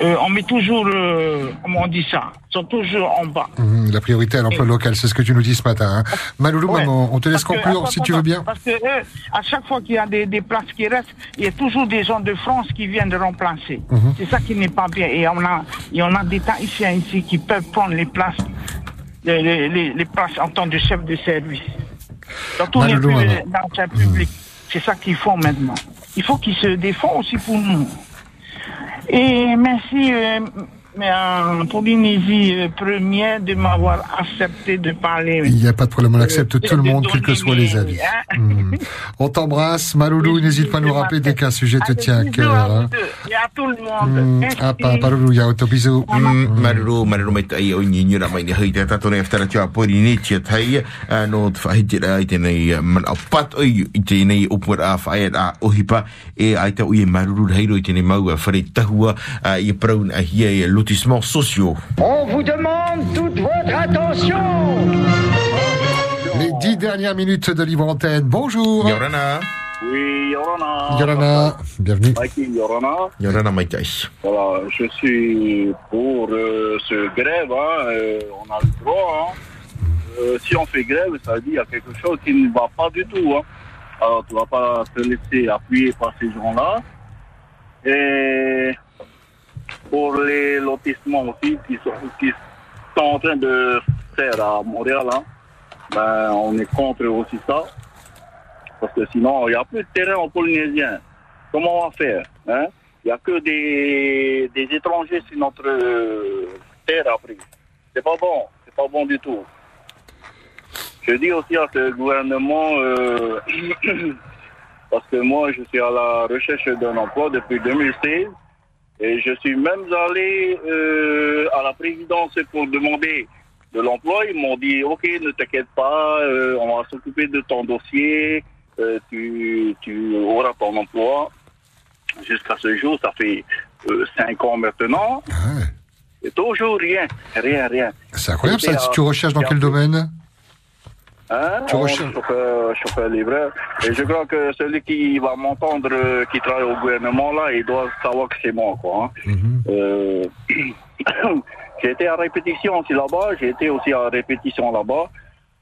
euh, on met toujours, euh, comment on dit ça, sont toujours en bas. Hum, La priorité à l'emploi local, c'est ce que tu nous dis ce matin. Hein. Maloulou, Ouais. maman, on te laisse conclure si tu veux bien. Parce que eux, à chaque fois qu'il y a des, des places qui restent, il y a toujours des gens de France qui viennent de remplacer. Mhm. C'est ça qui n'est pas bien. Et on a, et on a des Tahitiens ici qui peuvent prendre les places, les, les, places en tant que chef de service. Dans tous les dans le public. C'est ça qu'il faut maintenant. Il faut qu'ils se défendent aussi pour nous. Et merci, euh, mais, euh, Polynésie euh, première de m'avoir accepté de parler. Il n'y a pas de problème, on accepte tout le de monde, quels que soient les avis. hein. Hum. On t'embrasse, Maloulou, n'hésite pas à nous rappeler dès qu'un sujet te tient à cœur. hein. Et à tout le monde. Ah, Maloulou, ya auto bisous. Man au pat oi ohipa tahua praun sociaux. On vous demande toute votre attention. Les dix dernières minutes de Libre Antenne. Bonjour. Yorana. Oui, Yorana. Yorana, bienvenue. Mikey Yorana. Yorana mai tai. Voilà, je suis pour euh, ce grève, hein, euh, on a le droit. Hein. Euh, si on fait grève, ça veut dire qu'il y a quelque chose qui ne va pas du tout. Hein. Alors, tu ne vas pas te laisser appuyer par ces gens-là. Et pour les lotissements aussi qui sont, qui sont en train de faire à Montréal, hein, ben, on est contre aussi ça. Parce que sinon, il n'y a plus de terrain en polynésien. Comment on va faire hein? Il n'y a que des, des étrangers sur notre euh, terre après. C'est pas bon. C'est pas bon du tout. Je dis aussi à ce gouvernement, euh, [CLEARS THROAT] parce que moi, je suis à la recherche d'un emploi depuis 2016. Et je suis même allé euh, à la présidence pour demander de l'emploi. Ils m'ont dit, OK, ne t'inquiète pas, euh, on va s'occuper de ton dossier, euh, tu, tu auras ton emploi. Jusqu'à ce jour, ça fait euh, cinq ans maintenant. Et toujours rien, rien, rien. C'est incroyable ça. Si tu recherches dans quel domaine? Hein, Tu on- recherches- chauffeur, chauffeur livreur. Et je crois que celui qui va m'entendre, euh, qui travaille au gouvernement, là, il doit savoir que c'est moi, quoi. hein. Euh, [CLEARS THROAT] j'ai été à répétition aussi là-bas, j'ai été aussi à répétition là-bas.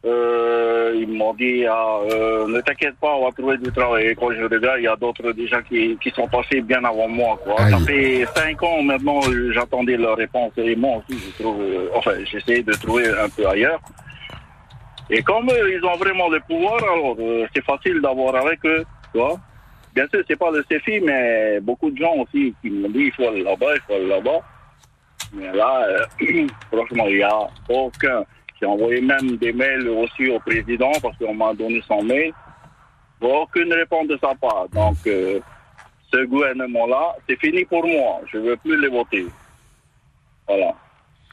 Euh, ils m'ont dit, ah, euh, ne t'inquiète pas, on va trouver du travail. Et quand je regarde, il y a d'autres déjà qui, qui sont passés bien avant moi. Quoi. Ça fait cinq ans maintenant, j'attendais leur réponse. Et moi aussi, je trouve, enfin, j'essaie de trouver un peu ailleurs. Et comme ils ont vraiment le pouvoir, alors euh, c'est facile d'avoir avec eux, tu vois. Bien sûr, c'est pas le CFI, mais beaucoup de gens aussi qui m'ont dit il faut aller là-bas, il faut aller là-bas. Mais là, euh, [CLEARS THROAT] franchement, il n'y a aucun. J'ai envoyé même des mails aussi au président parce qu'on m'a donné son mail. Aucune réponse de sa part. Donc, euh, ce gouvernement-là, c'est fini pour moi. Je ne veux plus les voter. Voilà.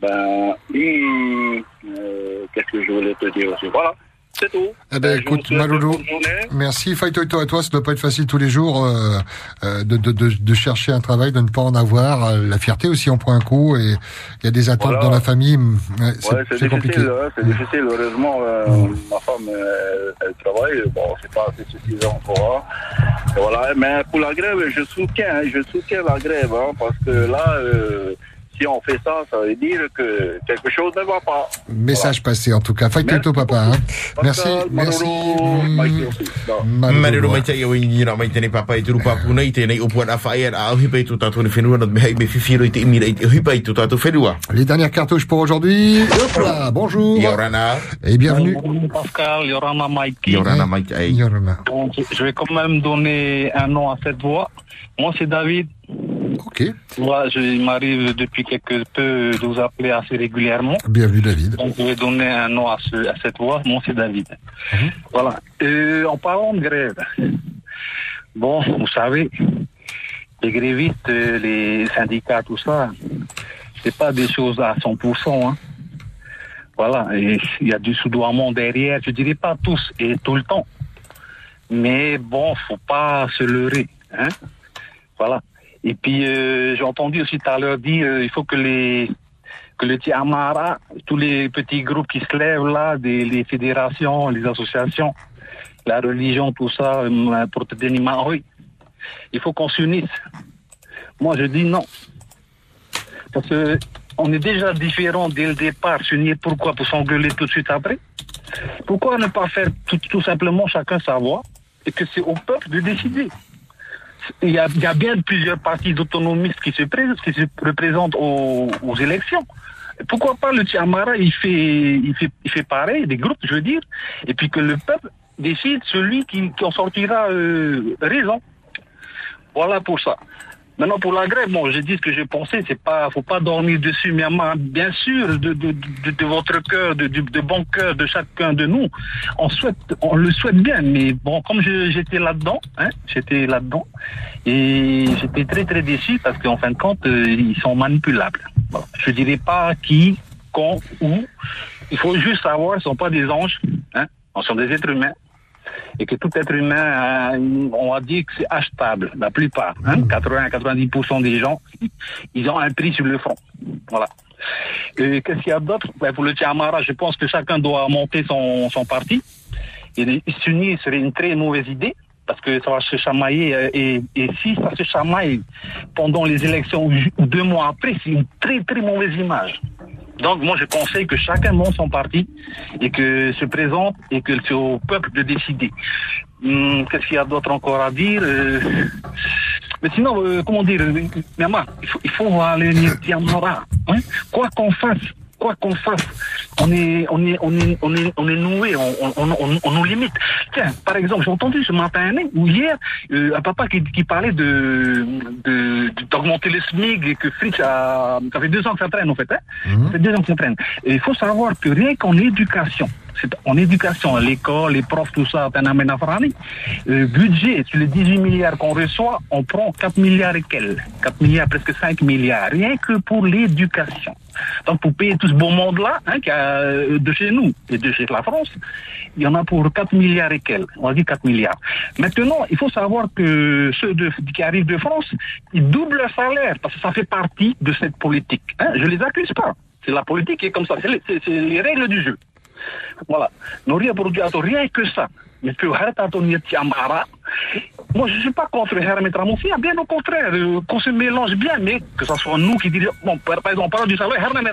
Ben, hum, euh, qu'est-ce que je voulais te dire aussi? Voilà, c'est tout. Eh ben, Euh, vous écoute, Maloulou, merci. Faito et toi, ça doit pas être facile tous les jours euh, euh, de, de, de, de chercher un travail, de ne pas en avoir. Euh, La fierté aussi en prend un coup et il y a des attentes Voilà. dans la famille. Ouais, c'est c'est compliqué. difficile, hein, c'est difficile. Heureusement, euh, ma femme, elle travaille. Bon, c'est pas assez suffisant hein. Et voilà. Mais pour la grève, je soutiens, hein, je soutiens la grève, hein, parce que là, euh, si on fait ça, ça veut dire que quelque chose ne va pas. Message passé en tout cas. Papa. hein. Merci, merci. Maruru mai tai o ni ra mai tēnei papa i turu papu nei tēnei upua a whae a au hipa i tu tātou ni whenua not mehai me whiwhiro i te imira i te hipa i tu tātou whenua. Les dernières cartouches pour aujourd'hui. Bonjour. Yorana. Et bienvenue. Bonjour Pascal, Yorana Mikey. Yorana tai. Yorana. Je vais quand même donner un nom à cette voix. Moi, c'est David. Ok. Moi, je, il m'arrive depuis quelque peu de vous appeler assez régulièrement. Bienvenue, David. Donc, je vais donner un nom à, ce, à cette voix. Moi, c'est David. Voilà. Euh, en parlant de grève, bon, vous savez, les grévistes, les syndicats, tout ça, c'est pas des choses à 100%. Hein. Voilà, il y a du soudoiement derrière, je dirais pas tous et tout le temps. Mais bon, faut pas se leurrer. Hein? Voilà. Et puis, euh, j'ai entendu aussi tout à l'heure dire euh, il faut que les que le Tiamara, tous les petits groupes qui se lèvent là, des, les fédérations, les associations, la religion, tout ça, pour te donner ma- oui. Il faut qu'on s'unisse. Moi, je dis non. Parce que on est déjà différents dès le départ. S'unir pourquoi? Pour s'engueuler tout de suite après Pourquoi ne pas faire tout, tout simplement chacun sa voix et que c'est au peuple de décider? Il y, a, bien plusieurs partis d'autonomistes qui se, qui se représentent aux, élections. Pourquoi pas le Tiamara, il fait, il, fait, il fait pareil, des groupes, je veux dire, et puis que le peuple décide celui qui, qui en sortira euh, raison. Voilà pour ça. Maintenant, pour la grève, bon, je dis ce que j'ai pensé, c'est pas, faut pas dormir dessus, mais bien sûr, de, de, de, de votre cœur, de, de, bon cœur de chacun de nous, on souhaite, on le souhaite bien, mais bon, comme je- j'étais là-dedans, hein, j'étais là-dedans, et j'étais très très déçu parce qu'en fin de compte, euh, ils sont manipulables. Voilà. Je dirais pas qui, quand, où. Il faut juste savoir, ils sont pas des anges, hein, ils sont des êtres humains et que tout être humain, on va dire que c'est achetable, la plupart. Hein, 80-90% des gens, ils ont un prix sur le front. Voilà. Et Qu'est-ce qu'il y a d'autre? Ben, Pour le Tiamara, je pense que chacun doit monter son, son parti. Et s'unir serait une très mauvaise idée parce que ça va se chamailler euh, et, et si ça se chamaille pendant les élections ou deux mois après, c'est une très très mauvaise image. Donc moi je conseille que chacun monte son parti et que se présente et que c'est au peuple de décider. Hum, Qu'est-ce qu'il y a d'autre encore à dire Euh, Mais sinon, euh, comment dire, euh, Mama, il faut, aller Tiamara. Hein? Quoi qu'on fasse, quoi qu'on fasse, on est, on est, on est, on est, on est noué, on, on, on, on- nous limite. Tiens, par exemple, j'ai entendu ce matin ou hier euh, un papa qui, qui parlait de d'augmenter le SMIC et que Fritz a, ça fait deux ans que ça traîne en fait, hein. Ça fait deux ans que ça traîne. Et il faut savoir que rien qu'en éducation, en éducation, l'école, les profs, tout ça, Farani, euh, budget, sur les 18 milliards qu'on reçoit, on prend 4 milliards et quelques. 4 milliards, presque 5 milliards, rien que pour l'éducation. Donc, pour payer tout ce beau monde-là, hein, qu'il y a, euh, de chez nous et de chez la France, il y en a pour 4 milliards et quelques. On va dire 4 milliards. Maintenant, il faut savoir que ceux qui arrivent de France, ils doublent leur salaire parce que ça fait partie de cette politique. Hein. Je les accuse pas. C'est la politique qui est comme ça. C'est c'est- c'est les règles du jeu. Voilà. Rien que ça. Mais Tiamara, moi je ne suis pas contre Hermet Ramoufia, bien au contraire, euh, qu'on se mélange bien, mais que ce soit nous qui dirigeons. Bon, par, exemple, on parle du salaire, Hermet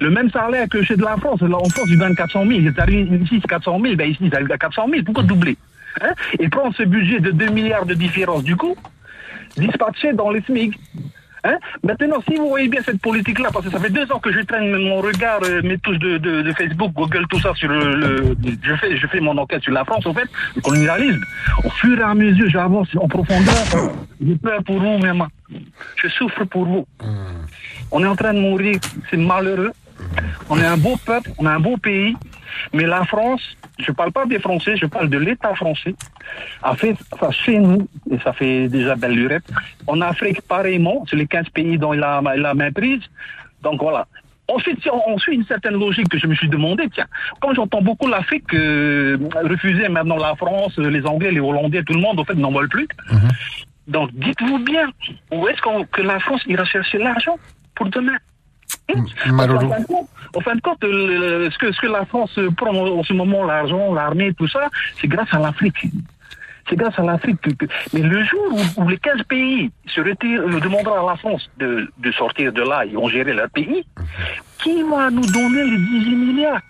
le même salaire que chez de la France, là, en France, ils donnent 400 000, ils arrivent ici, c'est 400 000, ben ici, ils arrivent à 400 000, pourquoi doubler? Hein? Et prendre ce budget de 2 milliards de différence, du coup, dispatcher dans les SMIC. Hein? Maintenant, si vous voyez bien cette politique-là, parce que ça fait deux ans que je traîne mon regard, euh, mes touches de, de, de Facebook, Google, tout ça sur le, le- je fais, je fais mon enquête sur la France, en fait, le colonialisme. Au fur et à mesure, j'avance en profondeur. J'ai peur pour vous, même. Je souffre pour vous. On est en train de mourir, c'est malheureux. On est un beau peuple, on a un beau pays, mais la France, je parle pas des Français, je parle de l'État français, a fait ça chez nous, et ça fait déjà belle lurette. En Afrique, pareillement, c'est les 15 pays dont il a la main prise. Donc voilà. Ensuite, si on, on suit une certaine logique que je me suis demandé, tiens, quand j'entends beaucoup l'Afrique euh, refuser maintenant la France, les Anglais, les Hollandais, tout le monde, en fait, n'en veulent plus. Donc, dites-vous bien, où est-ce que la France ira chercher l'argent pour demain? Malolo. en fin de compte, en fin de compte, ce, que, ce que la France prend en ce moment, l'argent, l'armée, tout ça, c'est grâce à l'Afrique. C'est grâce à l'Afrique. que- que- Mais le jour où, où les 15 pays se retirent, demandera à la France de, de sortir de là et vont gérer leur pays, qui va nous donner les 18 milliards?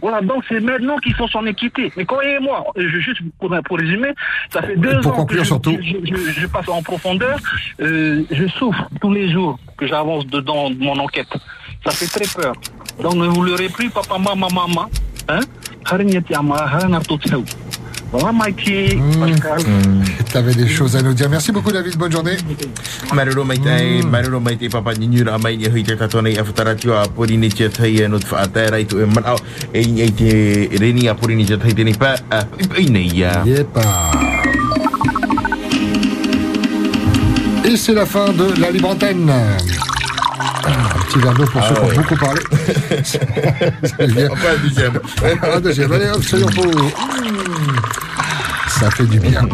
Voilà, donc c'est maintenant qu'il faut s'en équiper. Mais croyez-moi, juste pour, pour résumer, ça fait deux pour ans que je, surtout. je, je- je passe en profondeur. Euh, je souffre tous les jours que j'avance dedans de mon enquête. Ça fait très peur. Donc ne vous leurrez plus, papa, maman, maman. Hein? Harignyatiama, haranartotseu. Voilà, Mikey, Pascal. Tu avais des choses à nous dire. Merci beaucoup, David. Bonne journée. Marero mai tai, marero mai te papa ni nyura mai ni hui te tatona i afatara tio a pori ni tia tai e no te whaata rai tu e man au e i te reni a pori ni tia tai teni pa a i nei ia. Yepa. Et c'est la fin de la libre antenne. Un petit verre d'eau pour Ah ceux qui ont beaucoup parlé. [LAUGHS] Enfin, un deuxième. [LAUGHS] Un deuxième. Allez hop, soyons faux. Ça fait du bien.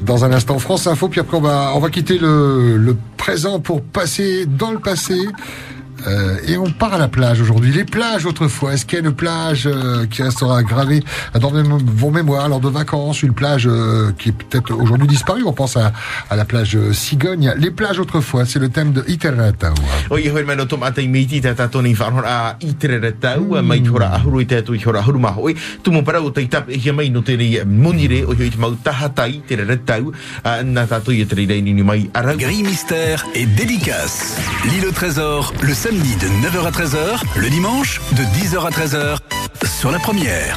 Dans un instant, France Info, puis après on va, on va quitter le, le présent pour passer dans le passé. Euh, et on part à la plage aujourd'hui. Les plages autrefois, est-ce qu'il y a une plage euh, qui restera gravée dans vos mémoires lors de vacances Une plage euh, qui est peut-être aujourd'hui disparue? On pense à, à la plage euh, Cigogne. Les plages autrefois, c'est le thème de Iterata. O i hoi mana toma atai meiti tā tātou nei whanhora a i tere re tau, a mai hora ahuru i tātou i hora ahuru maho. Tumu para o tei tap hia mai no tere monire o hoi te mau tahata i tere re tau, a nā tātou i tere rei ni mai arau. Gris mystère et dédicace. L'île au trésor, le samedi de 9h à 13h, le dimanche de 10h à 13h sur la première.